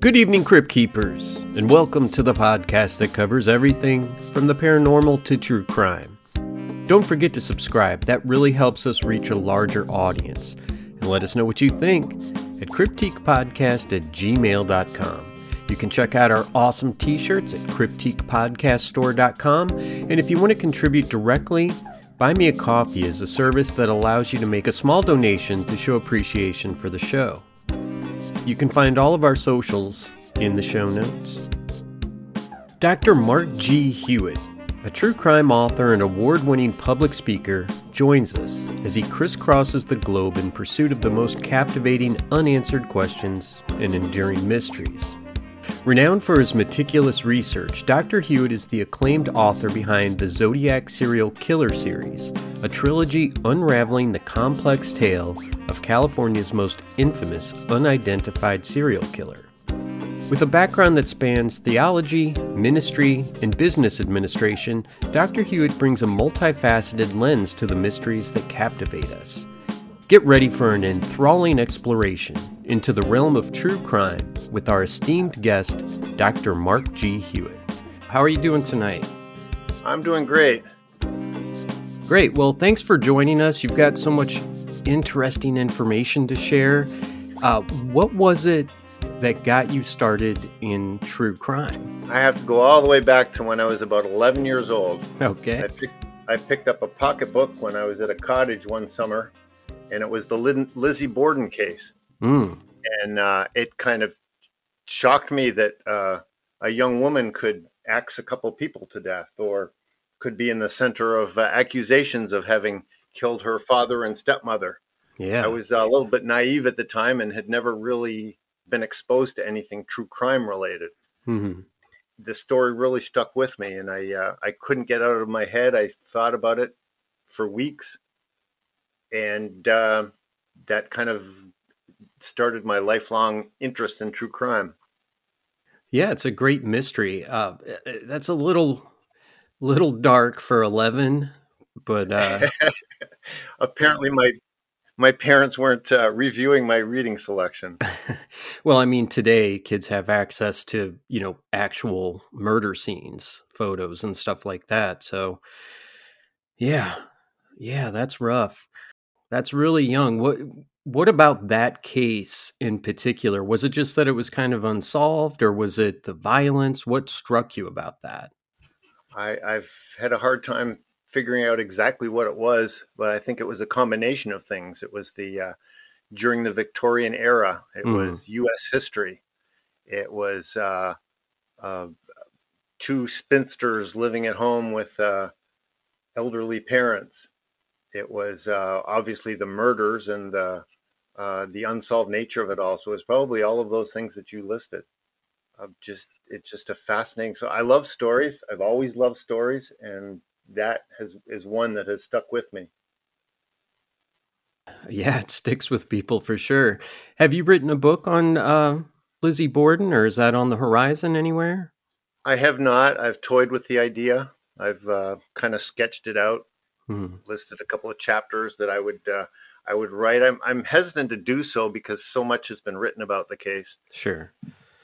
Good evening, Crypt Keepers, and welcome to the podcast that covers everything from the paranormal to true crime. Don't forget to subscribe, that really helps us reach a larger audience. And let us know what you think at cryptiquepodcast at gmail.com. You can check out our awesome t shirts at cryptiquepodcaststore.com. And if you want to contribute directly, Buy Me a Coffee is a service that allows you to make a small donation to show appreciation for the show. You can find all of our socials in the show notes. Dr. Mark G. Hewitt, a true crime author and award winning public speaker, joins us as he crisscrosses the globe in pursuit of the most captivating unanswered questions and enduring mysteries. Renowned for his meticulous research, Dr. Hewitt is the acclaimed author behind the Zodiac Serial Killer series, a trilogy unraveling the complex tale of California's most infamous unidentified serial killer. With a background that spans theology, ministry, and business administration, Dr. Hewitt brings a multifaceted lens to the mysteries that captivate us. Get ready for an enthralling exploration into the realm of true crime with our esteemed guest, Dr. Mark G. Hewitt. How are you doing tonight? I'm doing great. Great. Well, thanks for joining us. You've got so much interesting information to share. Uh, what was it that got you started in true crime? I have to go all the way back to when I was about 11 years old. Okay. I picked, I picked up a pocketbook when I was at a cottage one summer and it was the Lizzie Borden case. Mm. And uh, it kind of shocked me that uh, a young woman could axe a couple people to death or could be in the center of uh, accusations of having killed her father and stepmother. Yeah. I was a little bit naive at the time and had never really been exposed to anything true crime related. Mm-hmm. The story really stuck with me, and I uh, I couldn't get out of my head. I thought about it for weeks, and uh, that kind of started my lifelong interest in true crime. Yeah, it's a great mystery. Uh, that's a little little dark for eleven, but uh... apparently my my parents weren't uh, reviewing my reading selection. well, I mean, today kids have access to you know actual murder scenes, photos, and stuff like that. So, yeah, yeah, that's rough. That's really young. What what about that case in particular? Was it just that it was kind of unsolved, or was it the violence? What struck you about that? I, I've had a hard time figuring out exactly what it was, but I think it was a combination of things. It was the uh, during the Victorian era. It mm. was U.S. history. It was uh, uh, two spinsters living at home with uh, elderly parents. It was uh, obviously the murders and the uh, the unsolved nature of it all. So it's probably all of those things that you listed. just it's just a fascinating. So I love stories. I've always loved stories, and that has is one that has stuck with me. Yeah, it sticks with people for sure. Have you written a book on uh, Lizzie Borden, or is that on the horizon anywhere? I have not. I've toyed with the idea. I've uh, kind of sketched it out, hmm. listed a couple of chapters that I would uh, I would write. I'm I'm hesitant to do so because so much has been written about the case. Sure.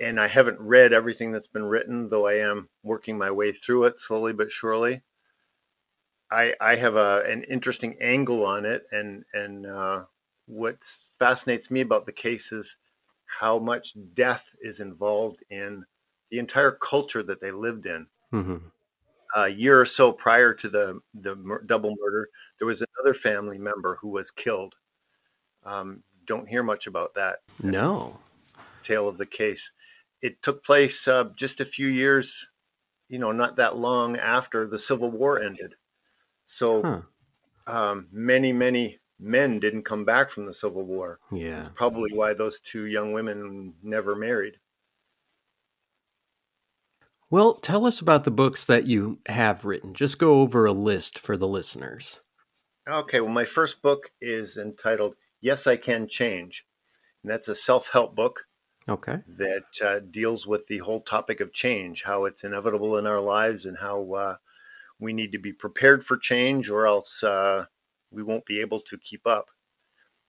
And I haven't read everything that's been written, though I am working my way through it slowly but surely. I I have a an interesting angle on it, and and uh, what fascinates me about the case is how much death is involved in the entire culture that they lived in. Mm-hmm. A year or so prior to the the mur- double murder, there was another family member who was killed. Um, don't hear much about that. No. Tale of the case. It took place uh, just a few years, you know, not that long after the Civil War ended. So huh. um, many, many men didn't come back from the Civil War. Yeah. That's probably why those two young women never married. Well, tell us about the books that you have written. Just go over a list for the listeners. Okay. Well, my first book is entitled Yes, I Can Change. And that's a self help book. Okay. That uh, deals with the whole topic of change, how it's inevitable in our lives, and how uh, we need to be prepared for change or else uh, we won't be able to keep up.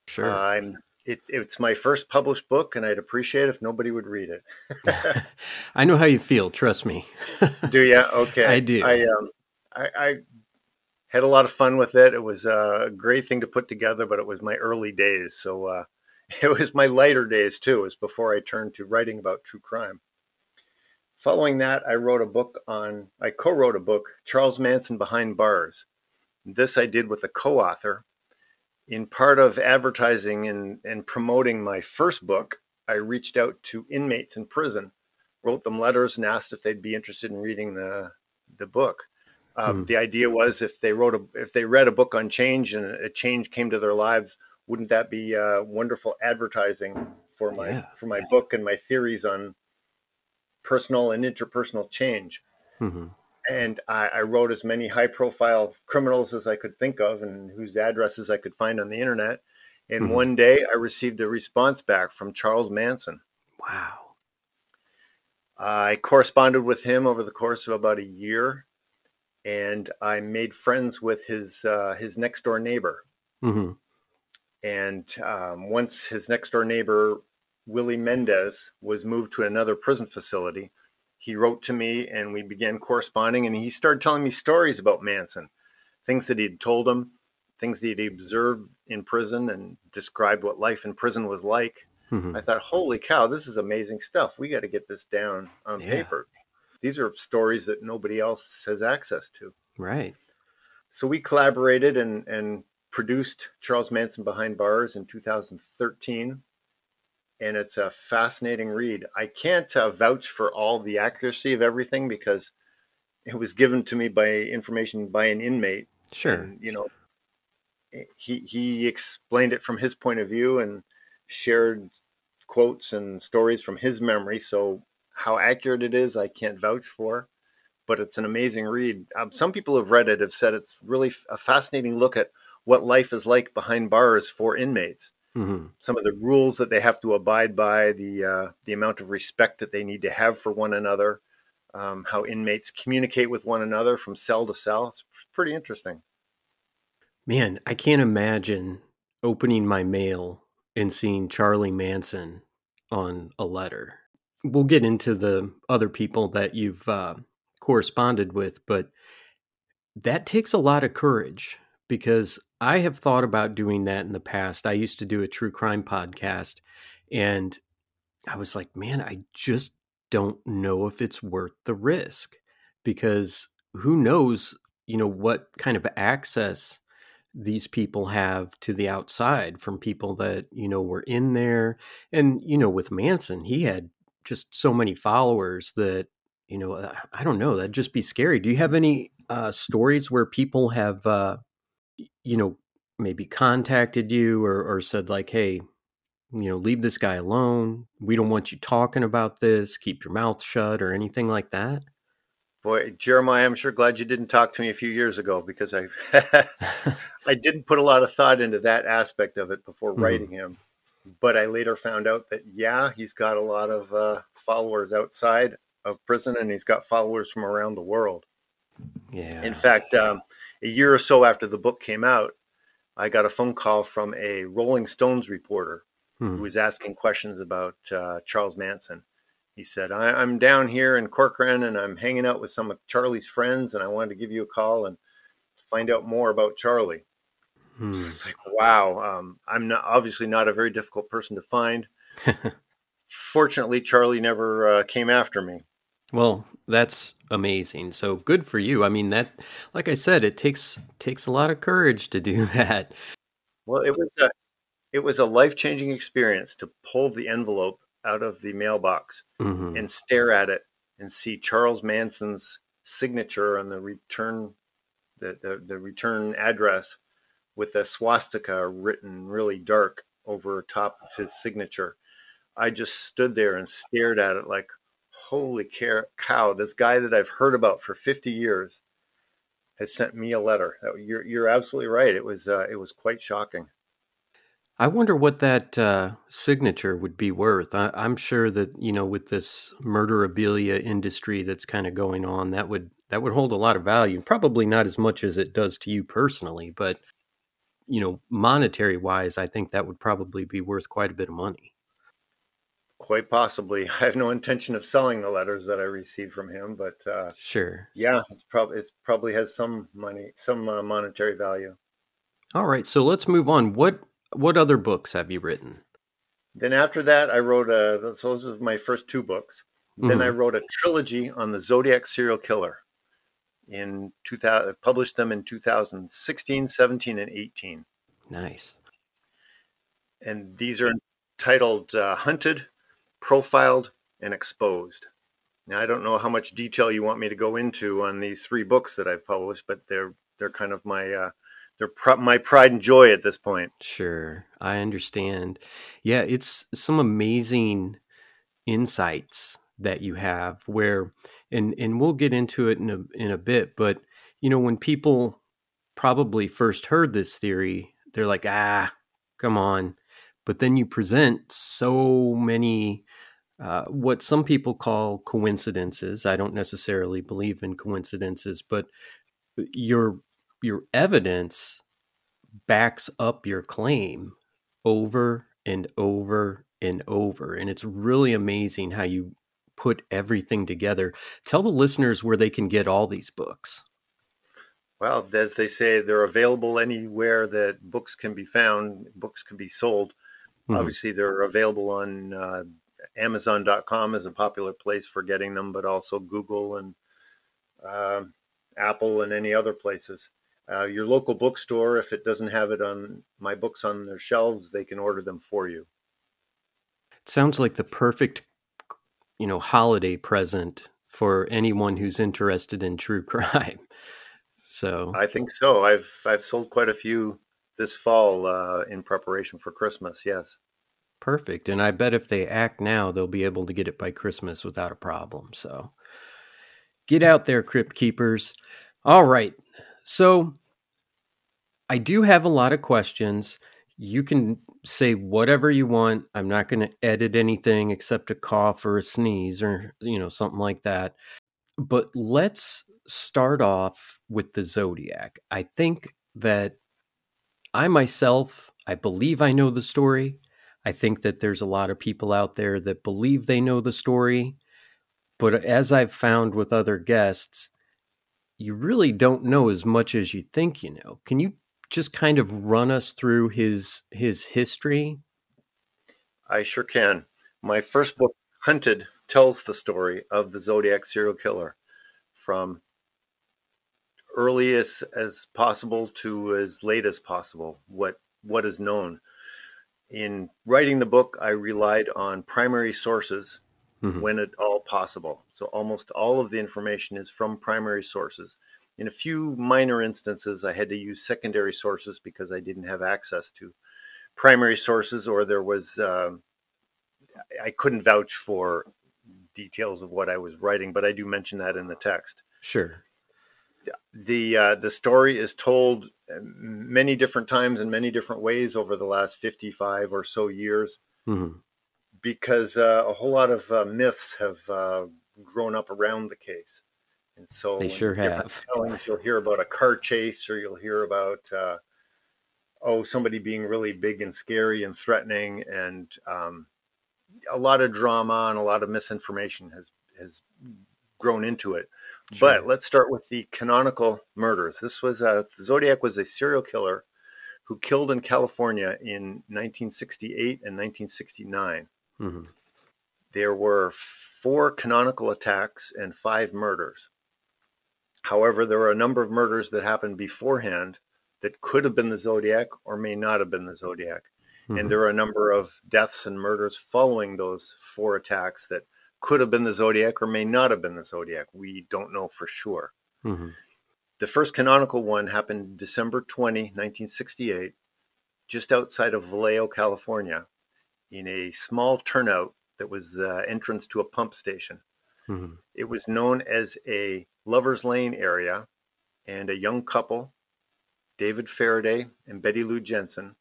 Sure. I'm it, it's my first published book, and I'd appreciate if nobody would read it. I know how you feel. Trust me. do you? Okay, I do. I um, I, I, had a lot of fun with it. It was a great thing to put together, but it was my early days, so uh, it was my lighter days too. It was before I turned to writing about true crime. Following that, I wrote a book on. I co-wrote a book, Charles Manson Behind Bars. This I did with a co-author in part of advertising and, and promoting my first book, I reached out to inmates in prison, wrote them letters, and asked if they'd be interested in reading the the book. Um, hmm. The idea was if they wrote a if they read a book on change and a change came to their lives, wouldn't that be uh, wonderful advertising for my yeah. for my book and my theories on personal and interpersonal change? Mm-hmm and I, I, wrote as many high profile criminals as I could think of and whose addresses I could find on the internet. And mm-hmm. one day I received a response back from Charles Manson. Wow. I corresponded with him over the course of about a year, and I made friends with his uh, his next door neighbor. Mm-hmm. And um, once his next door neighbor Willie Mendez was moved to another prison facility, he wrote to me and we began corresponding and he started telling me stories about Manson, things that he'd told him, things that he'd observed in prison and described what life in prison was like. Mm-hmm. I thought, holy cow, this is amazing stuff. We got to get this down on yeah. paper. These are stories that nobody else has access to. Right. So we collaborated and, and produced Charles Manson Behind Bars in 2013 and it's a fascinating read. I can't uh, vouch for all the accuracy of everything because it was given to me by information by an inmate. Sure, and, you know, he he explained it from his point of view and shared quotes and stories from his memory. So how accurate it is, I can't vouch for, but it's an amazing read. Um, some people have read it have said it's really a fascinating look at what life is like behind bars for inmates Mm-hmm. Some of the rules that they have to abide by, the uh, the amount of respect that they need to have for one another, um, how inmates communicate with one another from cell to cell. It's pretty interesting. Man, I can't imagine opening my mail and seeing Charlie Manson on a letter. We'll get into the other people that you've uh, corresponded with, but that takes a lot of courage because I have thought about doing that in the past. I used to do a true crime podcast and I was like, man, I just don't know if it's worth the risk because who knows, you know, what kind of access these people have to the outside from people that, you know, were in there. And, you know, with Manson, he had just so many followers that, you know, I don't know, that'd just be scary. Do you have any uh, stories where people have, uh, you know, maybe contacted you or, or said like, hey, you know, leave this guy alone. We don't want you talking about this. Keep your mouth shut or anything like that. Boy, Jeremiah, I'm sure glad you didn't talk to me a few years ago because I I didn't put a lot of thought into that aspect of it before mm-hmm. writing him. But I later found out that yeah, he's got a lot of uh, followers outside of prison, and he's got followers from around the world. Yeah. In fact, um, a year or so after the book came out, I got a phone call from a Rolling Stones reporter hmm. who was asking questions about uh, Charles Manson. He said, I- am down here in Corcoran and I'm hanging out with some of Charlie's friends, and I wanted to give you a call and find out more about Charlie. Hmm. So it's like, wow, um, I'm not, obviously not a very difficult person to find. Fortunately, Charlie never uh, came after me. Well, that's amazing. So good for you. I mean that like I said, it takes takes a lot of courage to do that. Well, it was a it was a life-changing experience to pull the envelope out of the mailbox mm-hmm. and stare at it and see Charles Manson's signature on the return the, the, the return address with a swastika written really dark over top of his signature. I just stood there and stared at it like, holy cow, this guy that I've heard about for 50 years has sent me a letter. You're, you're absolutely right. It was, uh, it was quite shocking. I wonder what that uh, signature would be worth. I, am sure that you know, with this murderabilia industry that's kind of going on, that would that would hold a lot of value. Probably not as much as it does to you personally, but you know, monetary wise, I think that would probably be worth quite a bit of money. Quite possibly. I have no intention of selling the letters that I received from him, but uh, sure. Yeah, it's probably it's probably has some money, some uh, monetary value. All right, so let's move on. What what other books have you written? Then after that, I wrote a. So those are my first two books. Mm-hmm. Then I mm-hmm. wrote a trilogy on the Zodiac serial killer. In 2000, published them in 2016, 17, and 18. Nice. And these are titled uh, "Hunted," "Profiled," and "Exposed." Now I don't know how much detail you want me to go into on these three books that I've published, but they're they're kind of my uh, they're my pride and joy at this point. Sure, I understand. Yeah, it's some amazing insights that you have where and and we'll get into it in a in a bit, but you know when people probably first heard this theory, they're like, "Ah, come on." But then you present so many uh, what some people call coincidences. I don't necessarily believe in coincidences, but your your evidence backs up your claim over and over and over. And it's really amazing how you put everything together. Tell the listeners where they can get all these books. Well, as they say, they're available anywhere that books can be found, books can be sold. Mm-hmm. Obviously, they're available on uh, Amazon.com is a popular place for getting them, but also Google and uh, Apple and any other places. Uh, your local bookstore, if it doesn't have it on my books on their shelves, they can order them for you. It sounds like the perfect, you know, holiday present for anyone who's interested in true crime. So I think so. I've I've sold quite a few this fall uh, in preparation for Christmas. Yes. Perfect. And I bet if they act now, they'll be able to get it by Christmas without a problem. So get out there, crypt keepers. All right. So I do have a lot of questions. You can say whatever you want. I'm not going to edit anything except a cough or a sneeze or, you know, something like that. But let's start off with the zodiac. I think that I myself, I believe I know the story. I think that there's a lot of people out there that believe they know the story. But uh, as I've found with other guests, you really don't know as much as you think you know. Can you just kind of run us through his his history? I sure can. My first book, Hunted, tells the story of the Zodiac serial killer from early as, as possible to as late as possible, what what is known. In writing the book, I relied on primary sources mm-hmm. when at all possible. So almost all of the information is from primary sources. In a few minor instances, I had to use secondary sources because I didn't have access to primary sources, or there was uh, I couldn't vouch for details of what I was writing. But I do mention that in the text. Sure. The uh, the story is told uh, many different times in many different ways over the last fifty five or so years. Mm-hmm because uh, a whole lot of uh, myths have uh, grown up around the case. And so they sure have. Tellings, you'll hear about a car chase, or you'll hear about uh, oh somebody being really big and scary and threatening, and um, a lot of drama and a lot of misinformation has has grown into it. Sure. But let's start with the canonical murders. This was a Zodiac was a serial killer who killed in California in 1968 and 1969. Mm-hmm. There were four canonical attacks and five murders. However, there were a number of murders that happened beforehand that could have been the Zodiac or may not have been the Zodiac. Mm-hmm. And there are a number of deaths and murders following those four attacks that could have been the Zodiac or may not have been the Zodiac. We don't know for sure. Mm-hmm. The first canonical one happened December 20, 1968, just outside of Vallejo, California in a small turnout that was the entrance to a pump station. Mm-hmm. It was known as a lover's lane area, and a young couple, David Faraday and Betty Lou Jensen,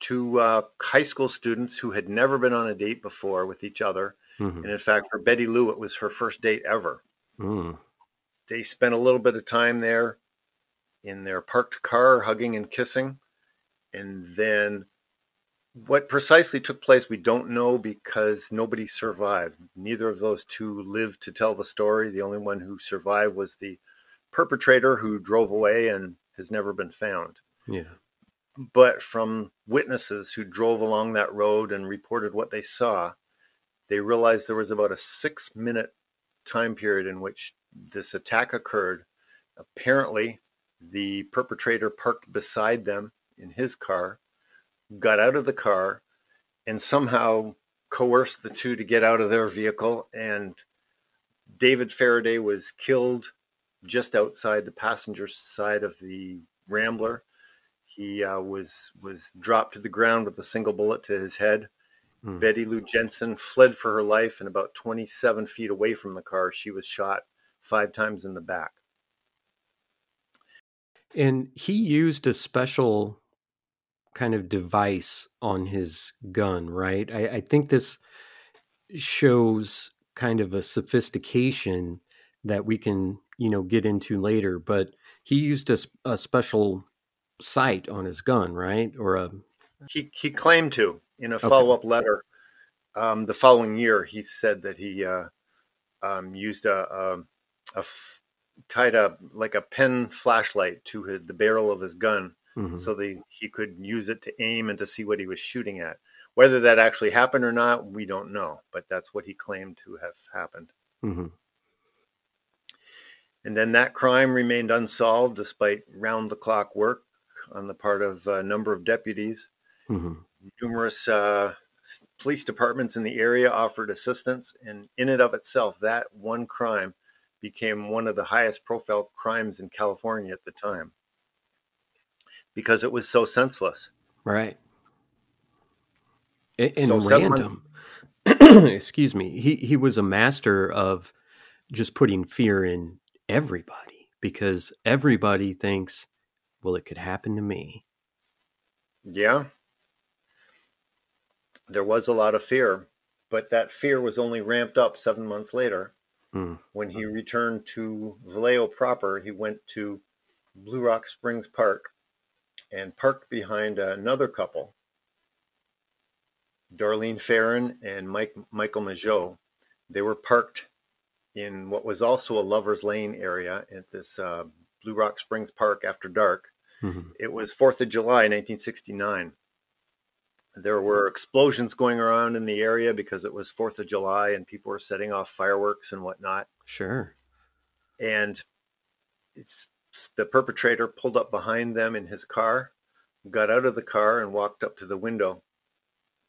two uh, high school students who had never been on a date before with each other. Mm-hmm. And in fact, for Betty Lou, it was her first date ever. Mm. They spent a little bit of time there. in their parked car, hugging and kissing. And then what precisely took place, we don't know because nobody survived. Neither of those two lived to tell the story. The only one who survived was the perpetrator who drove away and has never been found. Yeah. But from witnesses who drove along that road and reported what they saw, they realized there was about a six minute time period in which this attack occurred. Apparently, the perpetrator parked beside them in his car, got out of the car, and somehow coerced the two to get out of their vehicle. And David Faraday was killed just outside the passenger side of the Rambler. He uh, was was dropped to the ground with a single bullet to his head. Hmm. Betty Lou Jensen fled for her life, and about 27 feet away from the car, she was shot five times in the back. And he used a special kind of device on his gun, right? I, I think this shows kind of a sophistication that we can, you know, get into later. But he used a, a special sight on his gun, right? Or a he he claimed to in a follow up letter um, the following year. He said that he uh, um, used a, a, a f- tied a like a pen flashlight to his, the barrel of his gun, mm-hmm. so that he could use it to aim and to see what he was shooting at. Whether that actually happened or not, we don't know, but that's what he claimed to have happened. Mm-hmm. And then that crime remained unsolved despite round the clock work on the part of a number of deputies. Mm-hmm. Numerous uh, police departments in the area offered assistance, and in and of itself, that one crime became one of the highest profile crimes in California at the time because it was so senseless. Right. And, so random. Excuse me. He he was a master of just putting fear in everybody because everybody thinks, well, it could happen to me. Yeah. There was a lot of fear, but that fear was only ramped up seven months later Mm. When he returned to Vallejo proper, he went to Blue Rock Springs Park and parked behind another couple, Darlene Ferrin and Mike, Michael Mageau. They were parked in what was also a Lover's Lane area at this uh, Blue Rock Springs Park after dark. Mm-hmm. It was 4th of July, 1969 there were explosions going around in the area because it was Fourth of July and people were setting off fireworks and whatnot. Sure. And it's the perpetrator pulled up behind them in his car, got out of the car and walked up to the window,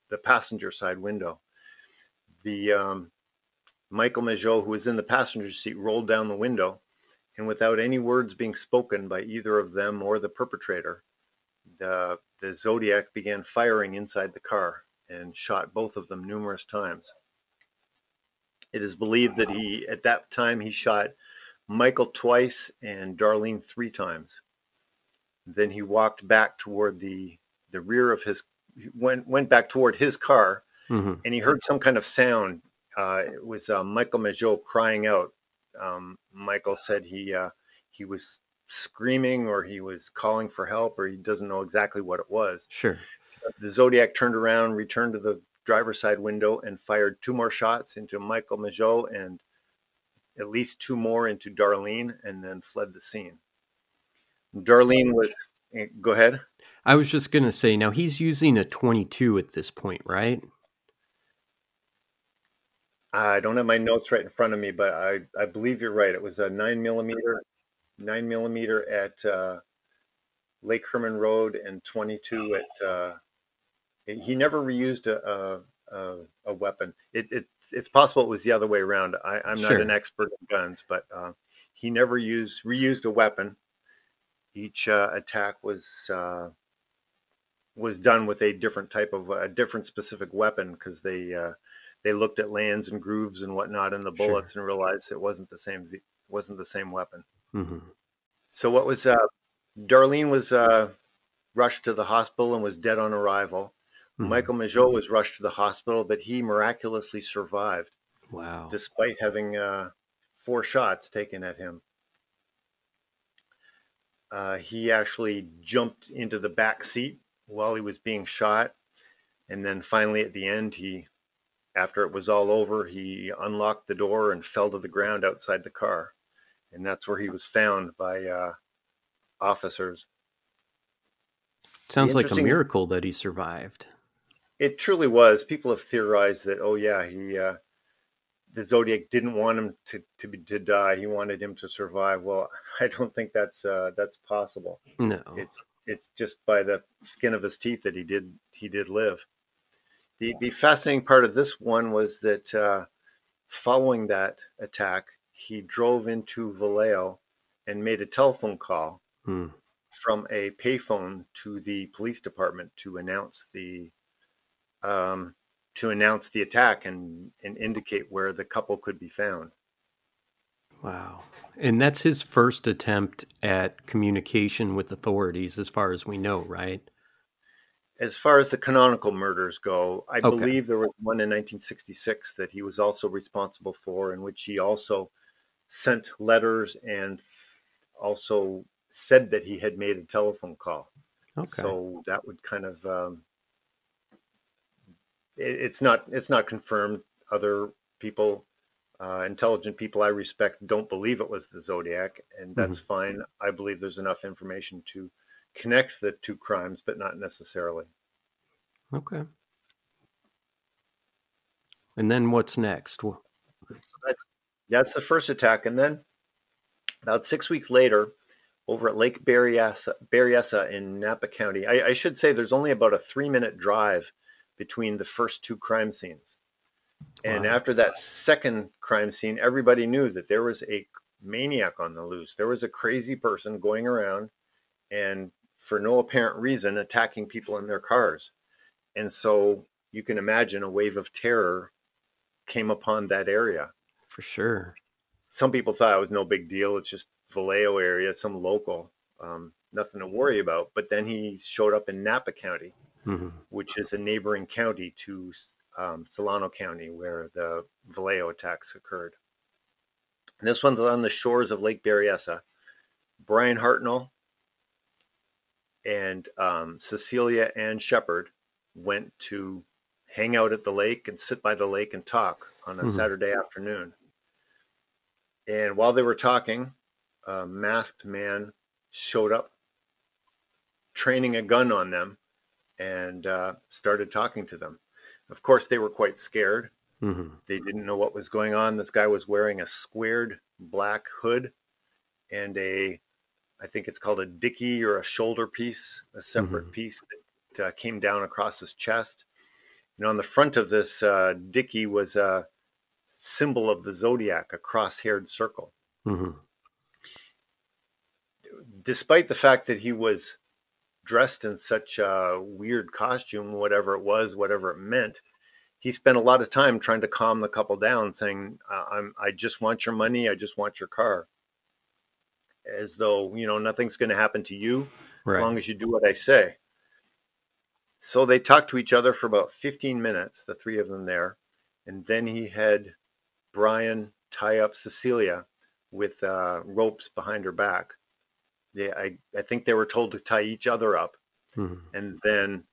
the passenger side window. The um, Michael Mageau, who was in the passenger seat, rolled down the window, and without any words being spoken by either of them or the perpetrator, the the Zodiac began firing inside the car and shot both of them numerous times. It is believed that he, at that time, he shot Michael twice and Darlene three times. Then he walked back toward the the rear of his went went back toward his car, mm-hmm. and he heard some kind of sound. Uh, it was uh, Michael Mageau crying out. Um, Michael said he uh, he was screaming or he was calling for help or he doesn't know exactly what it was. Sure. The Zodiac turned around, returned to the driver's side window, and fired two more shots into Michael Mageau and at least two more into Darlene, and then fled the scene. Darlene was. Eh, go ahead. I was just going to say, now he's using a 22 at this point, right? I don't have my notes right in front of me, but I, I believe you're right. It was a nine millimeter nine millimeter at uh, Lake Herman Road and 22 at. Uh, he never reused a a, a weapon. It, it, it's possible it was the other way around. I, am not sure. an expert in guns, but uh, he never used reused a weapon. Each uh, attack was uh, was done with a different type of a different specific weapon because they uh, they looked at lands and grooves and whatnot in the bullets sure. and realized it wasn't the same wasn't the same weapon. Mm-hmm. So what was uh, Darlene was uh, rushed to the hospital and was dead on arrival. Mm-hmm. Michael Mageau was rushed to the hospital, but he miraculously survived. Wow! Despite having uh, four shots taken at him. Uh, he actually jumped into the back seat while he was being shot. And then finally, at the end, he, after it was all over, he unlocked the door and fell to the ground outside the car. And that's where he was found by uh, officers. Sounds like a miracle that he survived. It truly was. People have theorized that, oh, yeah, he. Uh, the Zodiac didn't want him to, to to die. He wanted him to survive. Well, I don't think that's uh, that's possible. No, it's it's just by the skin of his teeth that he did he did live. The the fascinating part of this one was that uh, following that attack, he drove into Vallejo and made a telephone call hmm. from a payphone to the police department to announce the um, to announce the attack and, and indicate where the couple could be found. Wow. And that's his first attempt at communication with authorities, as far as we know, right? As far as the canonical murders go, I okay. believe there was one in 1966 that he was also responsible for, in which he also sent letters and also said that he had made a telephone call. Okay. So that would kind of um, it's not it's not confirmed. Other people, uh, intelligent people I respect, don't believe it was the Zodiac, and that's mm-hmm. fine. I believe there's enough information to connect the two crimes, but not necessarily. Okay. And then what's next? So that's, that's the first attack, and then about six weeks later, over at Lake Berryessa, Berryessa in Napa County. I, I, should say there's only about a three minute drive between the first two crime scenes. And wow. after that second crime scene, everybody knew that there was a maniac on the loose. There was a crazy person going around and for no apparent reason attacking people in their cars. And so you can imagine a wave of terror came upon that area. For sure. Some people thought it was no big deal. It's just Vallejo area, some local, um, nothing to worry about. But then he showed up in Napa County mm-hmm. which is a neighboring county to um, Solano County, where the Vallejo attacks occurred. And this one's on the shores of Lake Berryessa. Bryan Hartnell and um, Cecilia Ann Shepard went to hang out at the lake and sit by the lake and talk on a mm-hmm. Saturday afternoon. And while they were talking, a masked man showed up, training a gun on them and uh, started talking to them. Of course, they were quite scared. Mm-hmm. They didn't know what was going on. This guy was wearing a squared black hood and a, I think it's called a dicky or a shoulder piece, a separate mm-hmm. piece that uh, came down across his chest. And on the front of this uh, dicky was a symbol of the zodiac, a cross-haired circle. Mm-hmm. Despite the fact that he was dressed in such a weird costume, whatever it was, whatever it meant. He spent a lot of time trying to calm the couple down, saying, "I'm I just want your money. I just want your car." As though you know nothing's going to happen to you right. as long as you do what I say. So they talked to each other for about 15 minutes, the three of them there, and then he had Bryan tie up Cecilia with uh, ropes behind her back they, I, I think they were told to tie each other up. Mm-hmm. And then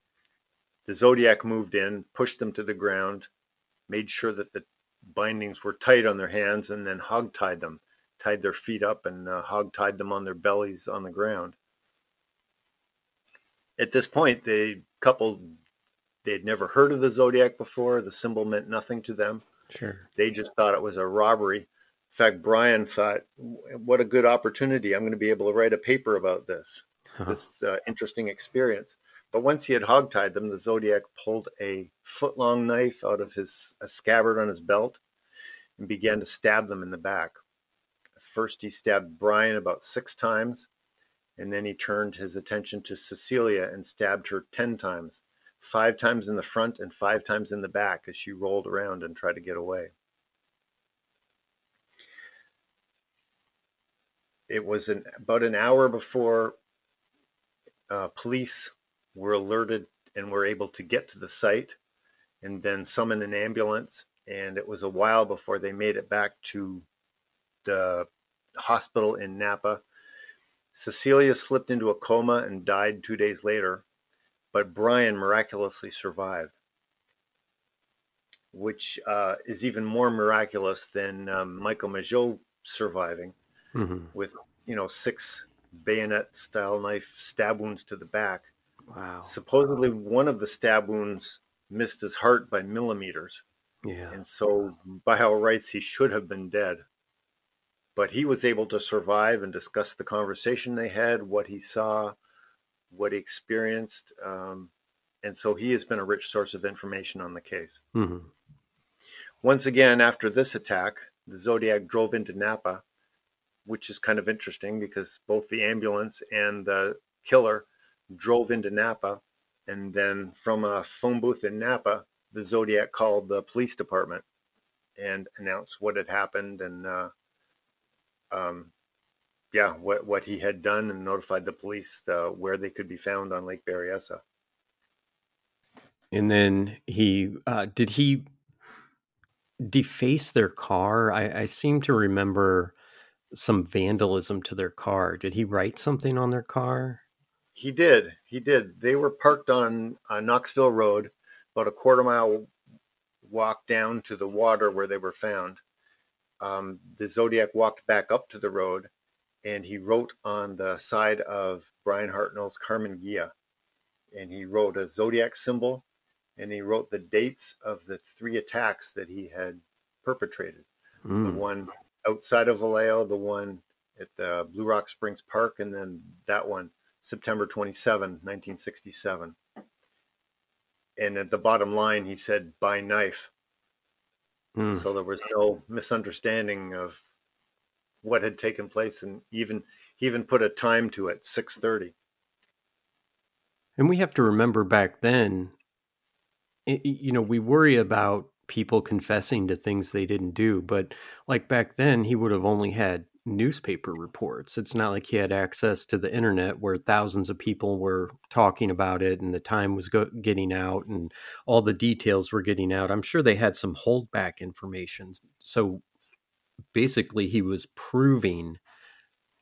the Zodiac moved in, pushed them to the ground, made sure that the bindings were tight on their hands, and then hog tied them, tied their feet up, and uh, hog tied them on their bellies on the ground. At this point, the couple they had never heard of the Zodiac before. The symbol meant nothing to them. Sure. They just thought it was a robbery In fact, Bryan thought, what a good opportunity. I'm going to be able to write a paper about this, huh. this uh, interesting experience. But once he had hogtied them, the Zodiac pulled a foot long knife out of his a scabbard on his belt and began to stab them in the back. First, he stabbed Bryan about six times, and then he turned his attention to Cecilia and stabbed her 10 times, five times in the front and five times in the back as she rolled around and tried to get away. it was an, about an hour before uh, police were alerted and were able to get to the site and then summon an ambulance. And it was a while before they made it back to the hospital in Napa. Cecilia slipped into a coma and died two days later, but Bryan miraculously survived, which uh, is even more miraculous than um, Michael Mageau surviving mm-hmm. with, you know, six bayonet style knife stab wounds to the back. Wow. Supposedly, one of the stab wounds missed his heart by millimeters. Yeah. And so, by all rights, he should have been dead. But he was able to survive and discuss the conversation they had, what he saw, what he experienced. Um, and so, he has been a rich source of information on the case. Mm-hmm. Once again, after this attack, the Zodiac drove into Napa, which is kind of interesting because both the ambulance and the killer drove into Napa. And then from a phone booth in Napa, the Zodiac called the police department and announced what had happened and, uh, um, yeah, what, what he had done and notified the police uh, where they could be found on Lake Berryessa. And then he, uh, did he deface their car? I, I seem to remember some vandalism to their car. Did he write something on their car? He did. He did. They were parked on uh, Knoxville Road, about a quarter mile walk down to the water where they were found. Um, the Zodiac walked back up to the road and he wrote on the side of Bryan Hartnell's Karmann Ghia. And he wrote a Zodiac symbol and he wrote the dates of the three attacks that he had perpetrated. Mm. The hmm. one outside of Vallejo, the one at the Blue Rock Springs Park, and then that one September 27, 1967. And at the bottom line, he said, by knife. Mm. So there was no misunderstanding of what had taken place. And even he even put a time to it, 630. And we have to remember back then, you know, we worry about people confessing to things they didn't do, but like back then, he would have only had newspaper reports. It's not like he had access to the internet where thousands of people were talking about it and the time was go- getting out and all the details were getting out. I'm sure they had some holdback information. So basically, he was proving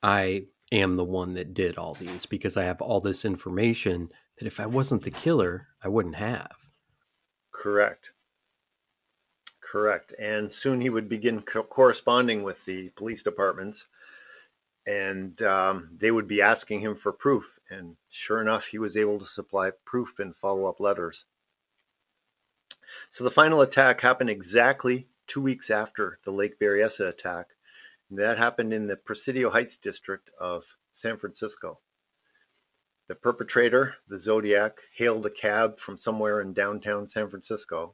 I am the one that did all these because I have all this information that if I wasn't the killer, I wouldn't have. Correct. Correct. And soon he would begin co- corresponding with the police departments, and um, they would be asking him for proof. And sure enough, he was able to supply proof in follow up letters. So the final attack happened exactly two weeks after the Lake Berryessa attack. And that happened in the Presidio Heights district of San Francisco. The perpetrator, the Zodiac, hailed a cab from somewhere in downtown San Francisco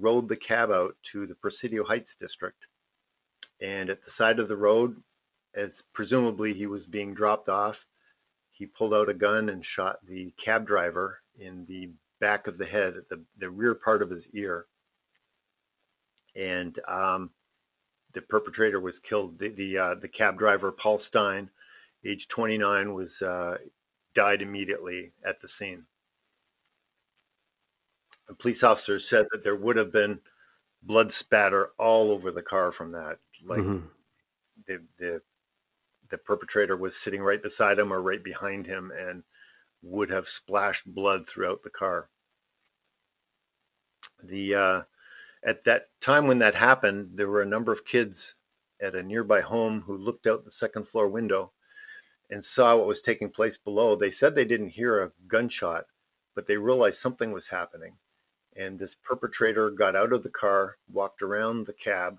rode the cab out to the Presidio Heights district. And at the side of the road, as presumably he was being dropped off, he pulled out a gun and shot the cab driver in the back of the head, at the, the rear part of his ear. And um, the perpetrator was killed. The the, uh, the, cab driver, Paul Stine, age 29, was uh, died immediately at the scene police officers said that there would have been blood spatter all over the car from that. Like mm-hmm. the the the perpetrator was sitting right beside him or right behind him and would have splashed blood throughout the car. The uh, at that time when that happened, there were a number of kids at a nearby home who looked out the second floor window and saw what was taking place below. They said they didn't hear a gunshot, but they realized something was happening and this perpetrator got out of the car, walked around the cab,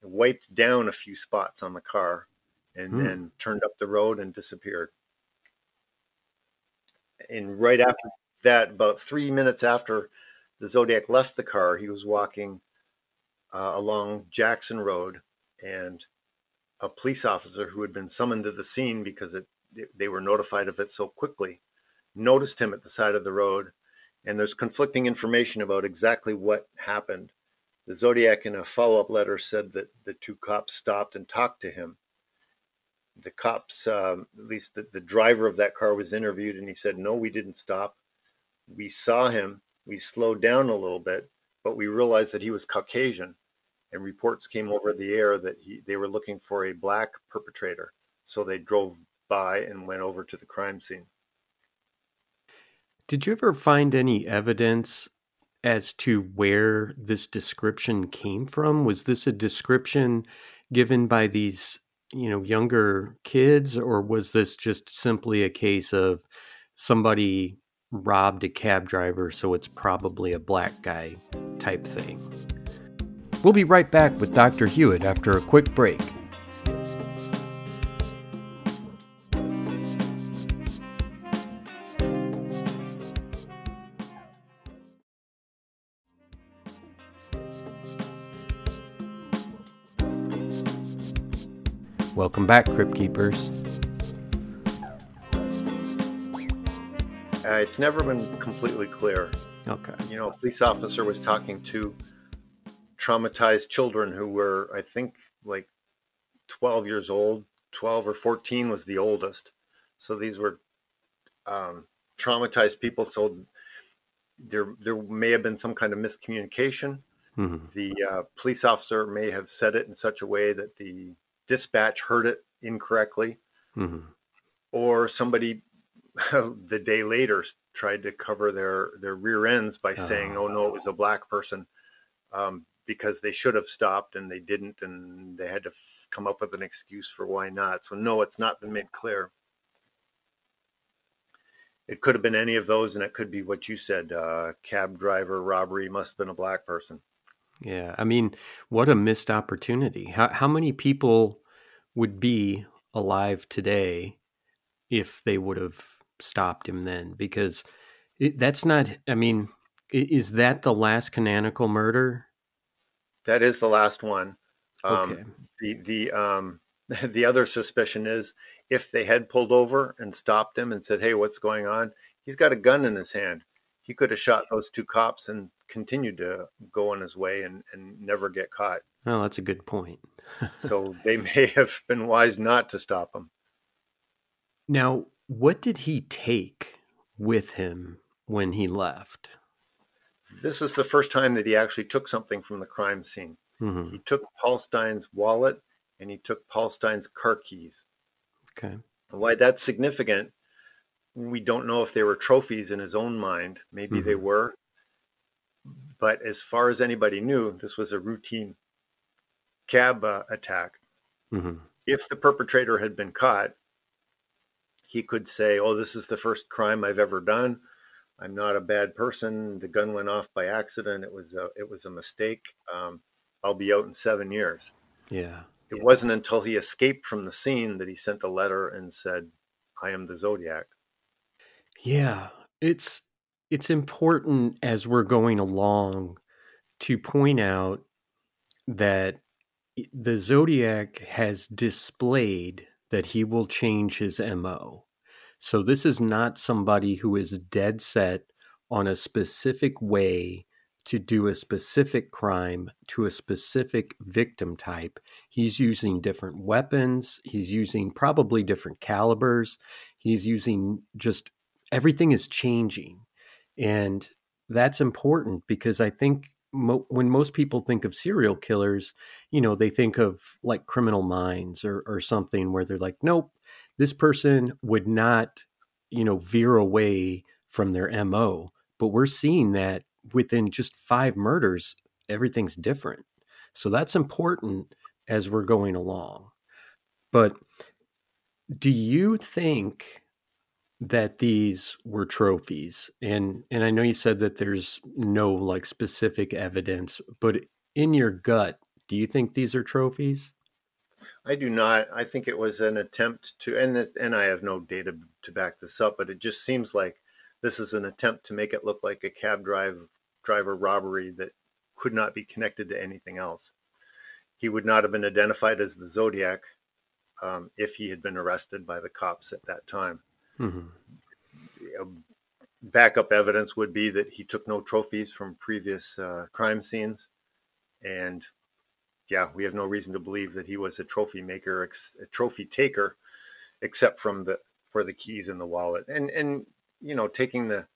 wiped down a few spots on the car, and hmm. then turned up the road and disappeared. And right after that, about three minutes after the Zodiac left the car, he was walking uh, along Jackson Road, and a police officer who had been summoned to the scene because it, they were notified of it so quickly noticed him at the side of the road and there's conflicting information about exactly what happened. The Zodiac, in a follow up letter, said that the two cops stopped and talked to him. The cops, um, at least the, the driver of that car, was interviewed, and he said, No, we didn't stop. We saw him. We slowed down a little bit, but we realized that he was Caucasian. And reports came over the air that he, they were looking for a black perpetrator. So they drove by and went over to the crime scene. Did you ever find any evidence as to where this description came from? Was this a description given by these, you know, younger kids, or was this just simply a case of somebody robbed a cab driver, so it's probably a black guy type thing? We'll be right back with Dr. Hewitt after a quick break. Welcome back, Crypt Keepers. Uh, it's never been completely clear. Okay. You know, a police officer was talking to traumatized children who were, I think, like 12 years old. 12 or 14 was the oldest. So these were um, traumatized people. So there, there may have been some kind of miscommunication. Mm-hmm. The uh, police officer may have said it in such a way that the dispatch heard it incorrectly, mm-hmm. or somebody the day later tried to cover their their rear ends by saying, "Oh no, it was a black person," um, because they should have stopped and they didn't, and they had to f- come up with an excuse for why not. So no, it's not been made clear. It could have been any of those, and it could be what you said: uh, cab driver robbery must have been a black person. Yeah, I mean, what a missed opportunity. How how many people would be alive today if they would have stopped him then? Because it, that's not. I mean, is that the last canonical murder? That is the last one. Um, okay. The the um, the other suspicion is if they had pulled over and stopped him and said, "Hey, what's going on?" He's got a gun in his hand. He could have shot those two cops and continued to go on his way and, and never get caught. Oh, that's a good point. so they may have been wise not to stop him. Now, what did he take with him when he left? This is the first time that he actually took something from the crime scene. Mm-hmm. He took Paul Stine's wallet and he took Paul Stine's car keys. Okay. Why that's significant, we don't know if they were trophies in his own mind. Maybe mm-hmm. they were. But as far as anybody knew, this was a routine cab uh, attack. Mm-hmm. If the perpetrator had been caught, he could say, "Oh, this is the first crime I've ever done. I'm not a bad person. The gun went off by accident. It was a, it was a mistake. Um, I'll be out in seven years." Yeah. It yeah. wasn't until he escaped from the scene that he sent a letter and said, "I am the Zodiac." Yeah, it's it's important as we're going along to point out that the Zodiac has displayed that he will change his MO. So this is not somebody who is dead set on a specific way to do a specific crime to a specific victim type. He's using different weapons, he's using probably different calibers, he's using just everything is changing. And that's important because I think mo- when most people think of serial killers, you know, they think of like criminal minds or, or something where they're like, nope, this person would not, you know, veer away from their MO. But we're seeing that within just five murders, everything's different. So that's important as we're going along. But do you think that these were trophies and and I know you said that there's no like specific evidence but in your gut do you think these are trophies? I do not. I think it was an attempt to and and I have no data to back this up but it just seems like this is an attempt to make it look like a cab drive driver robbery that could not be connected to anything else. He would not have been identified as the zodiac um, if he had been arrested by the cops at that time Mm-hmm. backup evidence would be that he took no trophies from previous uh, crime scenes, and yeah, we have no reason to believe that he was a trophy maker, ex- a trophy taker, except from the for the keys in the wallet. And and you know, taking the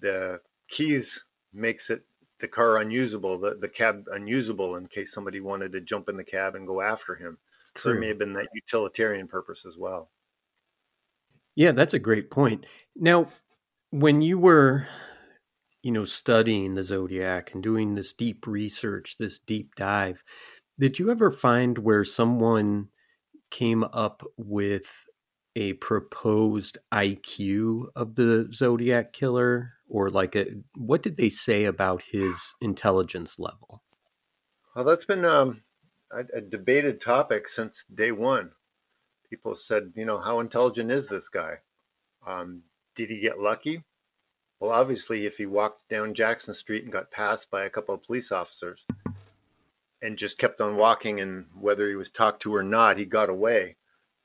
the keys makes it the car unusable, the the cab unusable in case somebody wanted to jump in the cab and go after him. True. So there may have been that utilitarian purpose as well. Yeah, that's a great point. Now, when you were, you know, studying the zodiac and doing this deep research, this deep dive, did you ever find where someone came up with a proposed IQ of the Zodiac killer, or like a what did they say about his intelligence level? Well, that's been um, a, a, debated topic since day one. People said, you know, how intelligent is this guy? Um, did he get lucky? Well, obviously, if he walked down Jackson Street and got passed by a couple of police officers and just kept on walking, and whether he was talked to or not, he got away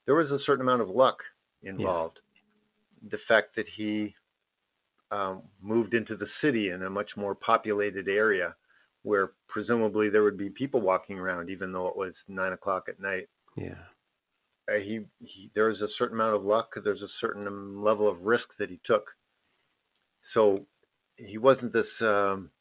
there was a certain amount of luck involved. Yeah. The fact that he um, moved into the city in a much more populated area where presumably there would be people walking around, even though it was nine o'clock at night. Yeah. Uh, he, he there was a certain amount of luck. There's a certain level of risk that he took. So he wasn't this um,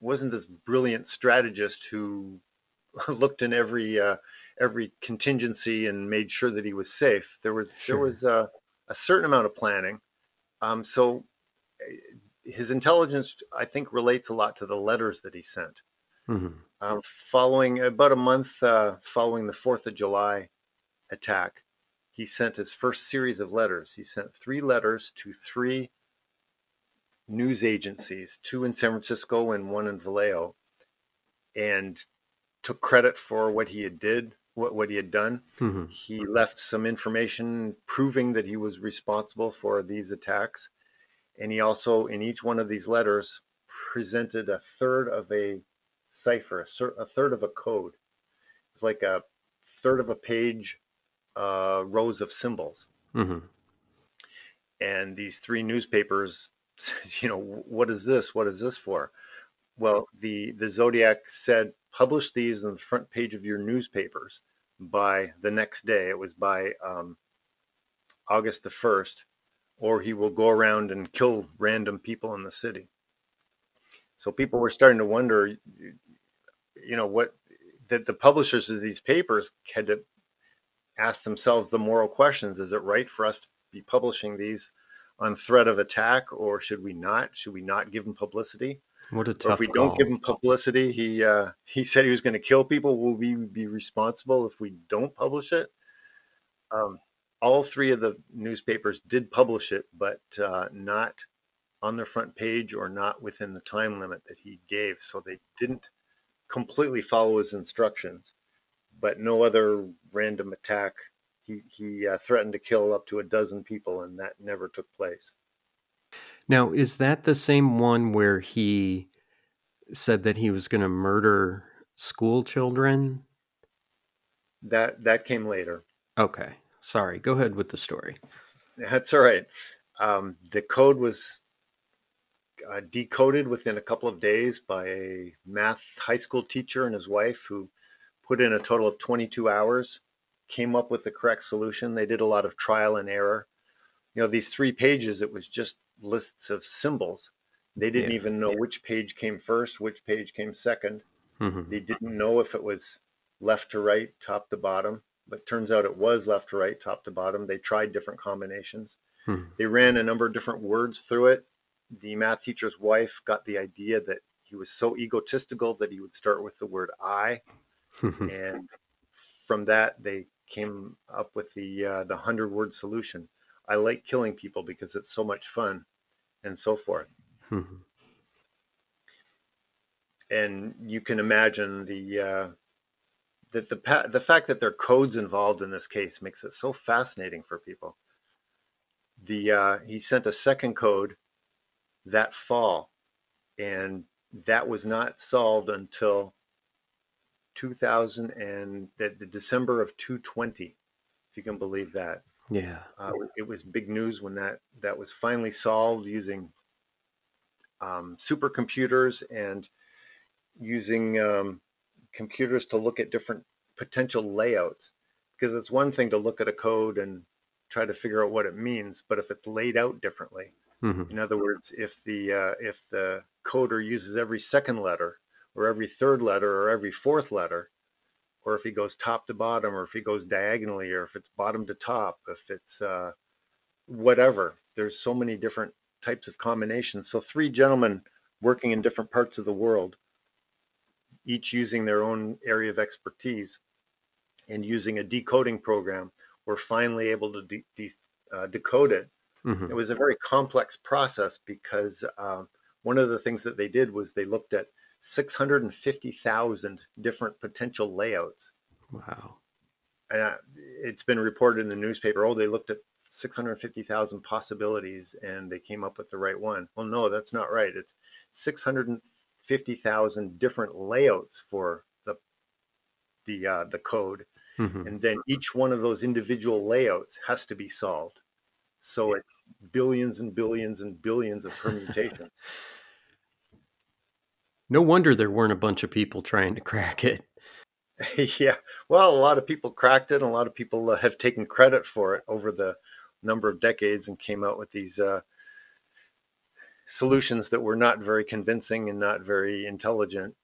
wasn't this brilliant strategist who looked in every uh, every contingency and made sure that he was safe. There was sure. there was a, a, certain amount of planning. Um, so eh, his intelligence, I think, relates a lot to the letters that he sent. Mm-hmm. Um, following about a month uh, following the Fourth of July attack, he sent his first series of letters. He sent three letters to three news agencies, two in San Francisco and one in Vallejo, and took credit for what he had did what, what he had done. Mm-hmm. He left some information proving that he was responsible for these attacks. And he also, in each one of these letters, presented a third of a cipher, a, third of a code. It was like a third of a page, uh, rows of symbols. Mm-hmm. And these three newspapers, you know, what is this? What is this for? Well, the the Zodiac said publish these on the front page of your newspapers by the next day. It was by um, August the 1st, or he will go around and kill random people in the city. So people were starting to wonder, you know, what that the publishers of these papers had to ask themselves the moral questions. Is it right for us to be publishing these on threat of attack, or should we not? Should we not give them publicity? What a tough. Or if we call. don't give him publicity, he uh, he said he was going to kill people. Will we be responsible if we don't publish it? Um, all three of the newspapers did publish it, but uh, not on their front page or not within the time limit that he gave. So they didn't completely follow his instructions. But no other random attack. He he uh, threatened to kill up to a dozen people, and that never took place. Now, is that the same one where he said that he was going to murder school children? That that came later. Okay, sorry. Go ahead with the story. That's all right. Um, the code was uh, decoded within a couple of days by a math high school teacher and his wife who put in a total of 22 hours, came up with the correct solution. They did a lot of trial and error. You know, these three pages, it was just lists of symbols. They didn't yeah. even know yeah. which page came first, which page came 2nd mm-hmm. They didn't know if it was left to right, top to bottom, but turns out it was left to right, top to bottom. They tried different combinations. Mm-hmm. They ran a number of different words through it. The math teacher's wife got the idea that he was so egotistical that he would start with the word I. Mm-hmm. and from that, they came up with the uh, the hundred word solution. I like killing people because it's so much fun, and so forth. Mm-hmm. And you can imagine the uh, that the the fact that there are codes involved in this case makes it so fascinating for people. The uh, he sent a second code that fall, and that was not solved until 2000 and the, the December of 220, if you can believe that. Yeah, uh, it was big news when that that was finally solved using um, supercomputers and using um, computers to look at different potential layouts. Because it's one thing to look at a code and try to figure out what it means, but if it's laid out differently, mm-hmm. in other words, if the uh, if the coder uses every second letter or every third letter or every fourth letter, or if he goes top to bottom, or if he goes diagonally, or if it's bottom to top, if it's uh, whatever. There's so many different types of combinations. So three gentlemen working in different parts of the world, each using their own area of expertise and using a decoding program, were finally able to de- de- uh, decode it. Mm-hmm. It was a very complex process because uh, one of the things that they did was they looked at 650,000 different potential layouts. Wow. And uh, it's been reported in the newspaper, oh, they looked at 650,000 possibilities and they came up with the right one. Well, no, that's not right. It's 650,000 different layouts for the the uh, the code, mm-hmm. and then each one of those individual layouts has to be solved. So it's billions and billions and billions of permutations. no wonder there weren't a bunch of people trying to crack it. yeah, well, a lot of people cracked it, and a lot of people uh, have taken credit for it over the number of decades and came out with these uh, solutions that were not very convincing and not very intelligent.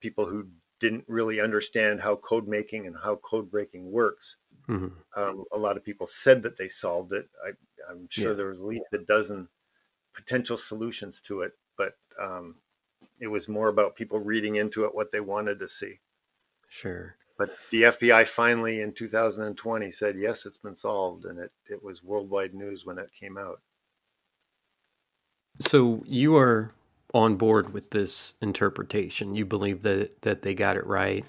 People who didn't really understand how code making and how code breaking works. Mm-hmm. Um, a lot of people said that they solved it. I, am sure yeah. there was at least a dozen potential solutions to it, but um, it was more about people reading into it what they wanted to see. Sure. But the FBI finally in 2020 said, yes, it's been solved. And it, it was worldwide news when it came out. So you are on board with this interpretation. You believe that, that they got it right?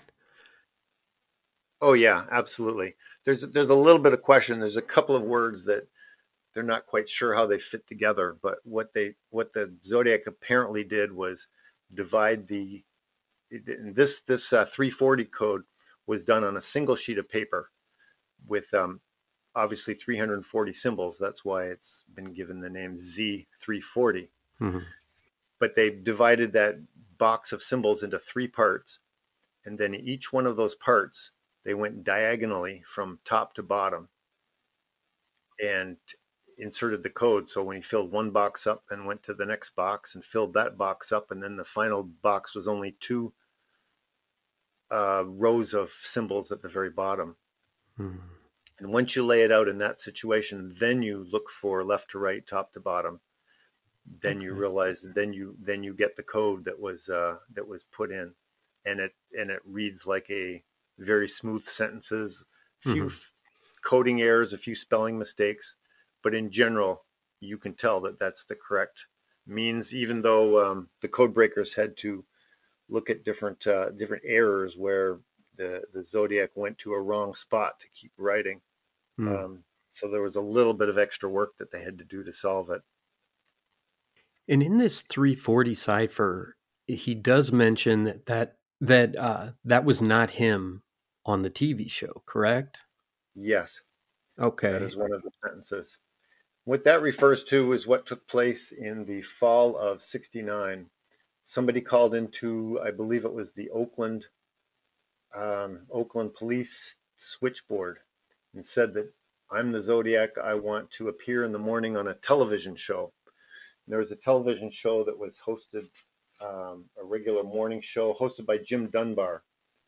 Oh, yeah, absolutely. There's, there's a little bit of question. There's a couple of words that they're not quite sure how they fit together. But what they what the Zodiac apparently did was divide the this this uh, 340 code was done on a single sheet of paper with um, obviously 340 symbols. That's why it's been given the name Z340. Mm-hmm. But they divided that box of symbols into three parts, and then each one of those parts they went diagonally from top to bottom and inserted the code. So when he filled one box up and went to the next box and filled that box up, and then the final box was only two uh, rows of symbols at the very bottom. Hmm. And once you lay it out in that situation, then you look for left to right, top to bottom. Then okay. you realize, then you then you get the code that was uh, that was put in, and it and it reads like a very smooth sentences, few mm-hmm. coding errors, a few spelling mistakes, but in general, you can tell that that's the correct means. Even though um, the code breakers had to look at different uh, different errors where the the zodiac went to a wrong spot to keep writing. Mm. Um, so there was a little bit of extra work that they had to do to solve it. And in this 340 cipher, he does mention that that that uh, that was not him on the TV show, correct? Yes. Okay. That is one of the sentences. What that refers to is what took place in the fall of 69 somebody called into, I believe it was the Oakland um, Oakland Police switchboard and said that I'm the Zodiac. I want to appear in the morning on a television show. And there was a television show that was hosted, um, a regular morning show hosted by Jim Dunbar.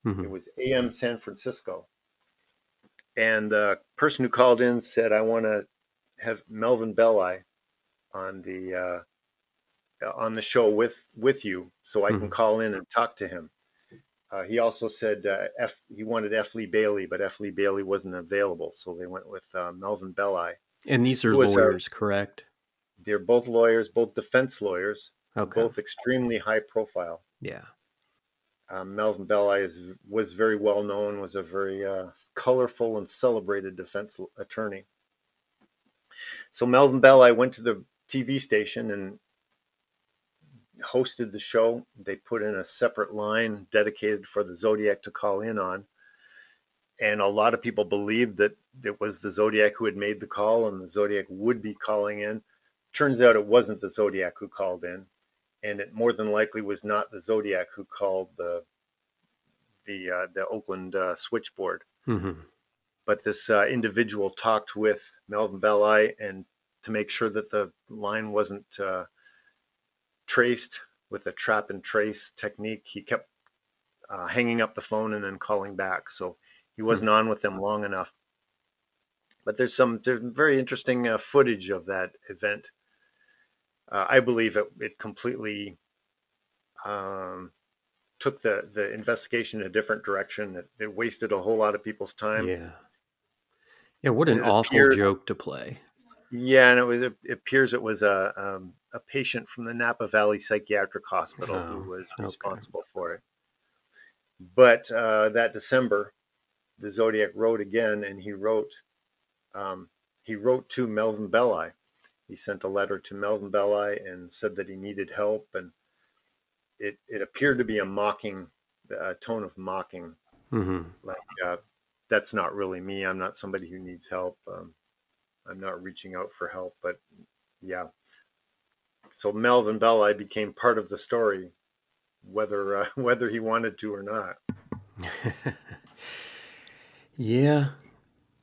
Mm-hmm. It was AM San Francisco. And the person who called in said, I want to have Melvin Belli on the uh, on the show with with you, so I mm-hmm. can call in and talk to him. Uh, he also said uh, F, he wanted F. Lee Bailey, but F. Lee Bailey wasn't available, so they went with uh, Melvin Belli. And these are lawyers, correct? They're both lawyers, both defense lawyers, okay. both extremely high profile. Yeah. Um, Melvin Belli is, was very well known, was a very uh, colorful and celebrated defense attorney. So Melvin Belli went to the TV station and hosted the show. They put in a separate line dedicated for the Zodiac to call in on. And a lot of people believed that it was the Zodiac who had made the call and the Zodiac would be calling in. Turns out it wasn't the Zodiac who called in. And it more than likely was not the Zodiac who called the the uh, the Oakland uh, switchboard. Mm-hmm. But this uh, individual talked with Melvin Belli and to make sure that the line wasn't uh, traced with a trap and trace technique. He kept uh, hanging up the phone and then calling back. So he wasn't on with them long enough. but there's some there's very interesting uh, footage of that event. Uh, I believe it, it completely um, took the the investigation in a different direction. It, it, wasted a whole lot of people's time. Yeah, yeah. What an awful appeared, joke to play. Yeah, and it was. It appears it was a um, a patient from the Napa Valley Psychiatric Hospital oh, who was responsible okay. for it. But uh, that December, the Zodiac wrote again, and he wrote um, he wrote to Melvin Belli. He sent a letter to Melvin Belli and said that he needed help, and it it appeared to be a mocking, a tone of mocking, mm-hmm. like uh, that's not really me. I'm not somebody who needs help. Um, I'm not reaching out for help, but yeah. So Melvin Belli became part of the story, whether uh, whether he wanted to or not. yeah,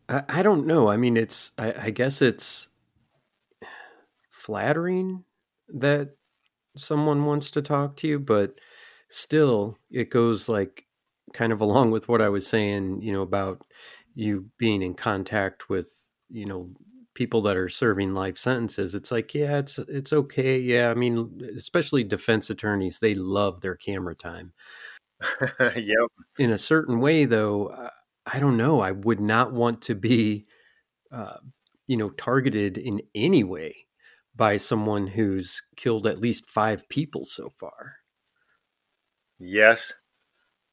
I, I don't know. I mean, it's I, I guess it's flattering that someone wants to talk to you, but still, it goes like kind of along with what I was saying, you know, about you being in contact with, you know, people that are serving life sentences. It's like, yeah, it's it's okay. Yeah, I mean, especially defense attorneys, they love their camera time. yep. In a certain way, though, I don't know. I would not want to be, uh, you know, targeted in any way by someone who's killed at least five people so far. Yes,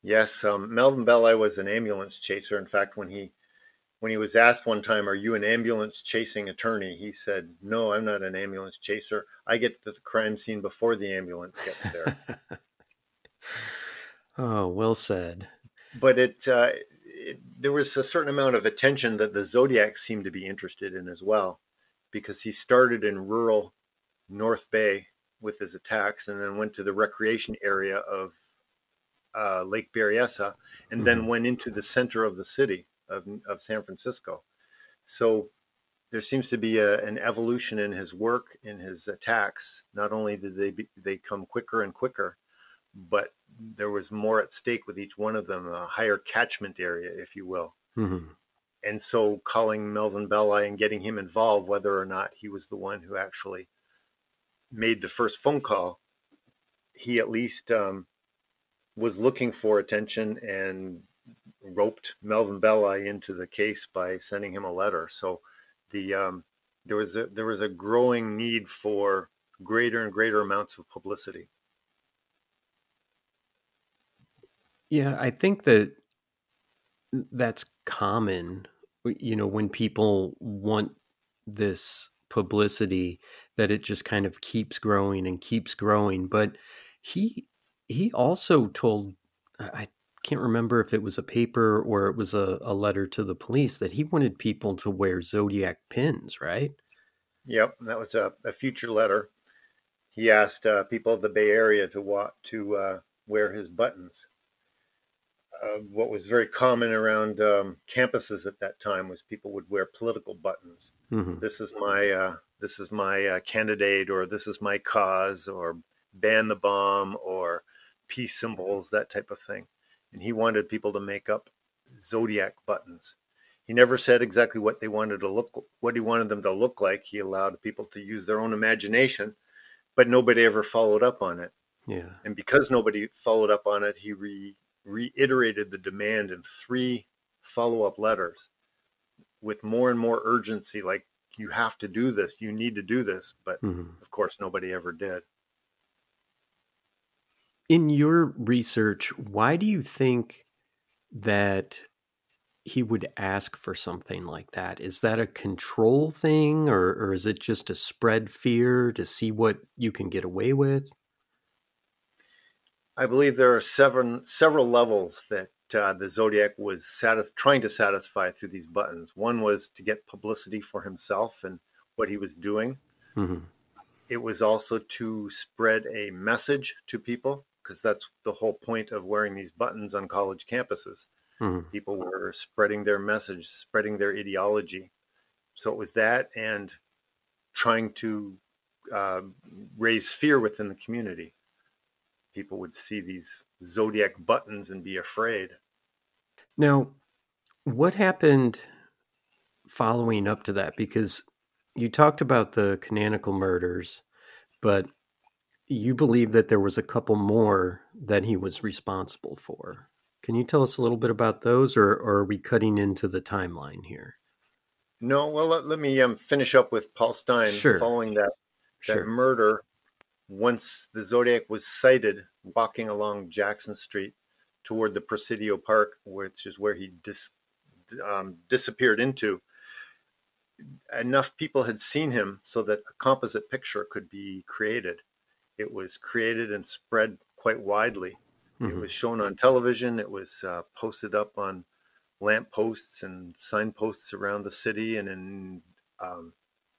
yes. Um, Melvin Belli was an ambulance chaser. In fact, when he when he was asked one time, "Are you an ambulance chasing attorney?" he said, "No, I'm not an ambulance chaser. I get to the crime scene before the ambulance gets there." oh, well said. But it, uh, it there was a certain amount of attention that the Zodiac seemed to be interested in as well because he started in rural North Bay with his attacks and then went to the recreation area of uh, Lake Berryessa and mm-hmm. then went into the center of the city of, of San Francisco. So there seems to be a, an evolution in his work, in his attacks. Not only did they be, they come quicker and quicker, but there was more at stake with each one of them, a higher catchment area, if you will. Mm-hmm and so calling Melvin Belli and getting him involved, whether or not he was the one who actually made the first phone call, he at least um, was looking for attention and roped Melvin Belli into the case by sending him a letter. So the um, there was a, there was a growing need for greater and greater amounts of publicity. Yeah, I think that that's common you know when people want this publicity that it just kind of keeps growing and keeps growing but he he also told i can't remember if it was a paper or it was a, a letter to the police that he wanted people to wear zodiac pins right yep that was a, a future letter he asked uh, people of the bay area to want to uh, wear his buttons uh, what was very common around um, campuses at that time was people would wear political buttons. Mm-hmm. This is my uh, this is my uh, candidate, or this is my cause, or ban the bomb, or peace symbols, that type of thing. And he wanted people to make up zodiac buttons. He never said exactly what they wanted to look, what he wanted them to look like. He allowed people to use their own imagination, but nobody ever followed up on it. Yeah. And because nobody followed up on it, he re reiterated the demand in three follow up letters with more and more urgency like, you have to do this, you need to do this. But mm-hmm. of course, nobody ever did. In your research, why do you think that he would ask for something like that? Is that a control thing or, or is it just to spread fear to see what you can get away with? I believe there are seven several levels that uh, the Zodiac was satis- trying to satisfy through these buttons. One was to get publicity for himself and what he was doing. Mm-hmm. It was also to spread a message to people because that's the whole point of wearing these buttons on college campuses. Mm-hmm. People were spreading their message, spreading their ideology. So it was that and trying to uh, raise fear within the community people would see these zodiac buttons and be afraid. Now, what happened following up to that because you talked about the canonical murders, but you believe that there was a couple more that he was responsible for. Can you tell us a little bit about those, or, or are we cutting into the timeline here? No, well, let, let me um, finish up with Paul Stine Sure. Following that, that Sure. murder, once the Zodiac was sighted walking along Jackson Street toward the Presidio Park, which is where he dis, um, disappeared into, enough people had seen him so that a composite picture could be created. It was created and spread quite widely. It Mhm. was shown on television. It was uh, posted up on lamp posts and signposts around the city and in um,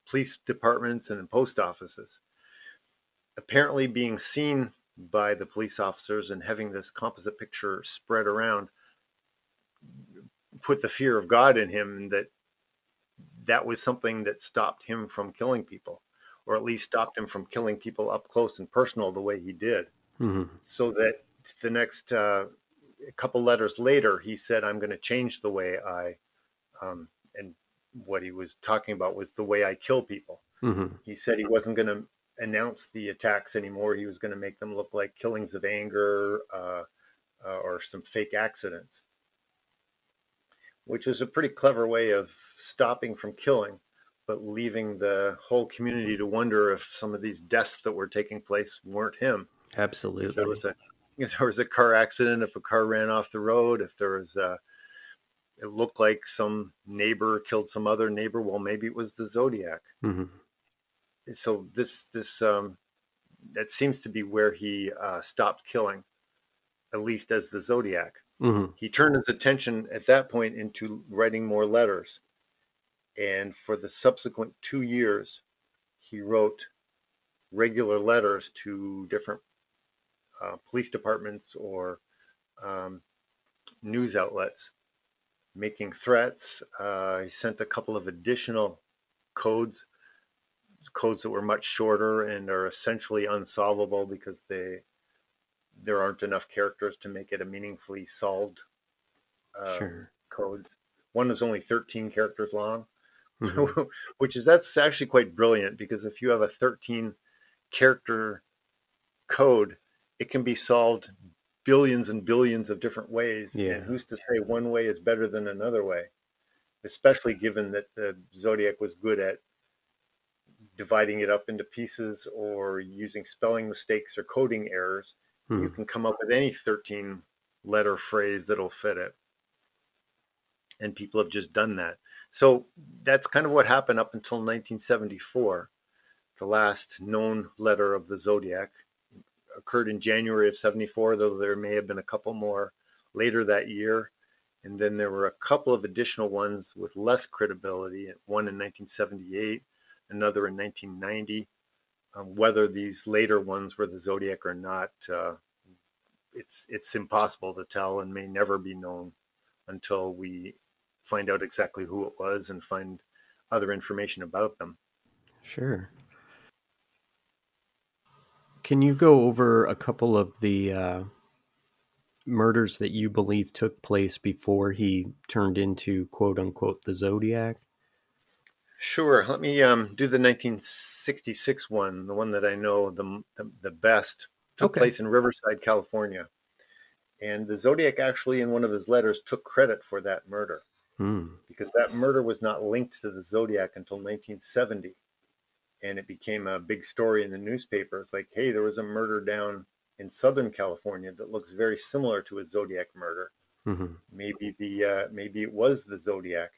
police departments and in post offices. Apparently, being seen by the police officers and having this composite picture spread around put the fear of God in him that that was something that stopped him from killing people, or at least stopped him from killing people up close and personal the way he did Mhm. so that the next uh, a couple letters later he said i'm going to change the way i um, and what he was talking about was the way i kill people Mhm. he said he wasn't going to announce the attacks anymore he was going to make them look like killings of anger uh, uh, or some fake accidents which is a pretty clever way of stopping from killing but leaving the whole community to wonder if some of these deaths that were taking place weren't him if Absolutely. there was a if there was a car accident, if a car ran off the road, if there was a it looked like some neighbor killed some other neighbor, well maybe it was the Zodiac. Mhm. So this this um that seems to be where he uh, stopped killing, at least as the Zodiac. Mhm. He turned his attention at that point into writing more letters. And for the subsequent two years, he wrote regular letters to different uh, police departments or um, news outlets, making threats. Uh, he sent a couple of additional codes, codes that were much shorter and are essentially unsolvable because they there aren't enough characters to make it a meaningfully solved uh, Sure. code. One is only 13 characters long, Mhm. which is that's actually quite brilliant because if you have a 13 character code, it can be solved billions and billions of different ways. Yeah. And who's to say one way is better than another way? Especially given that the Zodiac was good at dividing it up into pieces or using spelling mistakes or coding errors. You Mhm. can come up with any 13 letter phrase that'll fit it. And people have just done that. So that's kind of what happened up until 1974. The last known letter of the zodiac occurred in January of 74, though there may have been a couple more later that year. And then there were a couple of additional ones with less credibility, one in 1978, another in 1990. Um, whether these later ones were the zodiac or not, uh, it's it's impossible to tell and may never be known until we find out exactly who it was and find other information about them. Sure. Can you go over a couple of the uh, murders that you believe took place before he turned into quote unquote the Zodiac? Sure. Let me um, do the 1966 one, the one that I know the the, the best. Took Okay. place in Riverside, California, and the Zodiac actually, in one of his letters, took credit for that murder Hmm. because that murder was not linked to the Zodiac until 1970, and it became a big story in the newspapers. Like, hey, there was a murder down in Southern California that looks very similar to a Zodiac murder. hmm maybe the uh, maybe it was the zodiac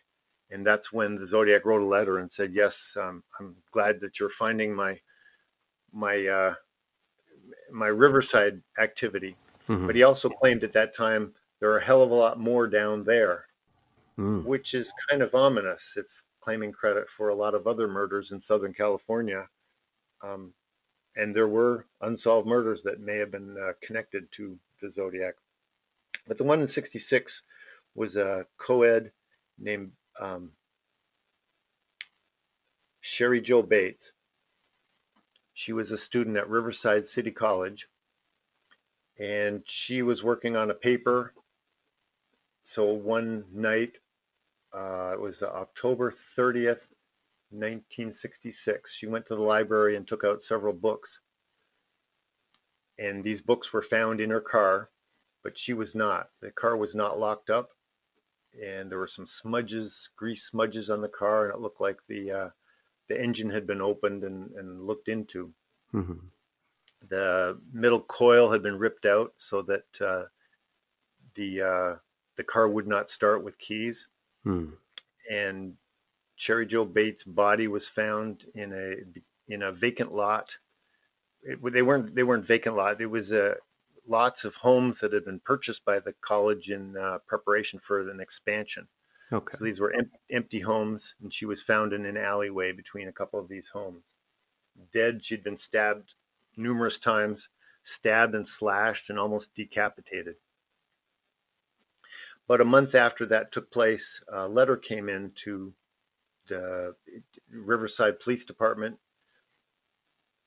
and that's when the zodiac wrote a letter and said yes um, i'm glad that you're finding my my uh, my riverside activity hmm but he also claimed at that time there are a hell of a lot more down there Hmm. which is kind of ominous it's claiming credit for a lot of other murders in southern california um, and there were unsolved murders that may have been uh, connected to the zodiac but the one in 66 was a co-ed named um, Cheri Jo Bates. She was a student at Riverside City College, and she was working on a paper. So one night, Uh, it was October 30th, 1966. She went to the library and took out several books. And these books were found in her car, but she was not. The car was not locked up. And there were some smudges, grease smudges on the car, and it looked like the uh, the engine had been opened and, and looked into. Mm-hmm. The middle coil had been ripped out so that uh, the uh, the car would not start with keys. Hmm. And Cheri Jo Bates' body was found in a in a vacant lot. It, they weren't they weren't vacant lot. It was a uh, lots of homes that had been purchased by the college in uh, preparation for an expansion. Okay. So these were em- empty homes, and she was found in an alleyway between a couple of these homes. Dead, she'd been stabbed numerous times, stabbed and slashed, and almost decapitated. But a month after that took place, a letter came in to the Riverside Police Department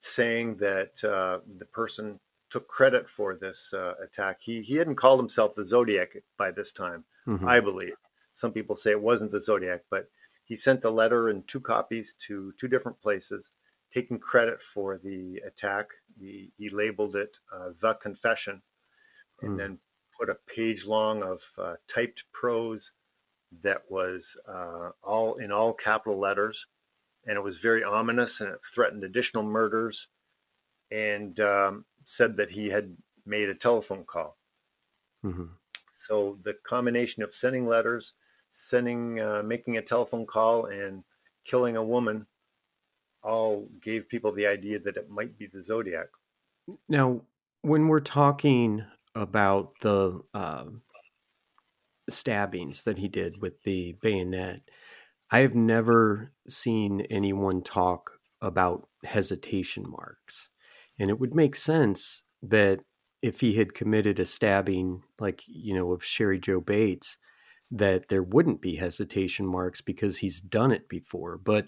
saying that uh, the person took credit for this uh, attack. He he hadn't called himself the Zodiac by this time, mm-hmm. I believe. Some people say it wasn't the Zodiac, but he sent the letter in two copies to two different places, taking credit for the attack. He, he labeled it uh, the confession, and mm. then put a page long of uh, typed prose that was uh, all in all capital letters, and it was very ominous, and it threatened additional murders, and um, said that he had made a telephone call. Mm-hmm. So the combination of sending letters, sending, uh, making a telephone call, and killing a woman all gave people the idea that it might be the Zodiac. Now, when we're talking about the uh, stabbings that he did with the bayonet, I have never seen anyone talk about hesitation marks. And it would make sense that if he had committed a stabbing, like, you know, of Cheri Jo Bates, that there wouldn't be hesitation marks because he's done it before. But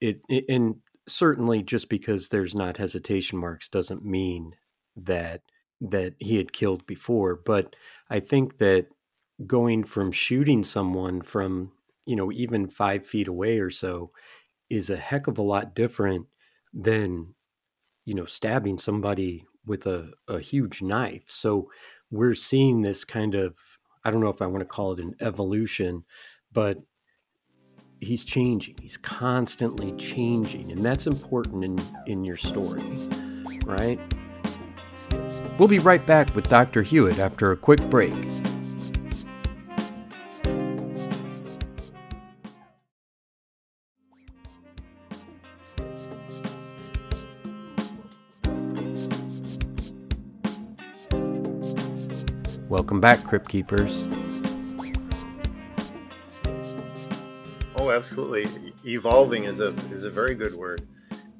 it, it and certainly just because there's not hesitation marks doesn't mean that that he had killed before. But I think that going from shooting someone from, you know, even five feet away or so is a heck of a lot different than, you know, stabbing somebody with a, a huge knife. So we're seeing this kind of, I don't know if I want to call it an evolution, but he's changing. He's constantly changing. And that's important in, in your story, right? We'll be right back with Dr. Hewitt after a quick break. Welcome back, Crypt Keepers. Oh, absolutely. Evolving is a is a very good word.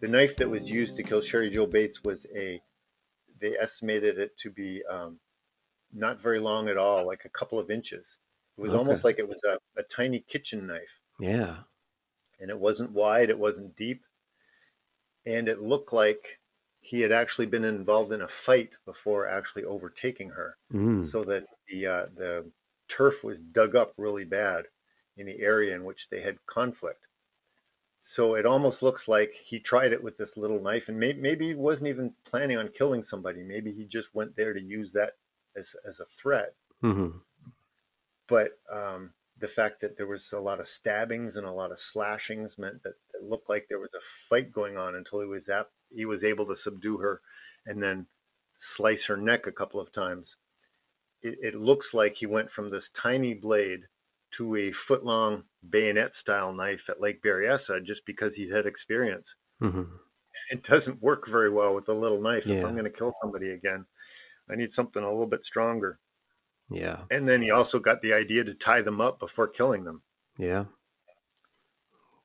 The knife that was used to kill Cheri Jo Bates was a they estimated it to be um, not very long at all, like a couple of inches. It was okay. almost like it was a, a tiny kitchen knife. Yeah. And it wasn't wide, it wasn't deep. And it looked like he had actually been involved in a fight before actually overtaking her. Mm. So that the uh, the turf was dug up really bad in the area in which they had conflict. So it almost looks like he tried it with this little knife, and may- maybe he wasn't even planning on killing somebody. Maybe he just went there to use that as as a threat. Mm-hmm. But um, the fact that there was a lot of stabbings and a lot of slashings meant that it looked like there was a fight going on until he was at, he was able to subdue her and then slice her neck a couple of times. It, it looks like he went from this tiny blade to a foot long bayonet style knife at Lake Berryessa just because he had experience. Mm-hmm. It doesn't work very well with a little knife. Yeah. If I'm going to kill somebody again, I need something a little bit stronger. Yeah. And then he also got the idea to tie them up before killing them. Yeah.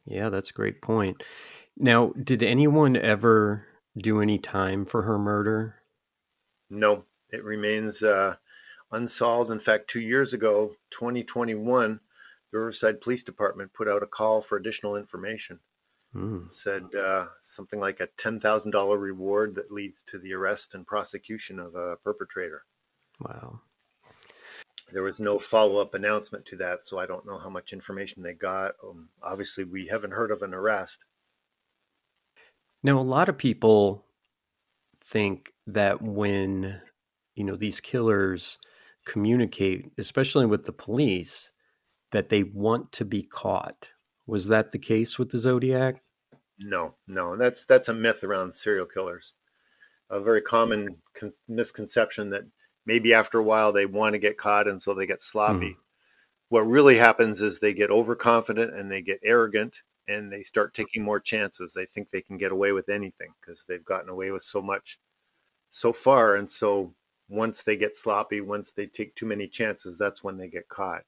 Yeah, that's a great point. Now, did anyone ever do any time for her murder? No, it remains uh, unsolved. In fact, two years ago, 2021, the Riverside Police Department put out a call for additional information. Mm. Said uh, something like a $10,000 reward that leads to the arrest and prosecution of a perpetrator. Wow. there was no follow up announcement to that, so I don't know how much information they got. Um, obviously, we haven't heard of an arrest. Now, a lot of people think that when you know these killers communicate, especially with the police, that they want to be caught. Was that the case with the Zodiac? No, no, that's that's a myth around serial killers. A very common con- misconception that maybe after a while they want to get caught and so they get sloppy. Mm. What really happens is they get overconfident and they get arrogant and they start taking more chances. They think they can get away with anything because they've gotten away with so much so far. And so once they get sloppy, once they take too many chances, that's when they get caught.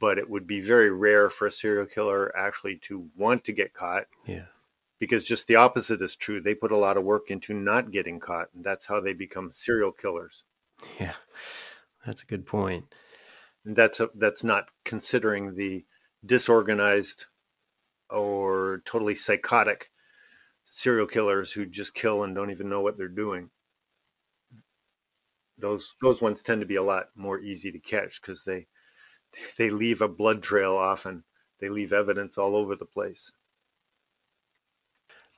But it would be very rare for a serial killer actually to want to get caught. Yeah. Because just the opposite is true. They put a lot of work into not getting caught, and that's how they become serial killers. Yeah, that's a good point. And that's a, that's not considering the disorganized or totally psychotic serial killers who just kill and don't even know what they're doing. Those those ones tend to be a lot more easy to catch because they they leave a blood trail often. They leave evidence all over the place.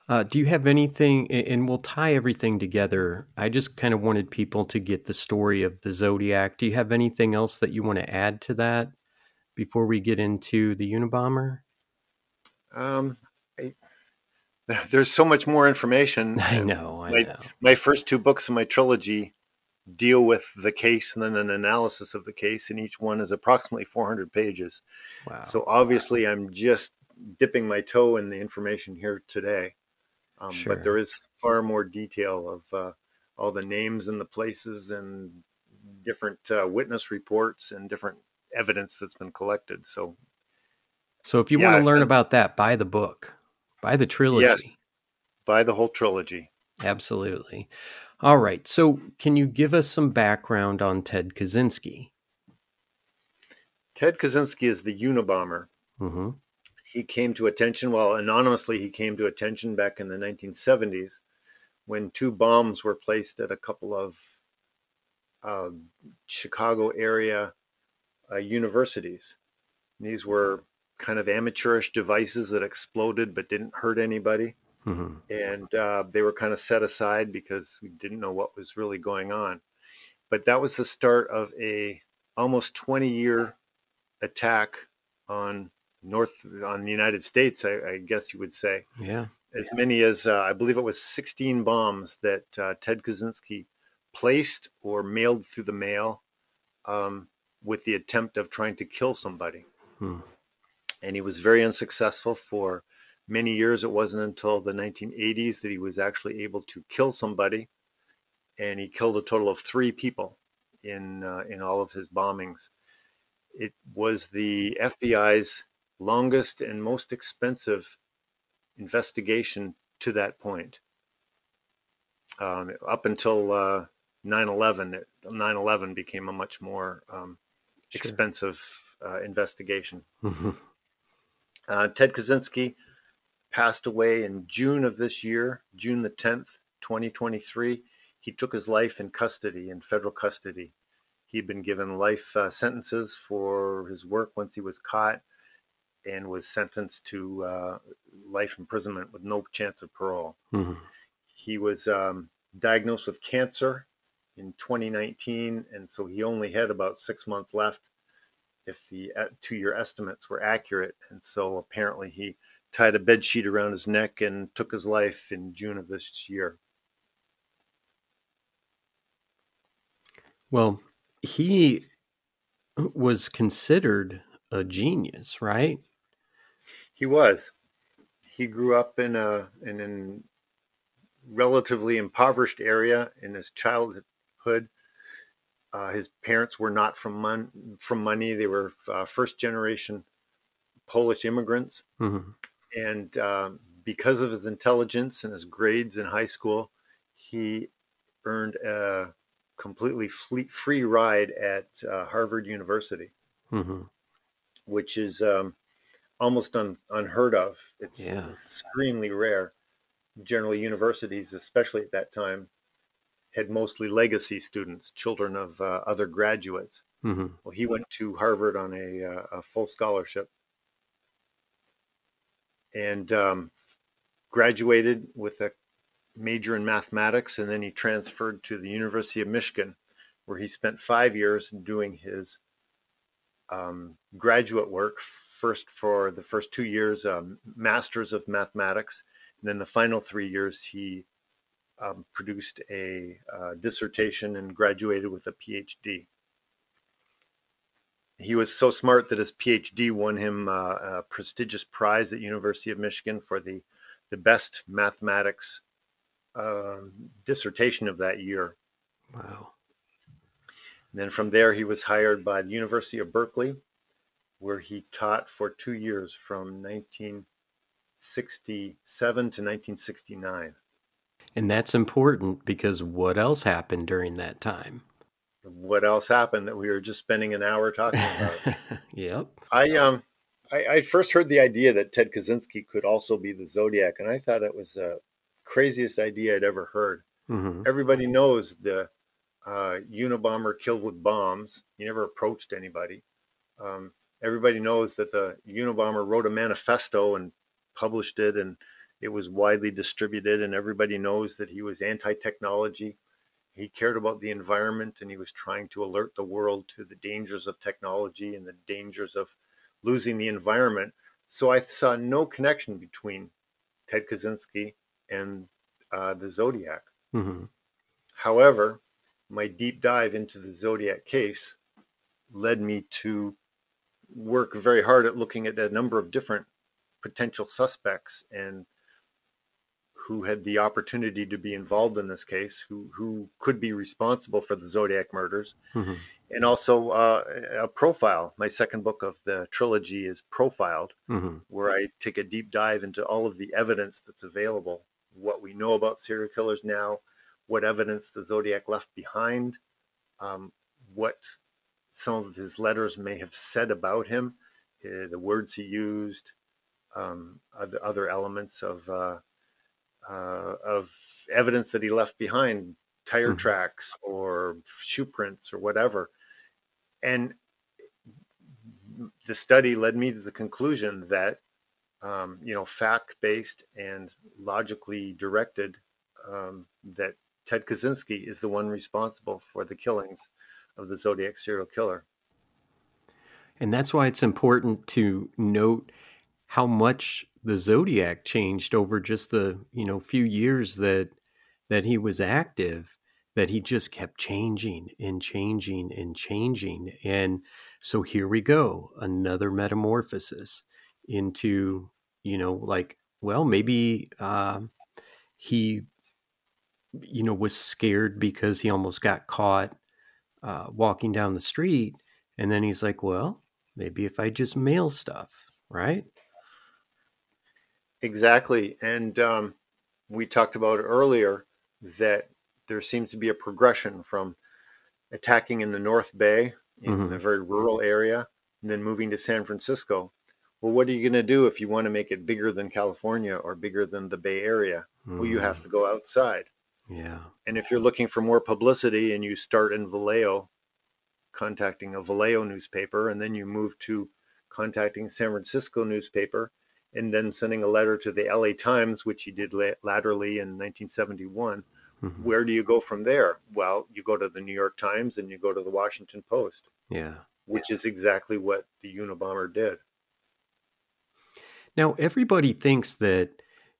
Uh, do you have anything, and we'll tie everything together. I just kind of wanted people to get the story of the Zodiac. Do you have anything else that you want to add to that before we get into the Unabomber? Um, I, there's so much more information. I know, I my, know. My first two books in my trilogy deal with the case and then an analysis of the case, and each one is approximately 400 pages. Wow. So obviously, I'm just dipping my toe in the information here today. Um, sure. But there is far more detail of uh, all the names and the places and different uh, witness reports and different evidence that's been collected. So, so if you yeah, want to learn about that, buy the book, buy the trilogy. Yes, buy the whole trilogy. Absolutely. All right. So, can you give us some background on Ted Kaczynski? Ted Kaczynski is the Unabomber. Mm-hmm he came to attention, well, anonymously, he came to attention back in the 1970s when two bombs were placed at a couple of uh, Chicago area uh, universities. These were kind of amateurish devices that exploded but didn't hurt anybody. Mm-hmm. And uh, they were kind of set aside because we didn't know what was really going on. But that was the start of a almost 20 year attack on north on the United States, I, I guess you would say. Yeah. As many as uh, I believe it was 16 bombs that uh, Ted Kaczynski placed or mailed through the mail um, with the attempt of trying to kill somebody. Hmm. And he was very unsuccessful for many years. It wasn't until the 1980s that he was actually able to kill somebody. And he killed a total of three people in uh, in all of his bombings. It was the FBI's longest and most expensive investigation to that point. Um, up until uh, 9/11, 9/11 became a much more um, sure. expensive uh, investigation. Mm-hmm. Uh, Ted Kaczynski passed away in June of this year, June the 10th, 2023. He took his life in custody, in federal custody. He'd been given life uh, sentences for his work once he was caught and was sentenced to uh, life imprisonment with no chance of parole. Mm-hmm. He was um, diagnosed with cancer in 2019, and so he only had about six months left if the two year estimates were accurate. And so apparently he tied a bed sheet around his neck and took his life in June of this year. Well, he was considered a genius, right? He was. He grew up in a in a relatively impoverished area in his childhood. Uh, his parents were not from mon- from money; they were uh, first generation Polish immigrants, mm-hmm. And um, because of his intelligence and his grades in high school, he earned a completely free ride at uh, Harvard University, mm-hmm. which is um, almost un, unheard of. It's yeah. extremely rare. Generally, universities, especially at that time, had mostly legacy students, children of uh, other graduates. Mm-hmm. Well, he went to Harvard on a, uh, a full scholarship and um, graduated with a major in mathematics, and then he transferred to the University of Michigan, where he spent five years doing his um, graduate work. First, for the first two years, um, masters of mathematics, and then the final three years, he um, produced a uh, dissertation and graduated with a PhD. He was so smart that his PhD won him uh, a prestigious prize at University of Michigan for the the best mathematics uh, dissertation of that year. Wow. And then from there, he was hired by the University of Berkeley, where he taught for two years from 1967 to 1969. And that's important because what else happened during that time? What else happened that we were just spending an hour talking about? yep. I um I, I, first heard the idea that Ted Kaczynski could also be the Zodiac, and I thought it was the craziest idea I'd ever heard. Mm-hmm. Everybody knows the uh, Unabomber killed with bombs. He never approached anybody. Um, everybody knows that the Unabomber wrote a manifesto and published it, and it was widely distributed. And everybody knows that he was anti-technology. He cared about the environment, and he was trying to alert the world to the dangers of technology and the dangers of losing the environment. So I saw no connection between Ted Kaczynski and uh, the Zodiac. Mm-hmm. However, my deep dive into the Zodiac case led me to work very hard at looking at a number of different potential suspects and who had the opportunity to be involved in this case, who who could be responsible for the Zodiac murders, mm-hmm. and also uh, a profile. My second book of the trilogy is Profiled, mm-hmm. where I take a deep dive into all of the evidence that's available, what we know about serial killers now, what evidence the Zodiac left behind, um, what some of his letters may have said about him, uh, the words he used, um, other, other elements of uh, uh, of evidence that he left behind, tire mm-hmm. tracks or shoe prints or whatever. And the study led me to the conclusion that, um, you know, fact based and logically directed, um, that Ted Kaczynski is the one responsible for the killings of the Zodiac serial killer. And that's why it's important to note how much the Zodiac changed over just the you know few years that that he was active that he just kept changing and changing and changing. And so here we go another metamorphosis into you know like well maybe uh, he you know was scared because he almost got caught uh, walking down the street. And then he's like well maybe if i just mail stuff right Exactly. And um, we talked about earlier that there seems to be a progression from attacking in the North Bay in mm-hmm. a very rural area and then moving to San Francisco. Well, what are you going to do if you want to make it bigger than California or bigger than the Bay Area? Mm-hmm. Well, you have mm. to go outside. Yeah. And if you're looking for more publicity and you start in Vallejo, contacting a Vallejo newspaper, and then you move to contacting San Francisco newspaper, and then sending a letter to the LA Times, which he did laterally in 1971. Mm-hmm. Where do you go from there? Well, you go to the New York Times and you go to the Washington Post. Yeah. Which is exactly what the Unabomber did. Now, everybody thinks that,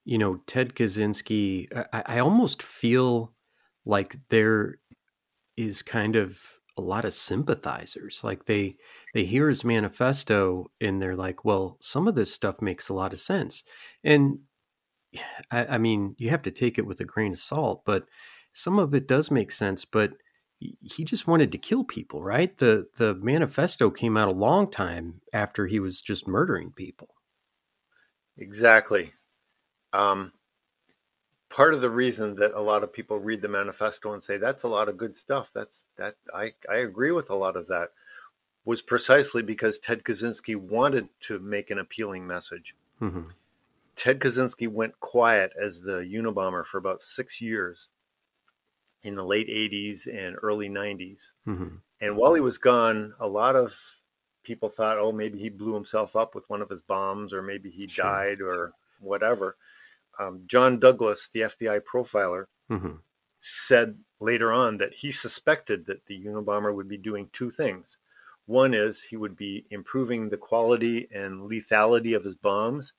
you know, Ted Kaczynski, I, I almost feel like there is kind of a lot of sympathizers like they they hear his manifesto and they're like well some of this stuff makes a lot of sense. And I, I, mean you have to take it with a grain of salt but some of it does make sense but he just wanted to kill people right? The the manifesto came out a long time after he was just murdering people. Exactly. Um part of the reason that a lot of people read the manifesto and say that's a lot of good stuff that's that i i agree with a lot of that was precisely because ted kaczynski wanted to make an appealing message mm-hmm. ted kaczynski went quiet as the unabomber for about six years in the late 80s and early 90s mm-hmm. And while he was gone, a lot of people thought, oh, maybe he blew himself up with one of his bombs, or maybe he sure. died, or whatever. Um, John Douglas, the FBI profiler, mm-hmm. said later on that he suspected that the Unabomber would be doing two things. One is he would be improving the quality and lethality of his bombs,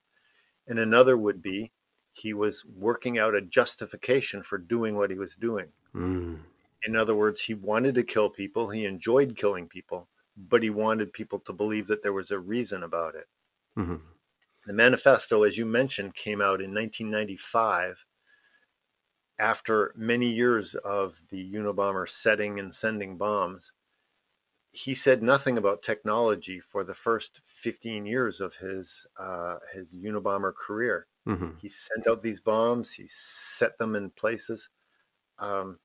and another would be he was working out a justification for doing what he was doing. Mm. In other words, he wanted to kill people, he enjoyed killing people, but he wanted people to believe that there was a reason about it. Mm-hmm. The manifesto, as you mentioned, came out in 1995 after many years of the Unabomber setting and sending bombs. He said nothing about technology for the first 15 years of his uh, his Unabomber career. Mm-hmm. He sent out these bombs. He set them in places. Um,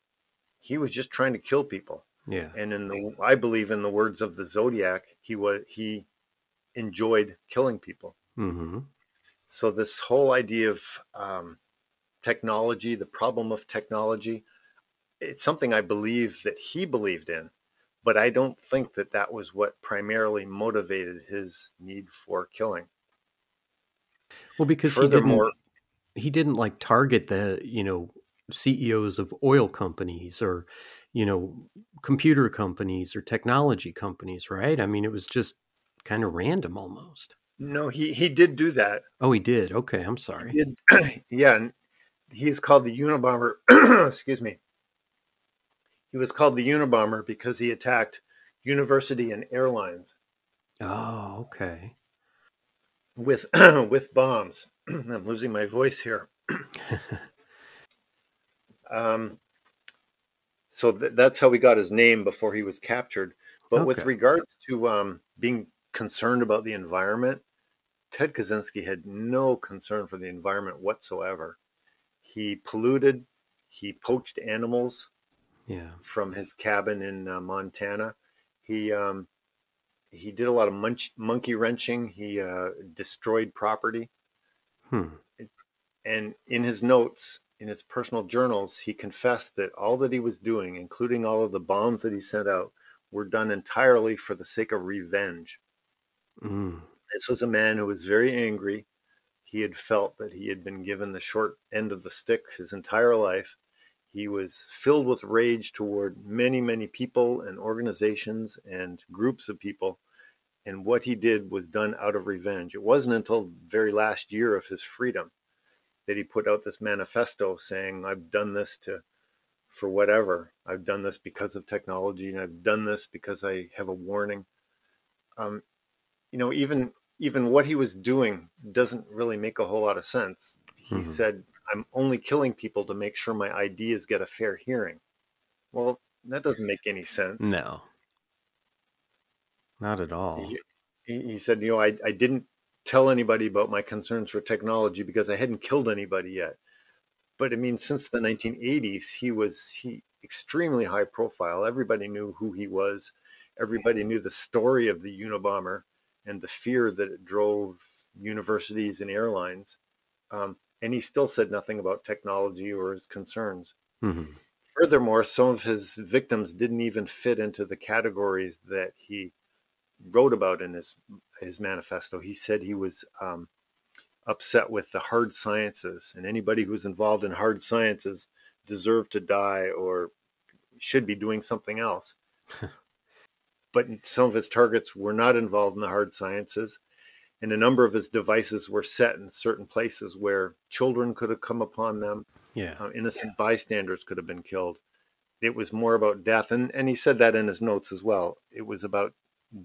he was just trying to kill people. Yeah. And in the, I believe in the words of the Zodiac, he was he enjoyed killing people. Mm-hmm. So this whole idea of um, technology, the problem of technology, it's something I believe that he believed in, but I don't think that that was what primarily motivated his need for killing. Well, because Furthermore, he didn't, he didn't like target the you know CEOs of oil companies or you know computer companies or technology companies, right? I mean, it was just kind of random almost. No, he he did do that. Oh, he did. Okay, I'm sorry. He did, yeah, he's called the Unabomber. excuse me. He was called the Unabomber because he attacked university and airlines. Oh, okay with with bombs. I'm losing my voice here. um, so th- that's how we got his name before he was captured. But okay. with regards to um, being concerned about the environment, Ted Kaczynski had no concern for the environment whatsoever. He polluted, he poached animals yeah. from his cabin in uh, Montana. He um, he did a lot of munch, monkey wrenching. He uh, destroyed property. Hmm. And in his notes, in his personal journals, he confessed that all that he was doing, including all of the bombs that he sent out, were done entirely for the sake of revenge. Mm. This was a man who was very angry. He had felt that he had been given the short end of the stick his entire life. He was filled with rage toward many, many people and organizations and groups of people. And what he did was done out of revenge. It wasn't until very last year of his freedom that he put out this manifesto saying, I've done this to for whatever. I've done this because of technology and I've done this because I have a warning. Um, you know, even even what he was doing doesn't really make a whole lot of sense. He mm-hmm. said, I'm only killing people to make sure my ideas get a fair hearing. Well, that doesn't make any sense. No, not at all. He, he said, you know, I, I didn't tell anybody about my concerns for technology because I hadn't killed anybody yet. But I mean, since the 1980s, he was he extremely high profile. Everybody knew who he was. Everybody knew the story of the Unabomber and the fear that it drove universities and airlines. Um, and he still said nothing about technology or his concerns. Mm-hmm. Furthermore, some of his victims didn't even fit into the categories that he wrote about in his his manifesto. He said he was um, upset with the hard sciences, and anybody who's involved in hard sciences deserved to die or should be doing something else. but some of his targets were not involved in the hard sciences and a number of his devices were set in certain places where children could have come upon them. Yeah, uh, innocent yeah. bystanders could have been killed. It was more about death, and and he said that in his notes as well. It was about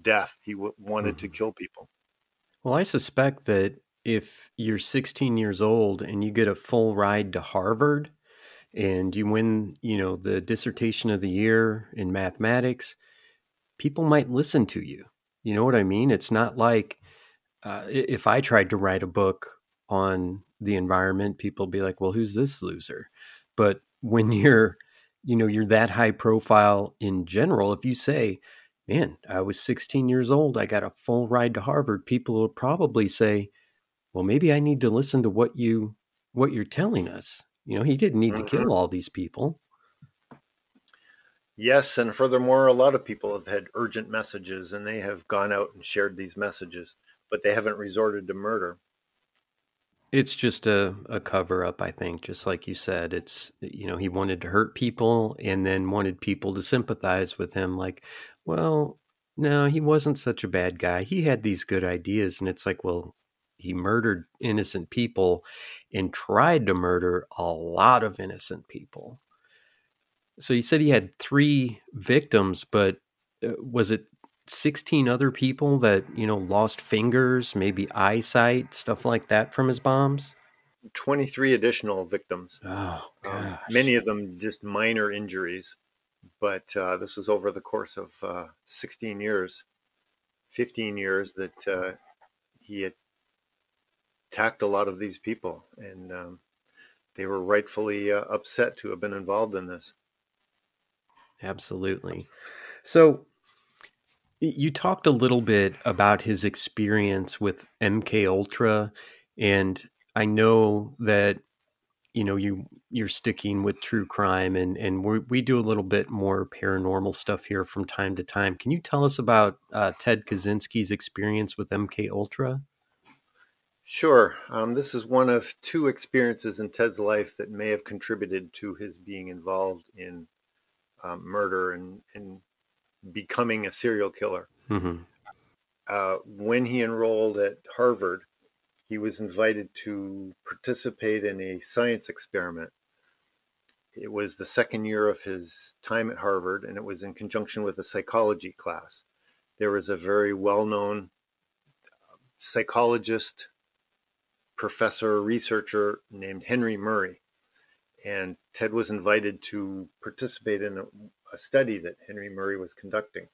death. He w- wanted mm-hmm. to kill people. Well, I suspect that if you're 16 years old and you get a full ride to Harvard and you win, you know, the dissertation of the year in mathematics, people might listen to you. You know what I mean? It's not like uh, if I tried to write a book on the environment, people be like, "Well, who's this loser?" But when you're, you know, you're that high profile in general, if you say, "Man, I was 16 years old, I got a full ride to Harvard," people will probably say, "Well, maybe I need to listen to what you what you're telling us." You know, he didn't need mm-hmm. to kill all these people. Yes, and furthermore, a lot of people have had urgent messages and they have gone out and shared these messages, but they haven't resorted to murder. It's just a, a cover up, I think, just like you said. It's, you know, he wanted to hurt people and then wanted people to sympathize with him. Like, well, no, he wasn't such a bad guy. He had these good ideas. And it's like, well, he murdered innocent people and tried to murder a lot of innocent people. So you said he had three victims, but uh, was it 16 other people that, you know, lost fingers, maybe eyesight, stuff like that from his bombs? 23 additional victims. Oh, um, many of them just minor injuries. But uh, this was over the course of uh, 16 years, 15 years that uh, he had attacked a lot of these people. And um, they were rightfully uh, upset to have been involved in this. Absolutely. So, you talked a little bit about his experience with MK Ultra, and I know that you know you you're sticking with true crime, and and we we do a little bit more paranormal stuff here from time to time. Can you tell us about uh, Ted Kaczynski's experience with MK Ultra? Sure. Um, this is one of two experiences in Ted's life that may have contributed to his being involved in um, murder and, and becoming a serial killer. Mm-hmm. Uh, when he enrolled at Harvard, he was invited to participate in a science experiment. It was the second year of his time at Harvard, and it was in conjunction with a psychology class. There was a very well known psychologist, professor, researcher named Henry Murray. And Ted was invited to participate in a, a study that Henry Murray was conducting.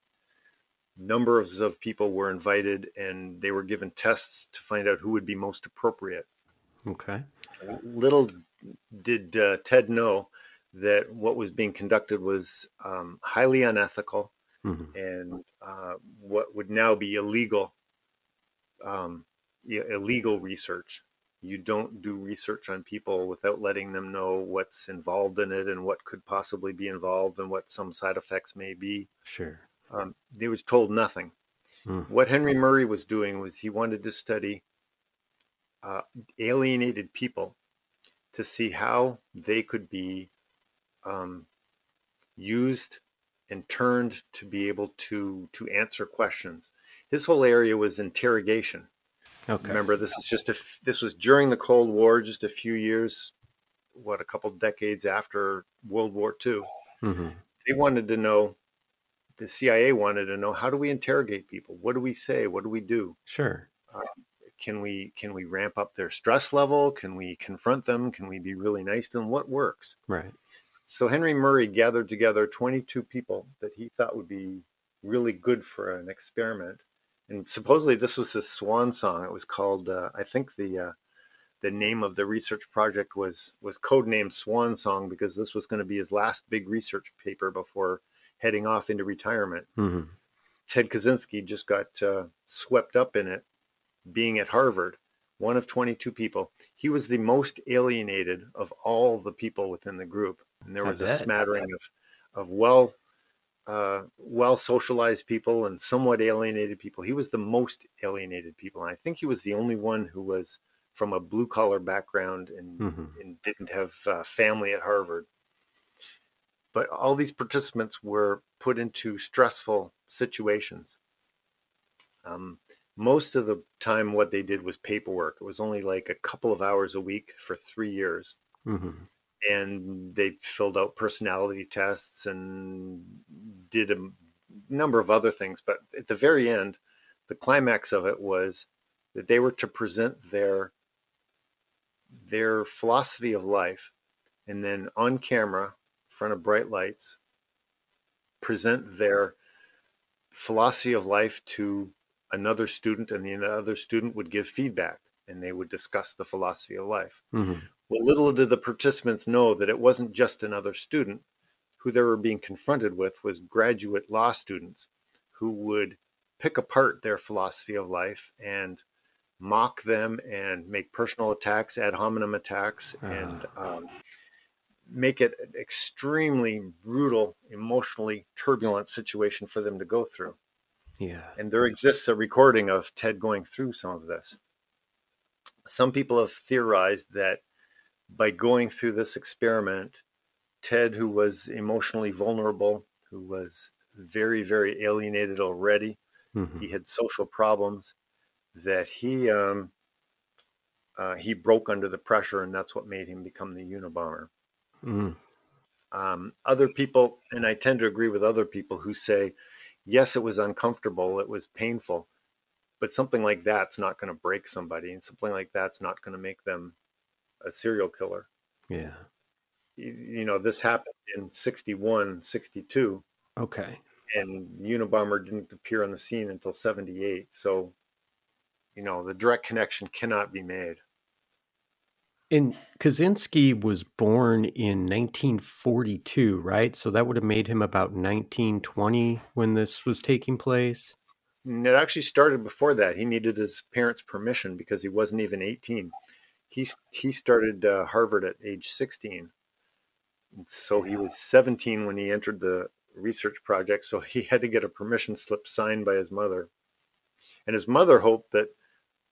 Numbers of people were invited and they were given tests to find out who would be most appropriate. Okay. Little did uh, Ted know that what was being conducted was um, highly unethical mm-hmm. and uh, what would now be illegal um, illegal research you don't do research on people without letting them know what's involved in it and what could possibly be involved and what some side effects may be. Sure. Um, they was told nothing. Mm. What Henry Murray was doing was he wanted to study uh, alienated people to see how they could be um, used and turned to be able to to answer questions. His whole area was interrogation. Okay. Remember, this is just a this was during the Cold War, just a few years, what a couple decades after World War II. Mm-hmm. They wanted to know. The CIA wanted to know how do we interrogate people? What do we say? What do we do? Sure. Uh, can we can we ramp up their stress level? Can we confront them? Can we be really nice to them? What works? Right. So Henry Murray gathered together 22 people that he thought would be really good for an experiment and supposedly this was his swan song. It was called, uh, I think the uh, the name of the research project was was codenamed Swan Song because this was going to be his last big research paper before heading off into retirement. Mm-hmm. Ted Kaczynski just got uh, swept up in it, being at Harvard, one of 22 people. He was the most alienated of all the people within the group, and there was a smattering of of well uh, well socialized people and somewhat alienated people. He was the most alienated people. And I think he was the only one who was from a blue collar background and, mm-hmm. and didn't have uh, family at Harvard. But all these participants were put into stressful situations. Um, most of the time, what they did was paperwork. It was only like a couple of hours a week for three years. Mm-hmm and they filled out personality tests and did a number of other things. But at the very end, the climax of it was that they were to present their their philosophy of life, and then on camera, in front of bright lights, present their philosophy of life to another student, and the other student would give feedback, and they would discuss the philosophy of life. Mm-hmm. Well, little did the participants know that it wasn't just another student. Who they were being confronted with was graduate law students who would pick apart their philosophy of life and mock them and make personal attacks, ad hominem attacks, uh. and um, make it an extremely brutal, emotionally turbulent situation for them to go through. Yeah. And there exists a recording of Ted going through some of this. Some people have theorized that by going through this experiment, Ted, who was emotionally vulnerable, who was very, very alienated already, Mm-hmm. he had social problems, that he um, uh, he broke under the pressure, and that's what made him become the Unabomber. Mm. Um, other people, and I tend to agree with other people who say, yes, it was uncomfortable, it was painful, but something like that's not going to break somebody, and something like that's not going to make them a serial killer. Yeah. You, you know, this happened in 61, 62, Okay. and Unabomber didn't appear on the scene until 78. So, you know, the direct connection cannot be made. And Kaczynski was born in 1942, right? So that would have made him about 1920 when this was taking place. And it actually started before that. He needed his parents' permission because he wasn't even 18. He he started uh, Harvard at age 16. And so he was 17 when he entered the research project. So he had to get a permission slip signed by his mother. And his mother hoped that,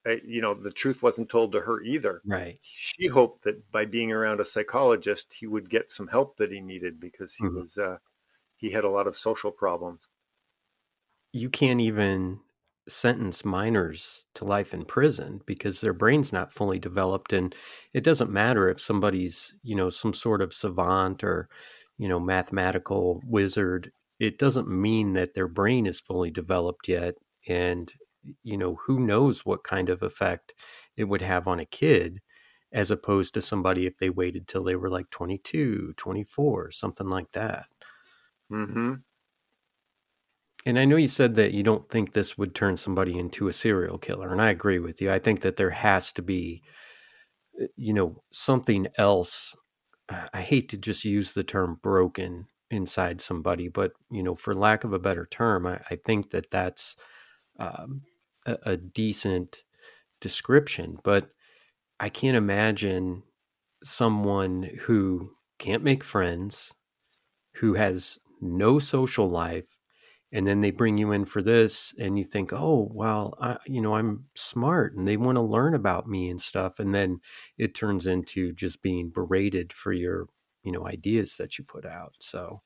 uh, you know, the truth wasn't told to her either. Right. She hoped that by being around a psychologist, he would get some help that he needed because he Mhm. was uh, he had a lot of social problems. You can't even sentence minors to life in prison because their brain's not fully developed and it doesn't matter if somebody's, you know, some sort of savant or, you know, mathematical wizard. It doesn't mean that their brain is fully developed yet and you know, who knows what kind of effect it would have on a kid as opposed to somebody if they waited till they were like 22, 24, something like that. hmm And I know you said that you don't think this would turn somebody into a serial killer, and I agree with you. I think that there has to be, uh, you know, something else. I hate to just use the term broken inside somebody, but, you know, for lack of a better term, I, I think that that's um, a, a decent description. But I can't imagine someone who can't make friends, who has no social life, and then they bring you in for this and you think oh well I, you know i'm smart and they want to learn about me and stuff and then it turns into just being berated for your you know ideas that you put out so.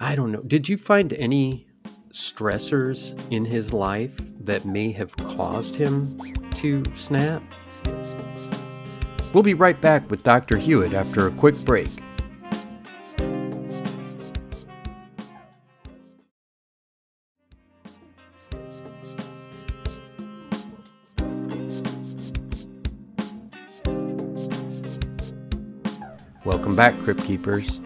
I don't know did you find any stressors in his life that may have caused him to snap? We'll be right back with dr hewitt after a quick break Welcome back, Crypt Keepers.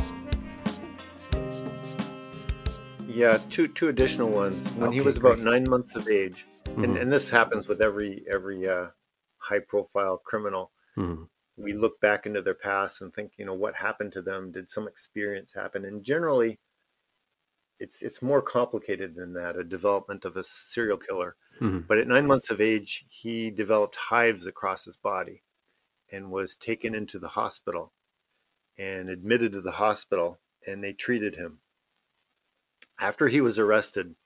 Yeah, two two additional ones. When he Okay, was about nine months of age, and, Mhm, and this happens with every every uh, high profile criminal. mhm, We look back into their past and think, you know, what happened to them? Did some experience happen? And generally, it's it's more complicated than that. A development of a serial killer. mhm. But at nine months of age, he developed hives across his body, and was taken into the hospital, and admitted to the hospital, and they treated him. After he was arrested,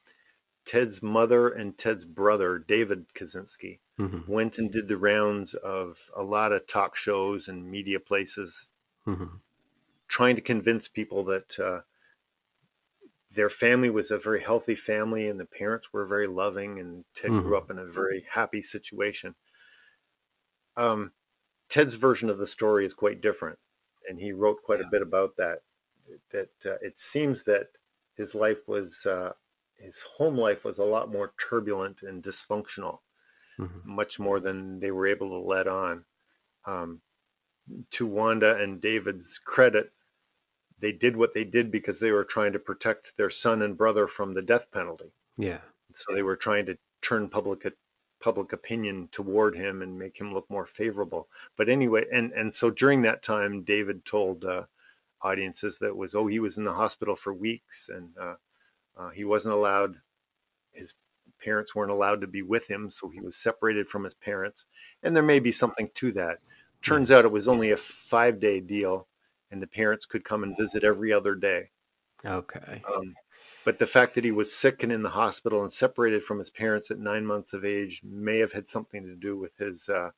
Ted's mother and Ted's brother, David Kaczynski, Mhm, went and did the rounds of a lot of talk shows and media places, mhm. trying to convince people that uh, their family was a very healthy family and the parents were very loving, and Ted Mhm. grew up in a very happy situation. Um, Ted's version of the story is quite different, and he wrote quite a bit about that. That uh, it seems that his life was, uh, his home life was a lot more turbulent and dysfunctional Mhm. much more than they were able to let on. Um, to Wanda and David's credit, they did what they did because they were trying to protect their son and brother from the death penalty. Yeah. So they were trying to turn public public opinion toward him and make him look more favorable. But anyway, and and so during that time, David told uh, audiences that was oh he was in the hospital for weeks and uh, uh, he wasn't allowed. His parents weren't allowed to be with him, so he was separated from his parents. And there may be something to that. Turns out it was only a five day deal, and the parents could come and visit every other day. Okay. Um, but the fact that he was sick and in the hospital and separated from his parents at nine months of age may have had something to do with his uh,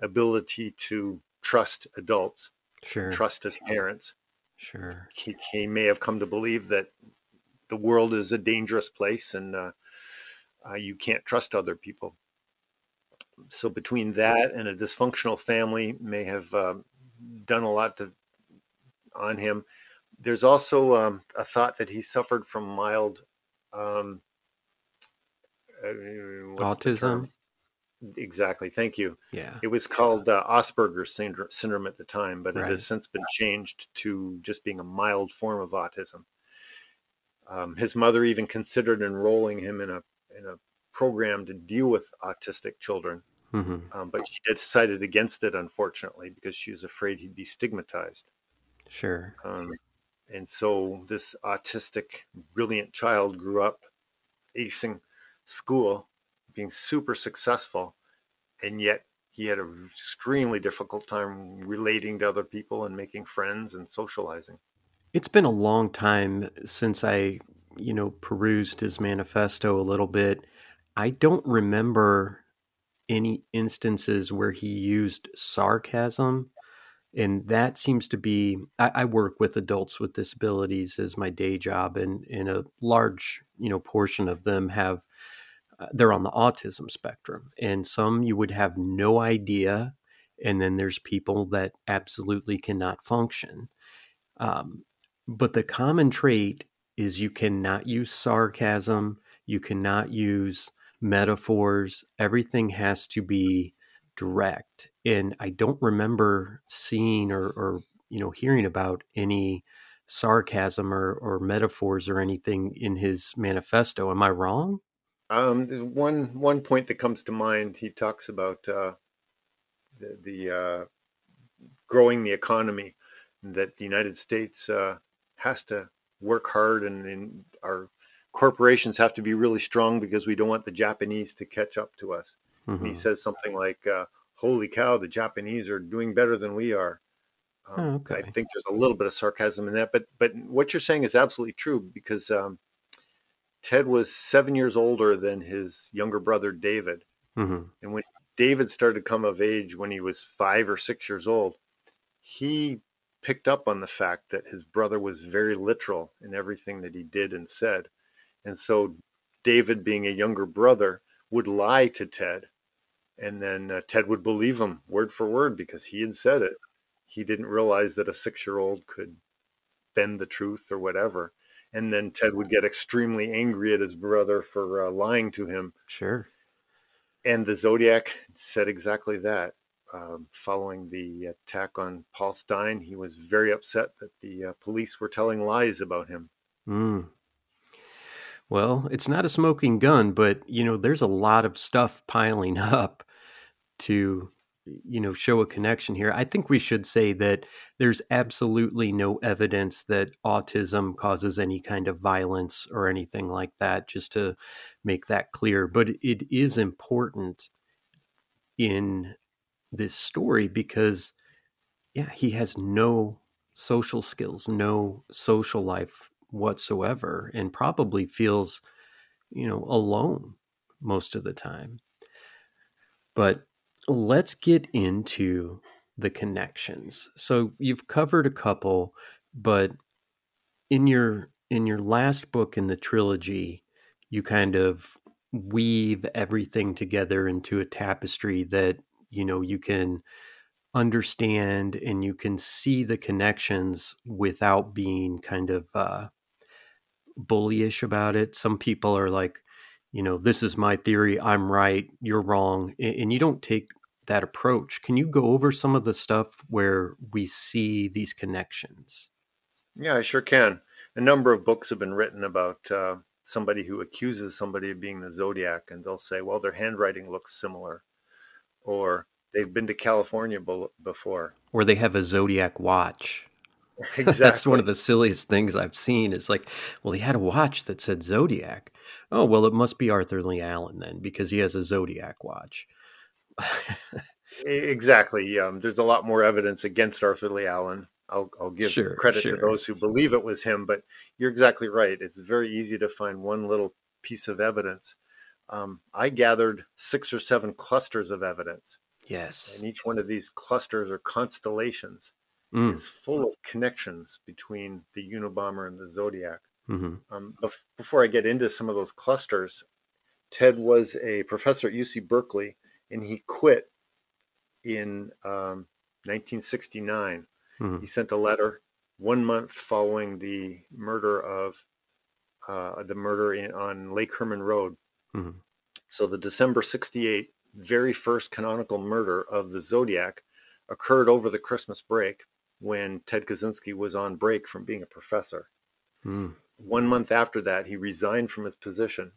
ability to trust adults, sure. trust his parents. Sure. He, he may have come to believe that the world is a dangerous place and uh, uh, you can't trust other people. So between that and a dysfunctional family may have uh, done a lot to, on him. There's also um, a thought that he suffered from mild um, uh, autism. Exactly. Thank you. Yeah. It was called uh, Asperger's syndrome, syndrome at the time, but Right. it has since been changed to just being a mild form of autism. Um, his mother even considered enrolling him in a in a program to deal with autistic children, hmm um, but she decided against it, unfortunately, because she was afraid he'd be stigmatized. Sure. Um, and so this autistic, brilliant child grew up acing school, being super successful, and yet he had an extremely difficult time relating to other people and making friends and socializing. It's been a long time since I, you know, perused his manifesto a little bit. I don't remember any instances where he used sarcasm. And that seems to be, I, I work with adults with disabilities as my day job, and, and a large, you know, portion of them have, uh, they're on the autism spectrum. And some you would have no idea. And then there's people that absolutely cannot function. Um, but the common trait is you cannot use sarcasm, you cannot use metaphors. Everything has to be direct. And I don't remember seeing or, or you know hearing about any sarcasm or, or metaphors or anything in his manifesto. Am I wrong? Um, there's one one point that comes to mind. He talks about uh, the, the uh, growing the economy, that the United States uh, has to work hard, and, and our corporations have to be really strong because we don't want the Japanese to catch up to us. And he Mhm. says something like, uh, "Holy cow, the Japanese are doing better than we are." Um, Oh, okay. I think there's a little bit of sarcasm in that, but but what you're saying is absolutely true because um, Ted was seven years older than his younger brother David, Mhm. and when David started to come of age when he was five or six years old, he picked up on the fact that his brother was very literal in everything that he did and said, and so David, being a younger brother, would lie to Ted and then uh, Ted would believe him word for word because he had said it. He didn't realize that a six year old could bend the truth or whatever. And then Ted would get extremely angry at his brother for uh, lying to him. Sure. And the Zodiac said exactly that. Um, following the attack on Paul Stine, he was very upset that the uh, police were telling lies about him. Mm. Well, it's not a smoking gun, but you know, there's a lot of stuff piling up to you know show a connection here. I think we should say that there's absolutely no evidence that autism causes any kind of violence or anything like that just to make that clear, but it is important in this story because yeah, he has no social skills, no social life whatsoever, and probably feels, you know, alone most of the time. But let's get into the connections. So you've covered a couple, but in your in your last book in the trilogy, you kind of weave everything together into a tapestry that, you know, you can understand and you can see the connections without being kind of uh, bullyish about it. Some people are like, you know, this is my theory, I'm right, you're wrong, and you don't take that approach. Can you go over some of the stuff where we see these connections? Yeah, I sure can. A number of books have been written about uh, somebody who accuses somebody of being the Zodiac, and they'll say, well, their handwriting looks similar, or they've been to California be- before. Or they have a zodiac watch. Exactly. That's one of the silliest things I've seen. Is like, well, he had a watch that said Zodiac. Oh, well, it must be Arthur Leigh Allen then, because he has a Zodiac watch. Exactly. Um, there's a lot more evidence against Arthur Leigh Allen I'll, I'll give Sure, credit sure. to those who believe it was him, but you're exactly right. It's very easy to find one little piece of evidence. Um, I gathered six or seven clusters of evidence, Yes. and each one of these clusters are constellations Mm. is full of connections between the Unabomber and the Zodiac. hmm Um, bef- before I get into some of those clusters, Ted was a professor at UC Berkeley, and he quit in um, 1969. hmm He sent a letter one month following the murder of uh, the murder in, on Lake Herman Road. hmm So the December 68 very first canonical murder of the Zodiac occurred over the Christmas break when Ted Kaczynski was on break from being a professor. Mm. One month after that, he resigned from his position,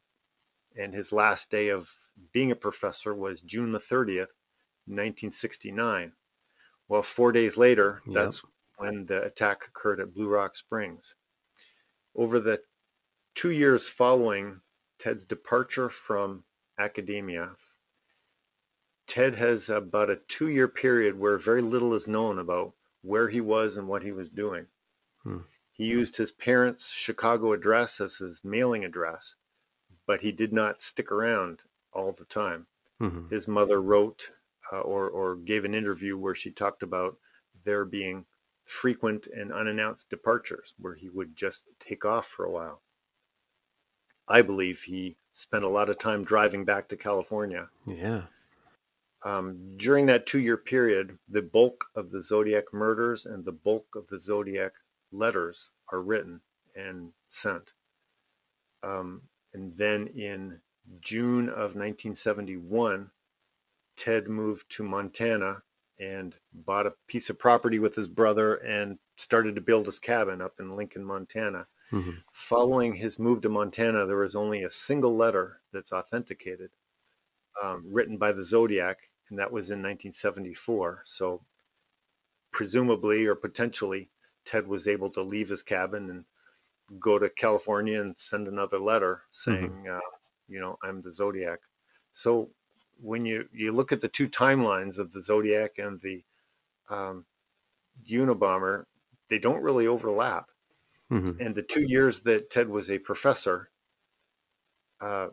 and his last day of being a professor was June the 30th, 1969. Well, four days later, Yep. that's when the attack occurred at Blue Rock Springs. Over the two years following Ted's departure from academia, Ted has about a two year period where very little is known about where he was and what he was doing. Hmm. He used his parents' Chicago address as his mailing address, but he did not stick around all the time. hmm His mother wrote uh, or, or gave an interview where she talked about there being frequent and unannounced departures where he would just take off for a while. I believe he spent a lot of time driving back to California. Yeah. Um, during that two year period, the bulk of the Zodiac murders and the bulk of the Zodiac letters are written and sent. Um, and then in June of 1971, Ted moved to Montana and bought a piece of property with his brother and started to build his cabin up in Lincoln, Montana. hmm Following his move to Montana, there was only a single letter that's authenticated, um, written by the Zodiac, and that was in 1974. So, presumably or potentially, Ted was able to leave his cabin and go to California and send another letter saying, uh, you know, I'm the Zodiac. So, when you, you look at the two timelines of the Zodiac and the um, Unabomber, they don't really overlap hmm and the two years that Ted was a professor, uh,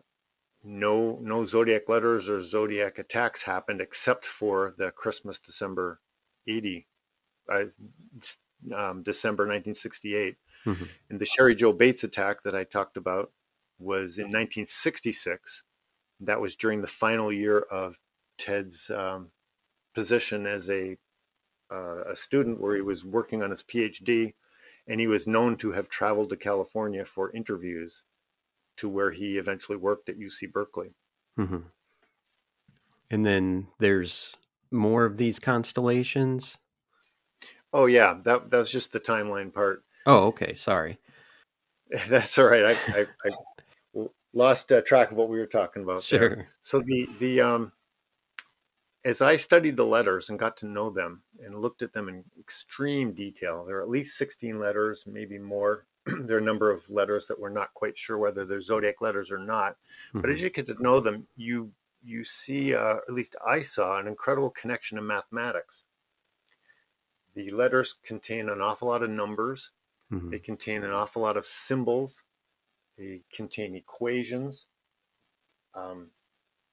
no no zodiac letters or zodiac attacks happened except for the Christmas December eighty, uh, um, December nineteen sixty eight, hmm and the Cheri Jo Bates attack that I talked about was in nineteen sixty six. That was during the final year of Ted's um, position as a uh, a student, where he was working on his PhD and he was known to have traveled to California for interviews to where he eventually worked at UC Berkeley. hmm And then there's more of these constellations. Oh yeah, that that was just the timeline part. Oh, okay. Sorry. That's all right. I, I, I lost uh, track of what we were talking about. there. Sure. So the the um, as I studied the letters and got to know them and looked at them in extreme detail, there are at least 16 letters, maybe more. there are a number of letters that we're not quite sure whether they're zodiac letters or not. But as you get to know them, you you see, uh, at least I saw, an incredible connection in mathematics. The letters contain an awful lot of numbers. Mhm. They contain an awful lot of symbols. They contain equations, um,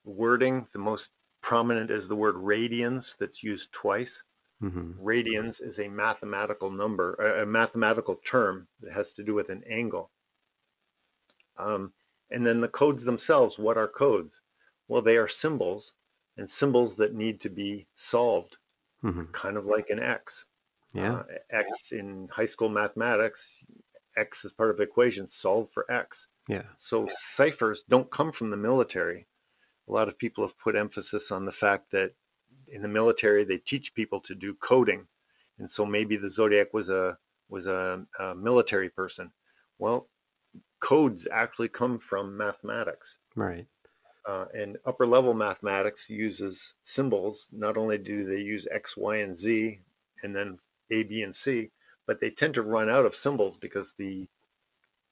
wording. The most prominent is the word radians, that's used twice. Mhm. Radians is a mathematical number, a mathematical term that has to do with an angle. Um, and then the codes themselves, what are codes? Well, they are symbols and symbols that need to be solved, Mhm. kind of like an X. Yeah. Uh, X in high school mathematics, X is part of the equation, solve for X. Yeah. So ciphers don't come from the military. A lot of people have put emphasis on the fact that in the military they teach people to do coding, and so maybe the zodiac was a was a, a military person. Well, codes actually come from mathematics, Right. uh, and upper level mathematics uses symbols. Not only do they use X, Y, and Z, and then A, B, and C, but they tend to run out of symbols because the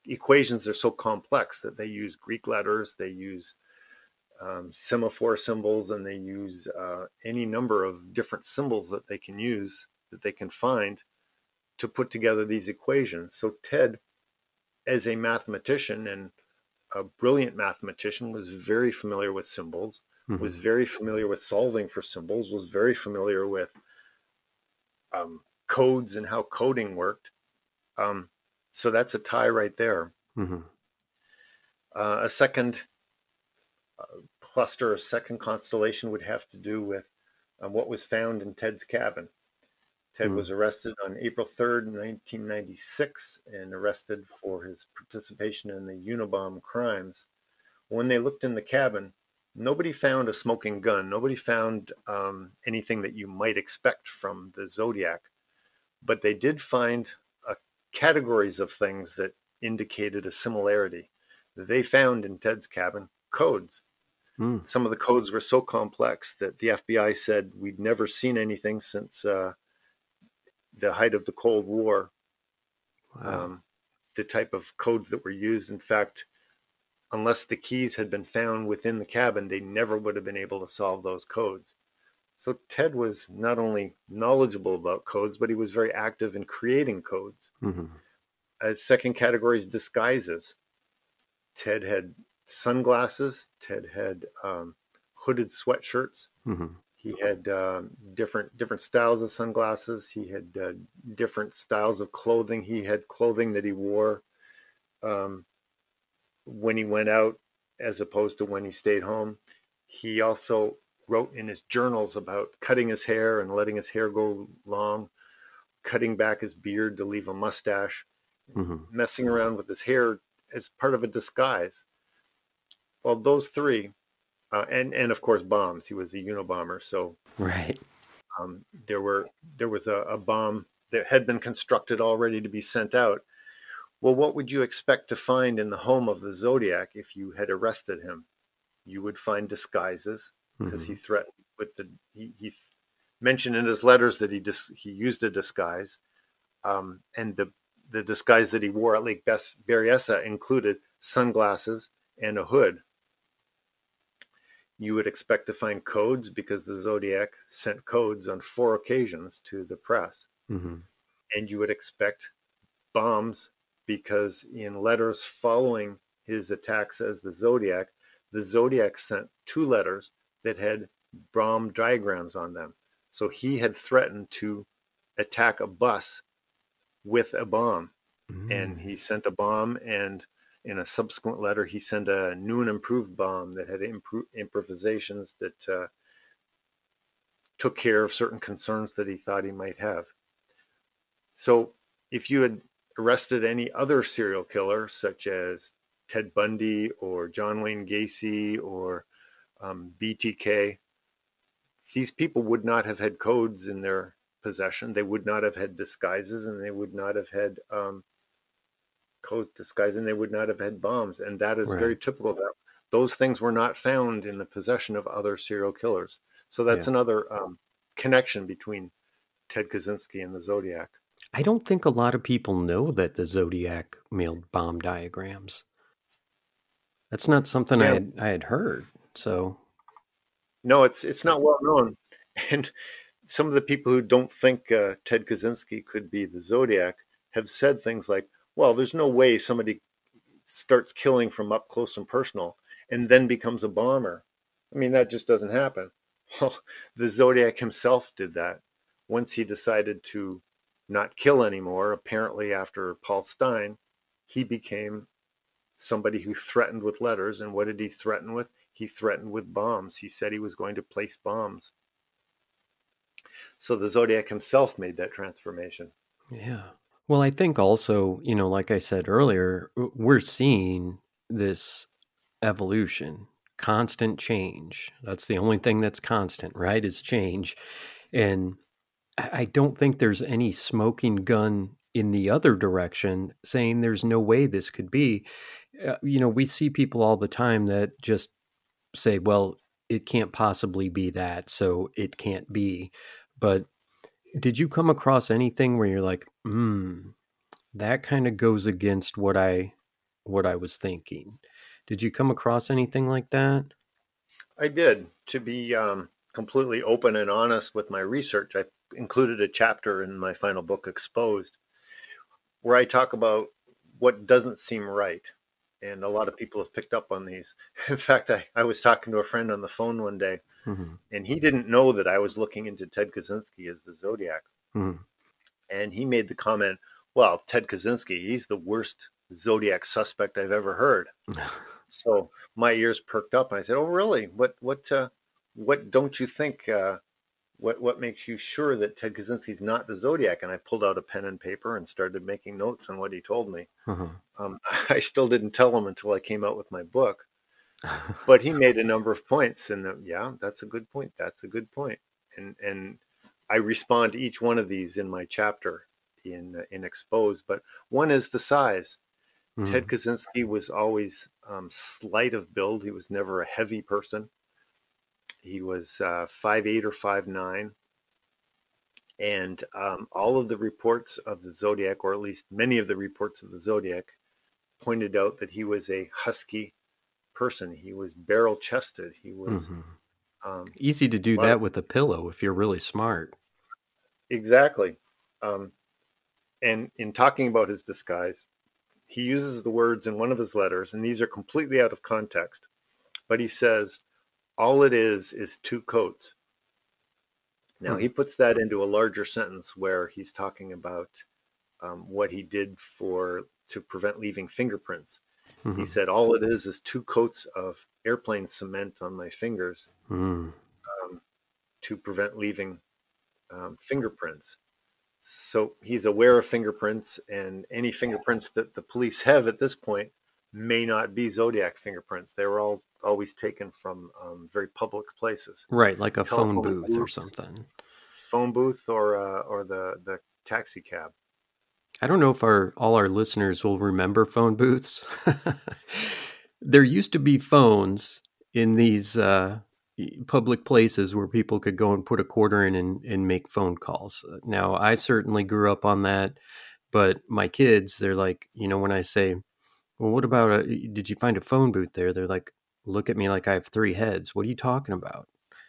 equations are so complex that they use Greek letters, they use um, semaphore symbols, and they use uh, any number of different symbols that they can use that they can find to put together these equations. So Ted, as a mathematician and a brilliant mathematician, was very familiar with symbols, mm-hmm. was very familiar with solving for symbols, was very familiar with um, codes and how coding worked. Um, so that's a tie right there. Mm-hmm. Uh, a second cluster, a second constellation would have to do with um, what was found in Ted's cabin. Ted mm. was arrested on April 3rd, 1996, and arrested for his participation in the Unabom crimes. When they looked in the cabin, nobody found a smoking gun. Nobody found um, anything that you might expect from the Zodiac. But they did find uh, categories of things that indicated a similarity. They found in Ted's cabin codes. Mm. Some of the codes were so complex that the FBI said we'd never seen anything since uh, the height of the Cold War. Wow. Um, the type of codes that were used. In fact, unless the keys had been found within the cabin, they never would have been able to solve those codes. So Ted was not only knowledgeable about codes, but he was very active in creating codes. Mm-hmm. Uh, second category is disguises. Ted had sunglasses. Ted had um, hooded sweatshirts. Mm-hmm. He had um, different different styles of sunglasses. He had uh, different styles of clothing. He had clothing that he wore um, when he went out, as opposed to when he stayed home. He also wrote in his journals about cutting his hair and letting his hair go long, cutting back his beard to leave a mustache, mm-hmm. messing around with his hair as part of a disguise. Well, those three, uh, and and of course bombs. He was a Unabomber, so right. Um, there were there was a, a bomb that had been constructed already to be sent out. Well, what would you expect to find in the home of the Zodiac if you had arrested him? You would find disguises because mm-hmm. he threatened with the he, he, mentioned in his letters that he dis, he used a disguise, um, and the the disguise that he wore at Lake Berryessa included sunglasses and a hood you would expect to find codes because the Zodiac sent codes on four occasions to the press. Mm-hmm. And you would expect bombs because in letters following his attacks as the Zodiac, the Zodiac sent two letters that had bomb diagrams on them. So he had threatened to attack a bus with a bomb. Mm-hmm. And he sent a bomb and in a subsequent letter, he sent a new and improved bomb that had impro- improvisations that uh, took care of certain concerns that he thought he might have. So, if you had arrested any other serial killer, such as Ted Bundy or John Wayne Gacy or um, BTK, these people would not have had codes in their possession. They would not have had disguises, and they would not have had um, coat and they would not have had bombs. And that is right. very typical of that those things were not found in the possession of other serial killers. So that's yeah. another um, connection between Ted Kaczynski and the Zodiac. I don't think a lot of people know that the Zodiac mailed bomb diagrams. That's not something yeah. I had I had heard. So no, it's it's not well known, and some of the people who don't think uh, Ted Kaczynski could be the Zodiac have said things like, well, there's no way somebody starts killing from up close and personal and then becomes a bomber. I mean, that just doesn't happen. Well, the Zodiac himself did that once he decided to not kill anymore. Apparently, after Paul Stine, he became somebody who threatened with letters. And what did he threaten with? He threatened with bombs. He said he was going to place bombs. So the Zodiac himself made that transformation. Yeah. Well, I think also, you know, like I said earlier, we're seeing this evolution, constant change. That's the only thing that's constant, right? Is change. And I don't think there's any smoking gun in the other direction saying there's no way this could be. Uh, you know, we see people all the time that just say, well, it can't possibly be that, so it can't be. But did you come across anything where you're like, hmm, that kind of goes against what I what I was thinking? Did you come across anything like that? I did. To be um, completely open and honest with my research, I included a chapter in my final book, Exposed, where I talk about what doesn't seem right. And a lot of people have picked up on these. In fact, I, I was talking to a friend on the phone one day, mm-hmm. and he didn't know that I was looking into Ted Kaczynski as the Zodiac. Mm-hmm. And he made the comment, well, Ted Kaczynski, he's the worst Zodiac suspect I've ever heard. so my ears perked up, and I said, "Oh, really? What? What? Uh, what don't you think? Uh, what? What makes you sure that Ted Kaczynski's not the Zodiac?" And I pulled out a pen and paper and started making notes on what he told me. Uh-huh. Um, I still didn't tell him until I came out with my book, but he made a number of points, and uh, yeah, that's a good point. That's a good point, and and I respond to each one of these in my chapter in uh, in Exposed. But one is the size. Mm-hmm. Ted Kaczynski was always um, slight of build. He was never a heavy person. He was uh, five eight or five nine, and um, all of the reports of the Zodiac, or at least many of the reports of the Zodiac, pointed out that he was a husky person. He was barrel chested. He was mm-hmm. um, easy to do that with a pillow if you're really smart. Exactly. Um, and in talking about his disguise, he uses the words in one of his letters, and these are completely out of context. But he says, all it is is two coats. Now, he puts that into a larger sentence where he's talking about um, what he did for to prevent leaving fingerprints. Mm-hmm. He said, all it is is two coats of airplane cement on my fingers mm. um, to prevent leaving um, fingerprints. So he's aware of fingerprints, and any fingerprints that the police have at this point may not be Zodiac fingerprints. They were all always taken from um, very public places, right? Like a phone booth booths, or something, phone booth or uh, or the the taxi cab. I don't know if our all our listeners will remember phone booths. there used to be phones in these uh, public places where people could go and put a quarter in and, and make phone calls. Now, I certainly grew up on that, but my kids, they're like, you know, when I say, well, what about a, did you find a phone booth there? They're like, look at me like I have three heads. What are you talking about?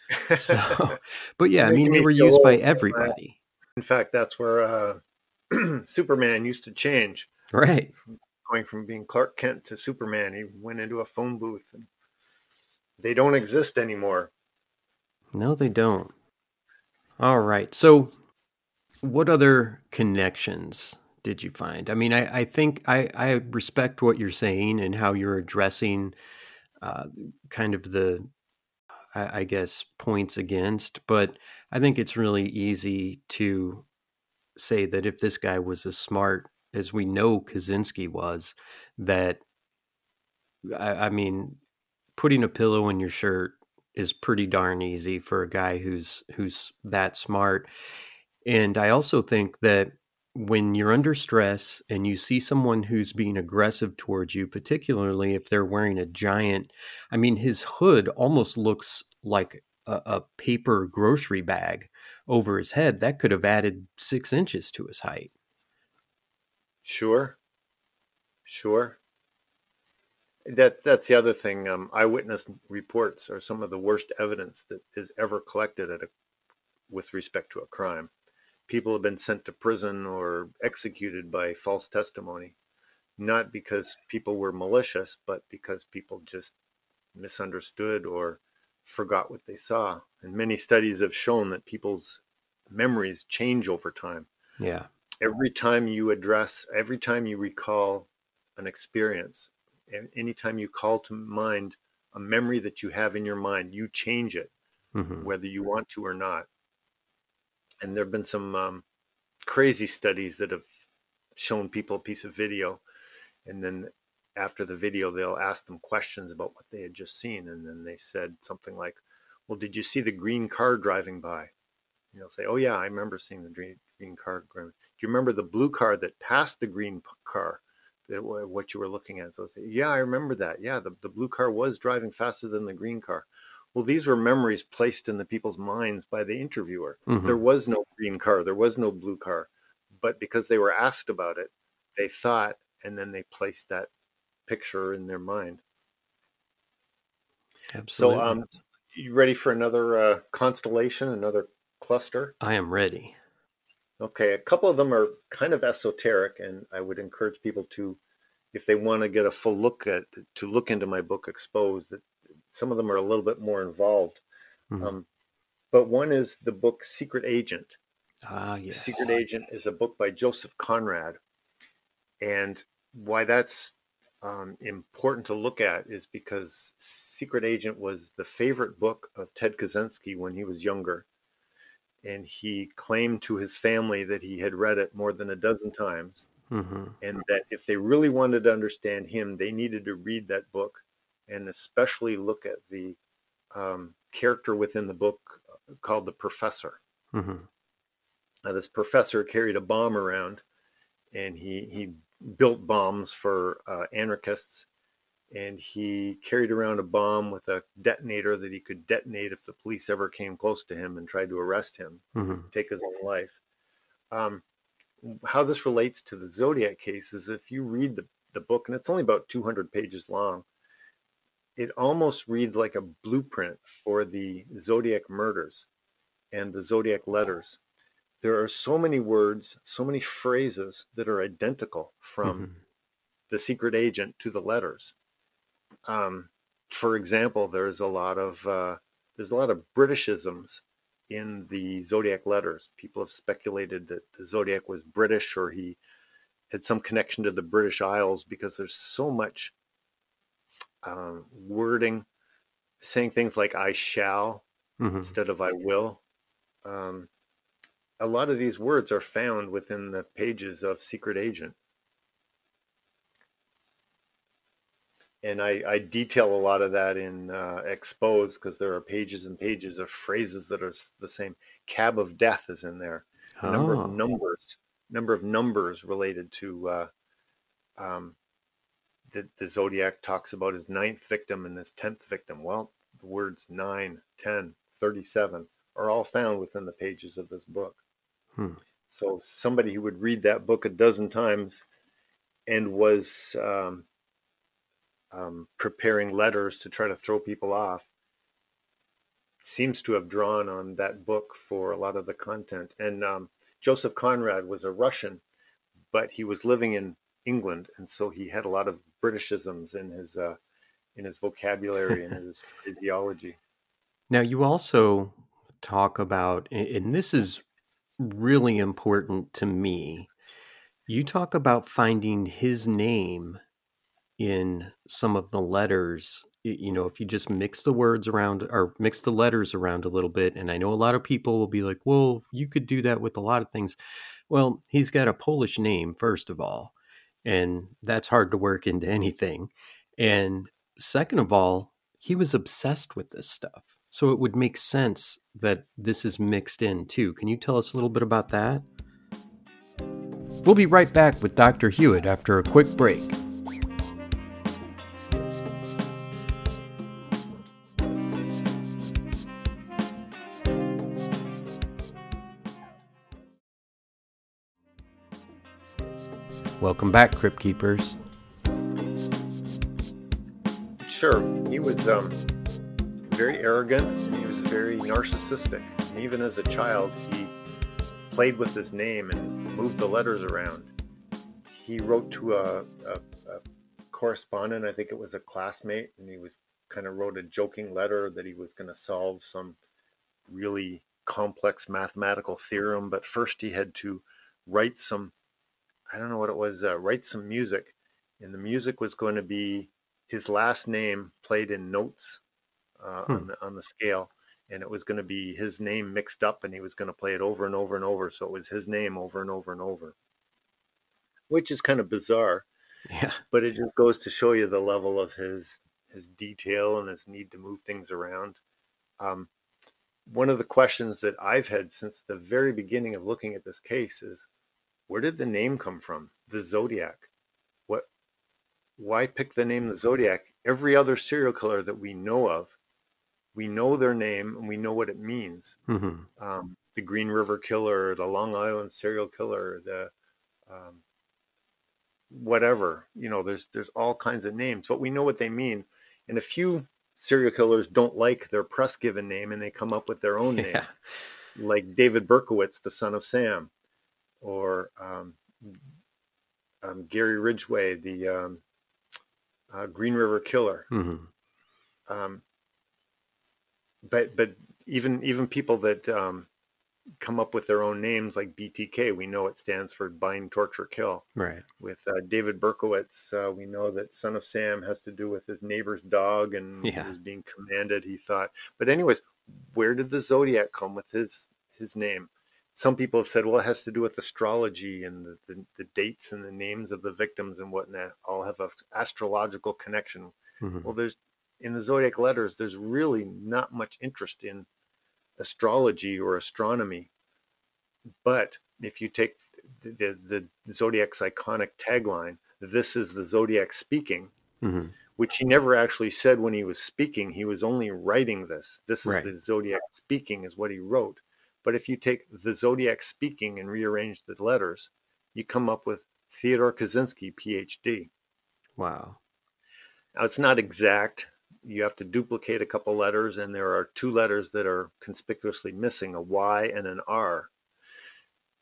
So, but yeah, I mean, they were used by everybody. In fact, that's where uh, Superman used to change. Right. Going from being Clark Kent to Superman, he went into a phone booth and they don't exist anymore. No, they don't. All right. So, what other connections did you find? I mean, I, I think I, I respect what you're saying and how you're addressing uh, kind of the, I, I guess, points against, but I think it's really easy to say that if this guy was as smart as we know Kaczynski was, that I, I mean, putting a pillow in your shirt is pretty darn easy for a guy who's who's that smart. And I also think that when you're under stress and you see someone who's being aggressive towards you, particularly if they're wearing a giant, I mean, his hood almost looks like a, a paper grocery bag over his head. That could have added six inches to his height. Sure. Sure. That that's the other thing. Um, eyewitness reports are some of the worst evidence that is ever collected at a, with respect to a crime. People have been sent to prison or executed by false testimony, not because people were malicious, but because people just misunderstood or forgot what they saw. And many studies have shown that people's memories change over time. Yeah. Every time you address, every time you recall an experience, and anytime you call to mind a memory that you have in your mind, you change it, mm-hmm. whether you want to or not. And there have been some um, crazy studies that have shown people a piece of video, and then after the video, they'll ask them questions about what they had just seen, and then they said something like, "Well, did you see the green car driving by?" And they'll say, "Oh yeah, I remember seeing the green green car." Do you remember the blue car that passed the green car? that what you were looking at. So say, yeah, I remember that. Yeah, the, the blue car was driving faster than the green car. Well, these were memories placed in the people's minds by the interviewer. Mm-hmm. There was no green car, there was no blue car. But because they were asked about it, they thought, and then they placed that picture in their mind. Absolutely. So, um, you ready for another uh, constellation, another cluster? I am ready. Okay, a couple of them are kind of esoteric, and I would encourage people to, if they want to get a full look at, to look into my book Exposed. That some of them are a little bit more involved. Mm-hmm. Um, but one is the book Secret Agent. Ah, yes. Secret Agent is a book by Joseph Conrad, and why that's um, important to look at is because Secret Agent was the favorite book of Ted Kaczynski when he was younger. And he claimed to his family that he had read it more than a dozen times. Mm-hmm. And that if they really wanted to understand him, they needed to read that book and especially look at the um, character within the book called the Professor. Mm-hmm. Now, this professor carried a bomb around and he, he built bombs for uh, anarchists, and he carried around a bomb with a detonator that he could detonate if the police ever came close to him and tried to arrest him, mm-hmm. take his own life. Um, how this relates to the Zodiac case is if you read the, the book, and it's only about 200 pages long, it almost reads like a blueprint for the Zodiac murders and the Zodiac letters there are so many words, so many phrases that are identical from mm-hmm. the secret agent to the letters. Um, for example, there's a lot of uh, there's a lot of Britishisms in the zodiac letters. People have speculated that the zodiac was British or he had some connection to the British Isles because there's so much um, wording saying things like "I shall" mm-hmm. instead of "I will." Um, a lot of these words are found within the pages of Secret Agent. And I, I detail a lot of that in uh, Exposed because there are pages and pages of phrases that are the same. Cab of Death is in there. A number of oh. numbers, number of numbers related to uh, um, the, the Zodiac talks about his ninth victim and his tenth victim. Well, the words 9, 10, 37 are all found within the pages of this book. Hmm. So somebody who would read that book a dozen times and was um, um, preparing letters to try to throw people off seems to have drawn on that book for a lot of the content. And um, Joseph Conrad was a Russian, but he was living in England, and so he had a lot of Britishisms in his uh, in his vocabulary and his physiology. Now, you also talk about, and this is really important to me. You talk about finding his name in some of the letters. You know, if you just mix the words around or mix the letters around a little bit, and I know a lot of people will be like, well, you could do that with a lot of things. Well, he's got a Polish name, first of all, and that's hard to work into anything. And second of all, he was obsessed with this stuff. So it would make sense that this is mixed in too. Can you tell us a little bit about that? We'll be right back with Dr. Hewitt after a quick break. Welcome back, Crypt Keepers. Sure. He was um, very arrogant and he was very narcissistic. And even as a child, he played with his name and moved the letters around. He wrote to a, a, a correspondent, I think it was a classmate, and he was kind of wrote a joking letter that he was going to solve some really complex mathematical theorem. But first, he had to write some, I don't know what it was, uh, write some music. And the music was going to be his last name played in notes uh, hmm. on the on the scale, and it was going to be his name mixed up, and he was going to play it over and over and over. So it was his name over and over and over, which is kind of bizarre. Yeah, but it just goes to show you the level of his his detail and his need to move things around. Um, one of the questions that I've had since the very beginning of looking at this case is, where did the name come from? The Zodiac. What? Why pick the name the Zodiac? Every other serial killer that we know of we know their name and we know what it means. Mm-hmm. Um, the Green River Killer, the Long Island serial killer, the um, whatever. You know, there's there's all kinds of names, but we know what they mean. And a few serial killers don't like their press given name and they come up with their own name, yeah. like David Berkowitz, the son of Sam. Or um, um, Gary Ridgway, the um, uh, Green River Killer. Mm-hmm. Um, but but even even people that um, come up with their own names like BTK, we know it stands for Bind, Torture, Kill. Right. With uh, David Berkowitz, uh, we know that Son of Sam has to do with his neighbor's dog and Yeah. he was being commanded. He thought, but anyways, where did the zodiac come with his his name? Some people have said, well, it has to do with astrology and the, the, the dates and the names of the victims and whatnot all have a astrological connection. Mhm. Well, there's in the zodiac letters, there's really not much interest in astrology or astronomy. But if you take the, the, the zodiac's iconic tagline, this is the zodiac speaking, Mhm. which he never actually said when he was speaking. He was only writing this. This is Right. the zodiac speaking, is what he wrote. But if you take the zodiac speaking and rearrange the letters, you come up with Theodore Kaczynski, PhD. Wow. Now it's not exact. You have to duplicate a couple letters, and there are two letters that are conspicuously missing a Y and an R.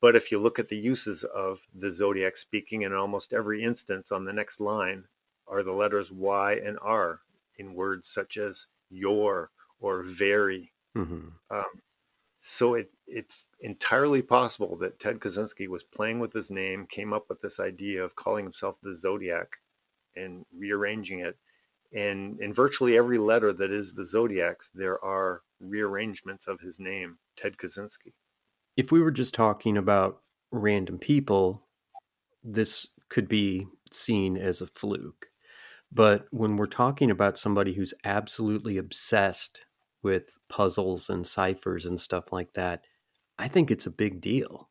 But if you look at the uses of the zodiac speaking, in almost every instance on the next line are the letters Y and R in words such as your or very. hmm Um, so it, it's entirely possible that Ted Kaczynski was playing with his name, came up with this idea of calling himself the Zodiac and rearranging it. And in virtually every letter that is the Zodiac's, there are rearrangements of his name, Ted Kaczynski. If we were just talking about random people, this could be seen as a fluke. But when we're talking about somebody who's absolutely obsessed with puzzles and ciphers and stuff like that, I think it's a big deal.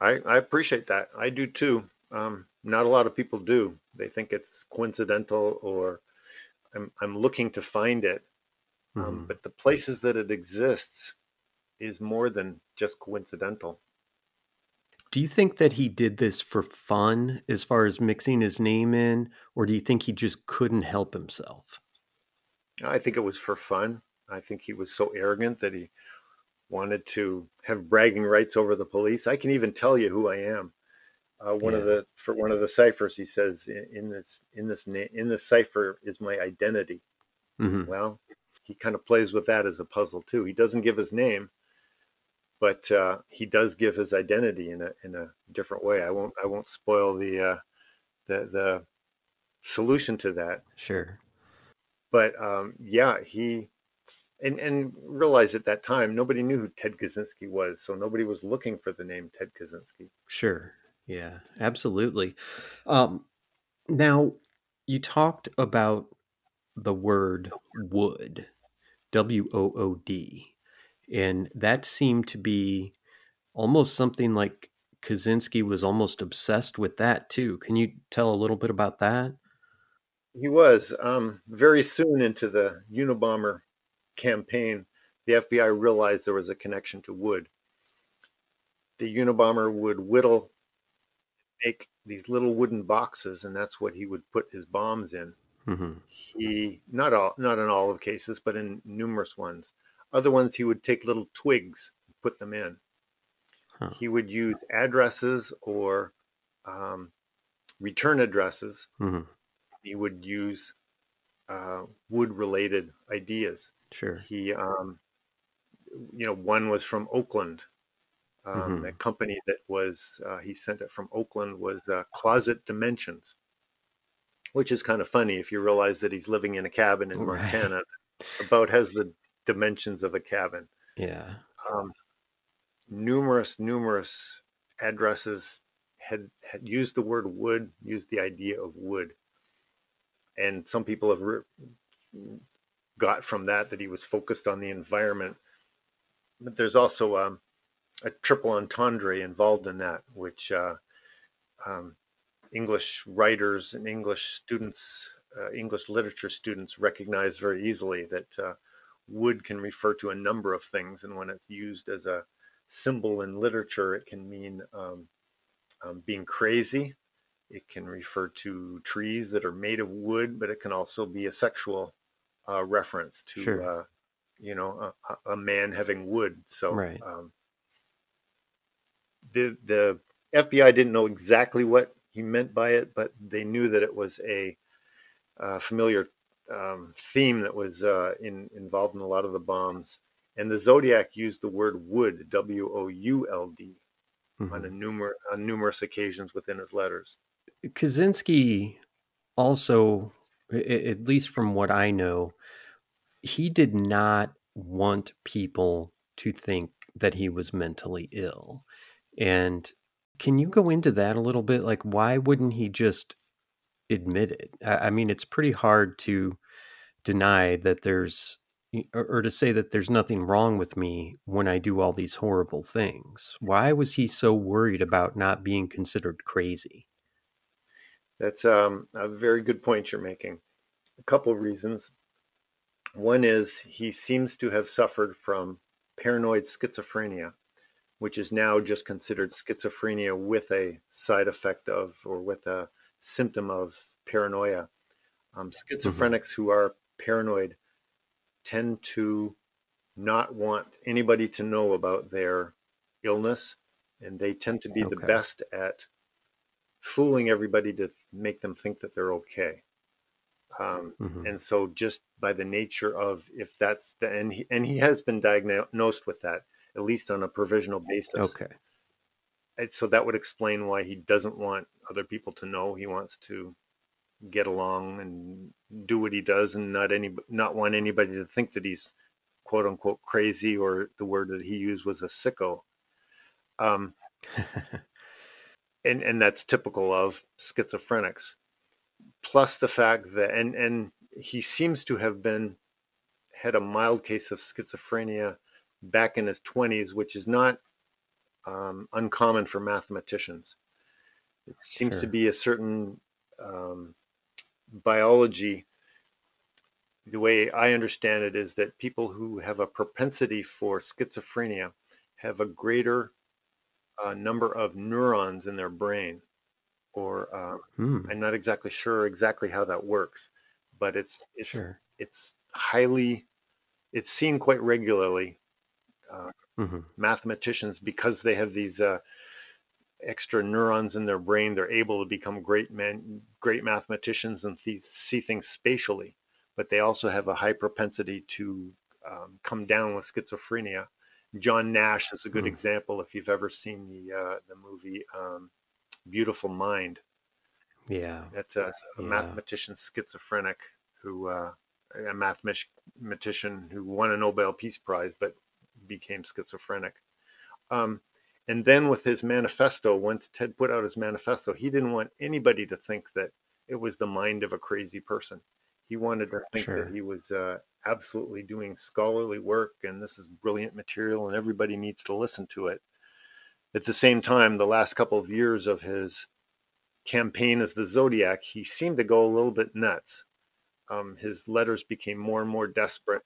I, I appreciate that. I do too. Um, not a lot of people do. They think it's coincidental or I'm, I'm looking to find it. Um, Mhm. but the places that it exists is more than just coincidental. Do you think that he did this for fun as far as mixing his name in, or do you think he just couldn't help himself? I think it was for fun. I think he was so arrogant that he wanted to have bragging rights over the police. I can even tell you who I am. Uh, one of the for one of the ciphers, he says in, in this in this na- in this cipher is my identity. hmm Well, he kind of plays with that as a puzzle too. He doesn't give his name, but uh, he does give his identity in a in a different way. I won't I won't spoil the uh, the the solution to that. Sure. But um, yeah, he and and realize at that time nobody knew who Ted Kaczynski was, so nobody was looking for the name Ted Kaczynski. Sure. Yeah, absolutely. Um, now, you talked about the word wood, W O O D, and that seemed to be almost something like Kaczynski was almost obsessed with that too. Can you tell a little bit about that? He was um, very soon into the Unabomber campaign. The FBI realized there was a connection to wood. The Unabomber would whittle, make these little wooden boxes, and that's what he would put his bombs in. hmm he not all not in all of cases but in numerous ones other ones he would take little twigs and put them in Huh. he would use addresses or um, return addresses hmm he would use uh, wood related ideas Sure. he um, you know one was from oakland um, Mhm. the company that was uh, he sent it from oakland was uh, closet dimensions which is kind of funny if you realize that he's living in a cabin in Right. montana about has the dimensions of a cabin Yeah. um, numerous numerous addresses had had used the word wood used the idea of wood and some people have re- got from that that he was focused on the environment. But there's also um, a triple entendre involved in that which uh, um, english writers and english students uh, english literature students recognize very easily that uh, wood can refer to a number of things and when it's used as a symbol in literature it can mean um, um, being crazy it can refer to trees that are made of wood but it can also be a sexual uh, reference to Sure. uh, you know a, a- man having wood so Right. um, the the FBI didn't know exactly what he meant by it, but they knew that it was a uh, familiar um, theme that was uh, in, involved in a lot of the bombs. And the Zodiac used the word would, W O U L D, mm-hmm. on, numer- on numerous occasions within his letters. Kaczynski also, at least from what I know, he did not want people to think that he was mentally ill. And can you go into that a little bit? Like, why wouldn't he just admit it? I mean, it's pretty hard to deny that there's, or to say that there's nothing wrong with me when I do all these horrible things. Why was he so worried about not being considered crazy? That's um, a very good point you're making. A couple of reasons. One is he seems to have suffered from paranoid schizophrenia, which is now just considered schizophrenia with a side effect of or with a symptom of paranoia. Um, mm-hmm. schizophrenics mm-hmm. who are paranoid tend to not want anybody to know about their illness, and they tend to be okay. the best at fooling everybody to make them think that they're okay. Um, mm-hmm. And so, just by the nature of if that's the and he, and he has been diagnosed with that at least on a provisional basis. Okay. And so that would explain why he doesn't want other people to know. He wants to get along and do what he does, and not any not want anybody to think that he's quote unquote crazy, or the word that he used was a sicko. Um, and and that's typical of schizophrenics. Plus the fact that and and he seems to have been had a mild case of schizophrenia back in his 20s which is not um, uncommon for mathematicians. It seems sure. to be a certain um, biology. The way i understand it is that people who have a propensity for schizophrenia have a greater uh, number of neurons in their brain or um, hmm. I'm not exactly sure exactly how that works, but it's it's sure. it's highly it's seen quite regularly. Uh, mm-hmm. Mathematicians, because they have these uh, extra neurons in their brain, they're able to become great men, great mathematicians, and th- see things spatially. But they also have a high propensity to um, come down with schizophrenia. John Nash is a good mm. example. If you've ever seen the uh, the movie um, Beautiful Mind. Yeah, that's a, a yeah. mathematician schizophrenic who uh, a mathematician who won a Nobel Peace Prize but became schizophrenic. Um, and then with his manifesto, once Ted put out his manifesto, he didn't want anybody to think that it was the mind of a crazy person. He wanted to think sure. that he was uh, absolutely doing scholarly work and this is brilliant material and everybody needs to listen to it. At the same time, the last couple of years of his campaign as the Zodiac, he seemed to go a little bit nuts. Um, his letters became more and more desperate,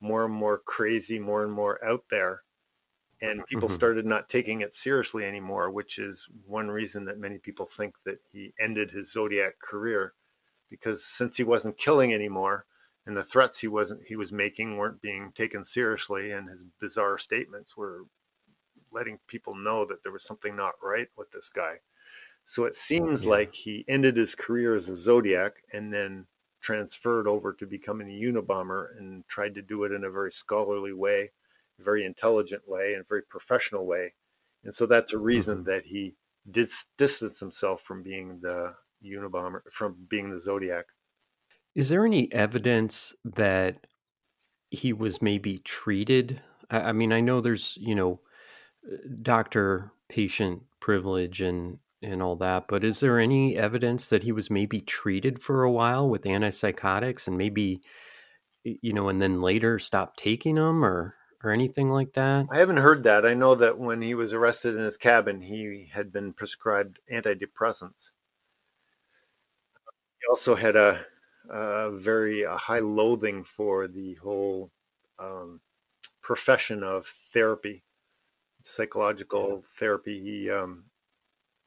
more and more crazy, more and more out there. And people mm-hmm. started not taking it seriously anymore, which is one reason that many people think that he ended his Zodiac career. Because since he wasn't killing anymore, and the threats he wasn't he was making weren't being taken seriously, and his bizarre statements were letting people know that there was something not right with this guy. So it seems yeah. like he ended his career as a Zodiac and then transferred over to becoming a Unabomber and tried to do it in a very scholarly way, very intelligent way, and very professional way. And so that's a reason mm-hmm. that he did distance himself from being the Unabomber, from being the Zodiac. Is there any evidence that he was maybe treated? I mean, I know there's, you know, uh, doctor patient privilege and and all that but is there any evidence that he was maybe treated for a while with antipsychotics and maybe you know and then later stopped taking them or or anything like that? I haven't heard that. I know that when he was arrested in his cabin he had been prescribed antidepressants. He also had a, a very a high loathing for the whole um, profession of therapy psychological therapy. He um,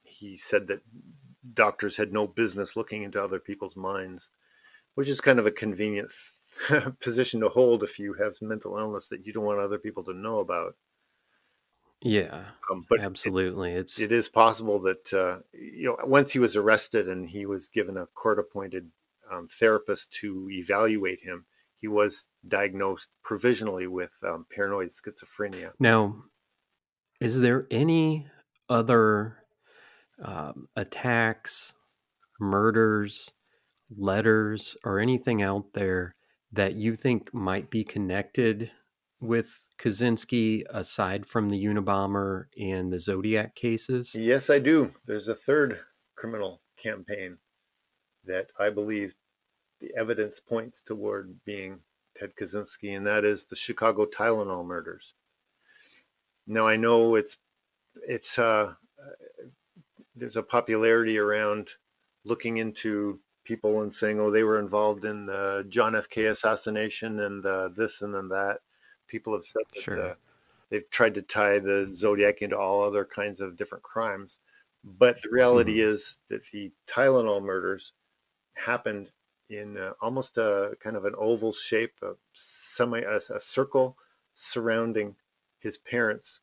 he said that doctors had no business looking into other people's minds, which is kind of a convenient position to hold if you have mental illness that you don't want other people to know about. Yeah, um, but absolutely. It, it's it is possible that uh, you know once he was arrested and he was given a court-appointed um, therapist to evaluate him, he was diagnosed provisionally with um, paranoid schizophrenia. Now, is there any other um, attacks, murders, letters, or anything out there that you think might be connected with Kaczynski aside from the Unabomber and the Zodiac cases? Yes, I do. There's a third criminal campaign that I believe the evidence points toward being Ted Kaczynski, and that is the Chicago Tylenol murders. Now I know it's it's uh, there's a popularity around looking into people and saying, oh, they were involved in the John F. K. assassination and the this and then that. People have said that sure. uh, they've tried to tie the Zodiac into all other kinds of different crimes. But the reality mm-hmm. is that the Tylenol murders happened in uh, almost a kind of an oval shape, a semi a, a circle surrounding his parents'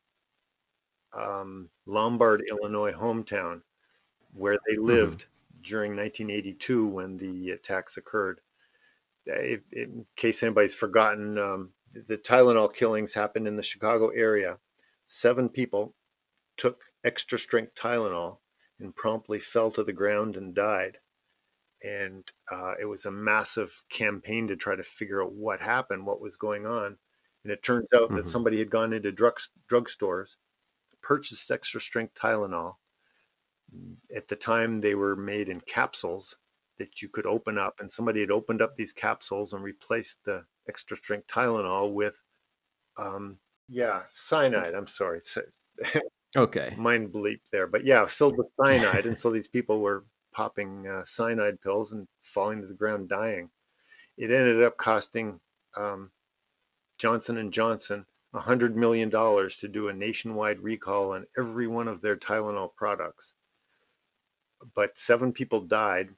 um, Lombard, Illinois hometown, where they mm-hmm. lived mm-hmm. during 1982 when the attacks occurred. in case anybody's forgotten, um, the Tylenol killings happened in the Chicago area. Seven people took extra strength Tylenol and promptly fell to the ground and died. And uh, it was a massive campaign to try to figure out what happened, what was going on. And it turns out mm-hmm. that somebody had gone into drug drugstores, purchased extra strength Tylenol. At the time, they were made in capsules that you could open up, and somebody had opened up these capsules and replaced the extra strength Tylenol with, um, yeah, cyanide. I'm sorry. okay. Mind bleep there. But yeah, filled with cyanide. and so these people were popping uh, cyanide pills and falling to the ground dying. It ended up costing um, Johnson and Johnson $100 million to do a nationwide recall on every one of their Tylenol products. But seven people died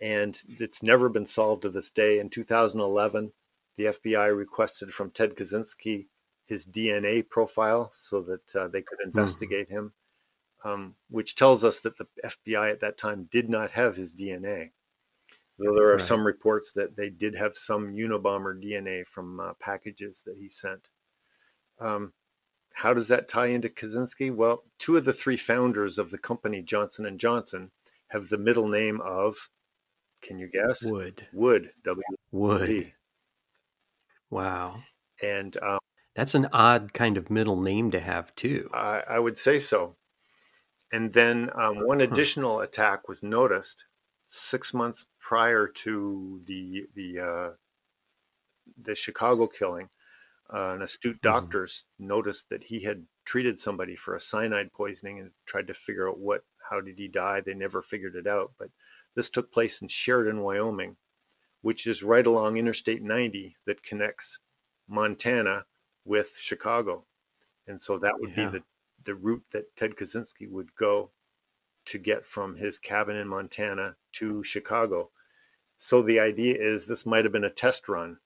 and it's never been solved to this day. In 2011, the FBI requested from Ted Kaczynski his DNA profile so that uh, they could hmm. investigate mm-hmm. him, um, which tells us that the FBI at that time did not have his DNA. Though there are right. some reports that they did have some Unabomber DNA from uh, packages that he sent. Um, how does that tie into Kaczynski? Well, two of the three founders of the company Johnson and Johnson have the middle name of can you guess? Wood. Wood. W. Wood. Wow. And um, that's an odd kind of middle name to have too. I, I would say so. And then um, one additional attack was noticed six months prior to the the uh, the Chicago killing. Uh, an astute doctors mm-hmm. noticed that he had treated somebody for a cyanide poisoning and tried to figure out what how did he die. They never figured it out, but this took place in Sheridan, Wyoming, which is right along Interstate 90 that connects Montana with Chicago. And so that would yeah. be the, the route that Ted Kaczynski would go to get from his cabin in Montana to Chicago. So the idea is this might have been a test run.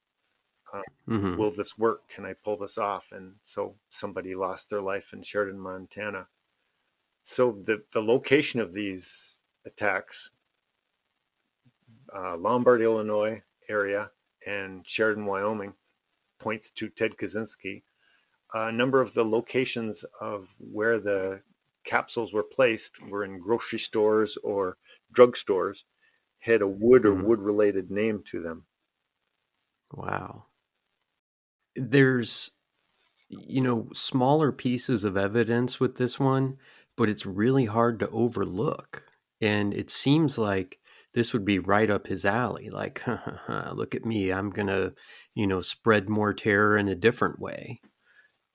Um, mm-hmm. Will this work? Can I pull this off? And so somebody lost their life in Sheridan, Montana. So the, the location of these attacks uh, Lombard, Illinois area and Sheridan, Wyoming points to Ted Kaczynski. A number of the locations of where the capsules were placed were in grocery stores or drugstores, had a wood or mm-hmm. wood related name to them. Wow. There's, you know, smaller pieces of evidence with this one, but it's really hard to overlook. And it seems like this would be right up his alley. Like, look at me, I'm gonna, you know, spread more terror in a different way.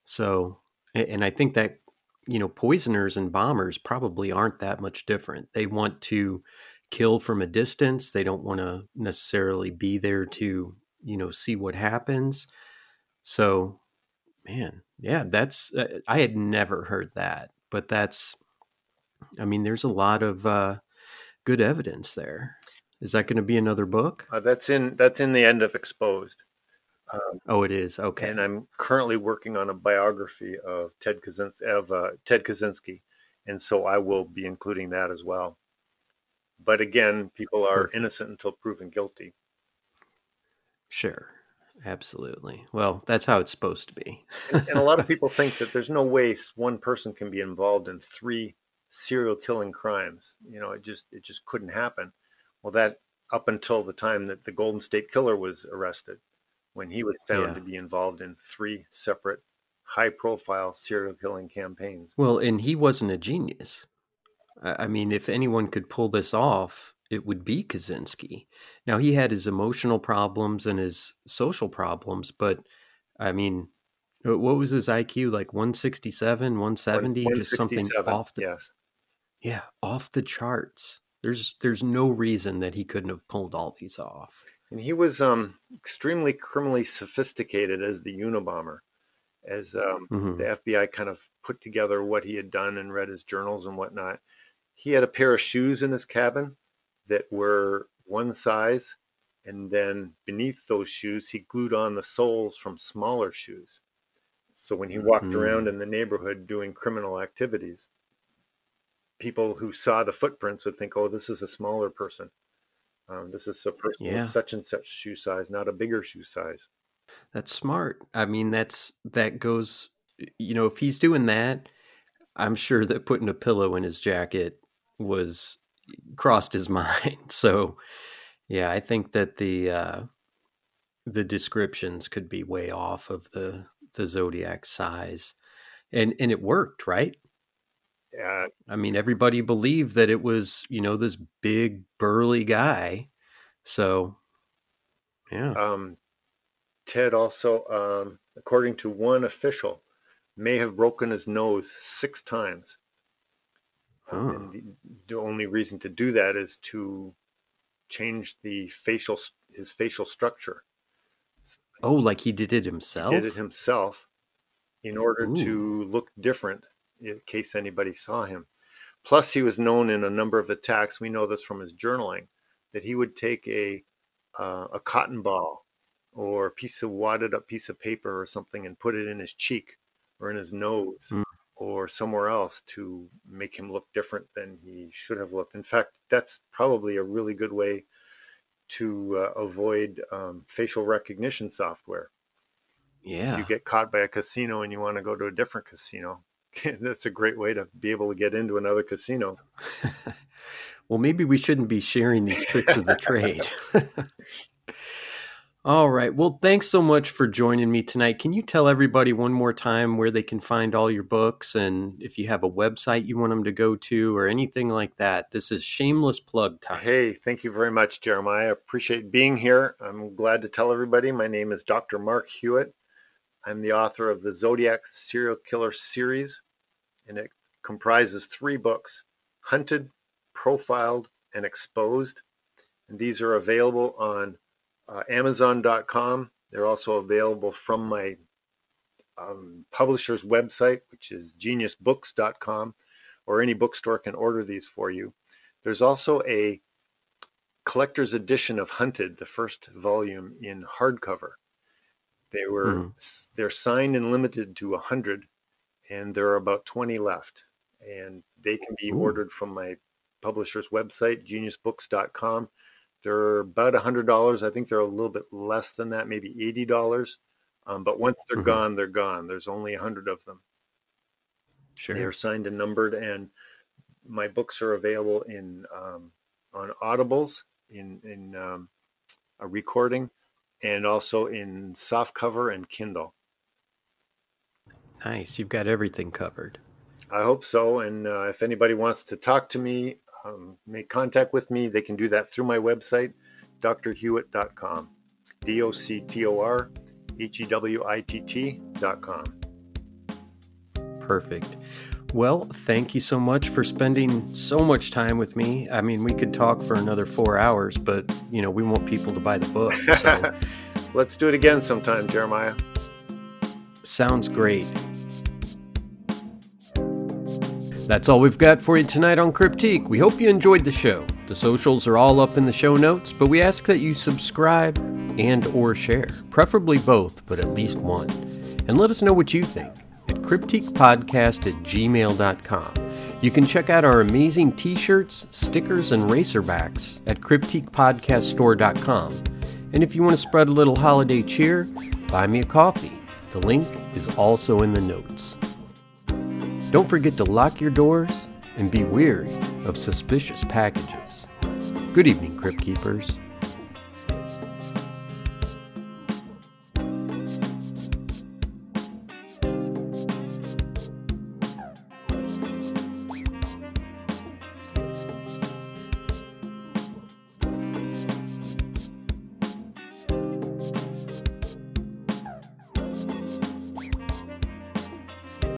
So, and I think that you know, poisoners and bombers probably aren't that much different. They want to kill from a distance. They don't want to necessarily be there to, you know, see what happens. So, man, yeah, that's uh, I had never heard that, but that's I mean, there's a lot of uh good evidence there. Is that going to be another book? Uh, that's in that's in the end of Exposed. Um, oh, it is okay. And I'm currently working on a biography of Ted Kaczynski, of uh, Ted Kaczynski, and so I will be including that as well. But again, people are innocent until proven guilty. Sure, absolutely. Well, that's how it's supposed to be. and, and a lot of people think that there's no way one person can be involved in three serial killing crimes. You know, it just it just couldn't happen. Well, that up until the time that the Golden State Killer was arrested, when he was found yeah. to be involved in three separate high profile serial killing campaigns. Well, and he wasn't a genius. I mean, if anyone could pull this off, it would be Kaczynski. Now, he had his emotional problems and his social problems, but I mean, uh, what was his IQ? Like 167, 170? Just something off the. Yes. Yeah, off the charts. There's there's no reason that he couldn't have pulled all these off. And he was um, extremely criminally sophisticated as the Unabomber as um, mm-hmm. the FBI kind of put together what he had done and read his journals and whatnot. He had a pair of shoes in his cabin that were one size, and then beneath those shoes, he glued on the soles from smaller shoes. So when he walked mm-hmm. around in the neighborhood doing criminal activities, people who saw the footprints would think, "Oh, this is a smaller person. Um, this is a person yeah. with such and such shoe size, not a bigger shoe size." That's smart. I mean, that's that goes. You know, if he's doing that, I'm sure that putting a pillow in his jacket was crossed his mind. So, yeah, I think that the uh, the descriptions could be way off of the the zodiac size, and and it worked, right? Yeah. I mean, everybody believed that it was you know this big burly guy. So, yeah. Um, Ted also, um, according to one official, may have broken his nose six times. Huh. And the, the, only reason to do that is to change the facial his facial structure. Oh, like he did it himself. He did it himself in order Ooh. to look different in case anybody saw him. Plus, he was known in a number of attacks. We know this from his journaling that he would take a uh, a cotton ball or a piece of wadded up piece of paper or something and put it in his cheek or in his nose mm. or somewhere else to make him look different than he should have looked. In fact, that's probably a really good way to uh, avoid um, facial recognition software. Yeah. If you get caught by a casino and you want to go to a different casino, that's a great way to be able to get into another casino. well, maybe we shouldn't be sharing these tricks of the trade. All right. Well, thanks so much for joining me tonight. Can you tell everybody one more time where they can find all your books and if you have a website you want them to go to or anything like that? This is shameless plug time. Hey, thank you very much, Jeremiah. I appreciate being here. I'm glad to tell everybody my name is Dr. Mark Hewitt. I'm the author of the Zodiac Serial Killer series, and it comprises three books Hunted, Profiled, and Exposed. And these are available on uh, Amazon.com. They're also available from my um, publisher's website, which is geniusbooks.com, or any bookstore can order these for you. There's also a collector's edition of Hunted, the first volume in hardcover. They were mm. they're signed and limited to 100 and there are about 20 left and they can be Ooh. ordered from my publisher's website geniusbooks.com they're about a hundred dollars. I think they're a little bit less than that, maybe eighty dollars. Um, but once they're mm-hmm. gone, they're gone. There's only a hundred of them. Sure. They're signed and numbered, and my books are available in um, on Audibles in in um, a recording, and also in soft cover and Kindle. Nice. You've got everything covered. I hope so. And uh, if anybody wants to talk to me um, make contact with me, they can do that through my website, doctorhewitt.com. D O C T O R H E W I T T.com. Perfect. Well, thank you so much for spending so much time with me. I mean, we could talk for another four hours, but you know, we want people to buy the book. So. Let's do it again sometime, Jeremiah. Sounds great. That's all we've got for you tonight on Cryptique. We hope you enjoyed the show. The socials are all up in the show notes, but we ask that you subscribe and or share, preferably both, but at least one. And let us know what you think at cryptiquepodcast at gmail.com. You can check out our amazing t-shirts, stickers, and racerbacks at cryptiquepodcaststore.com. And if you want to spread a little holiday cheer, buy me a coffee. The link is also in the notes. Don't forget to lock your doors and be wary of suspicious packages. Good evening, Crypt Keepers.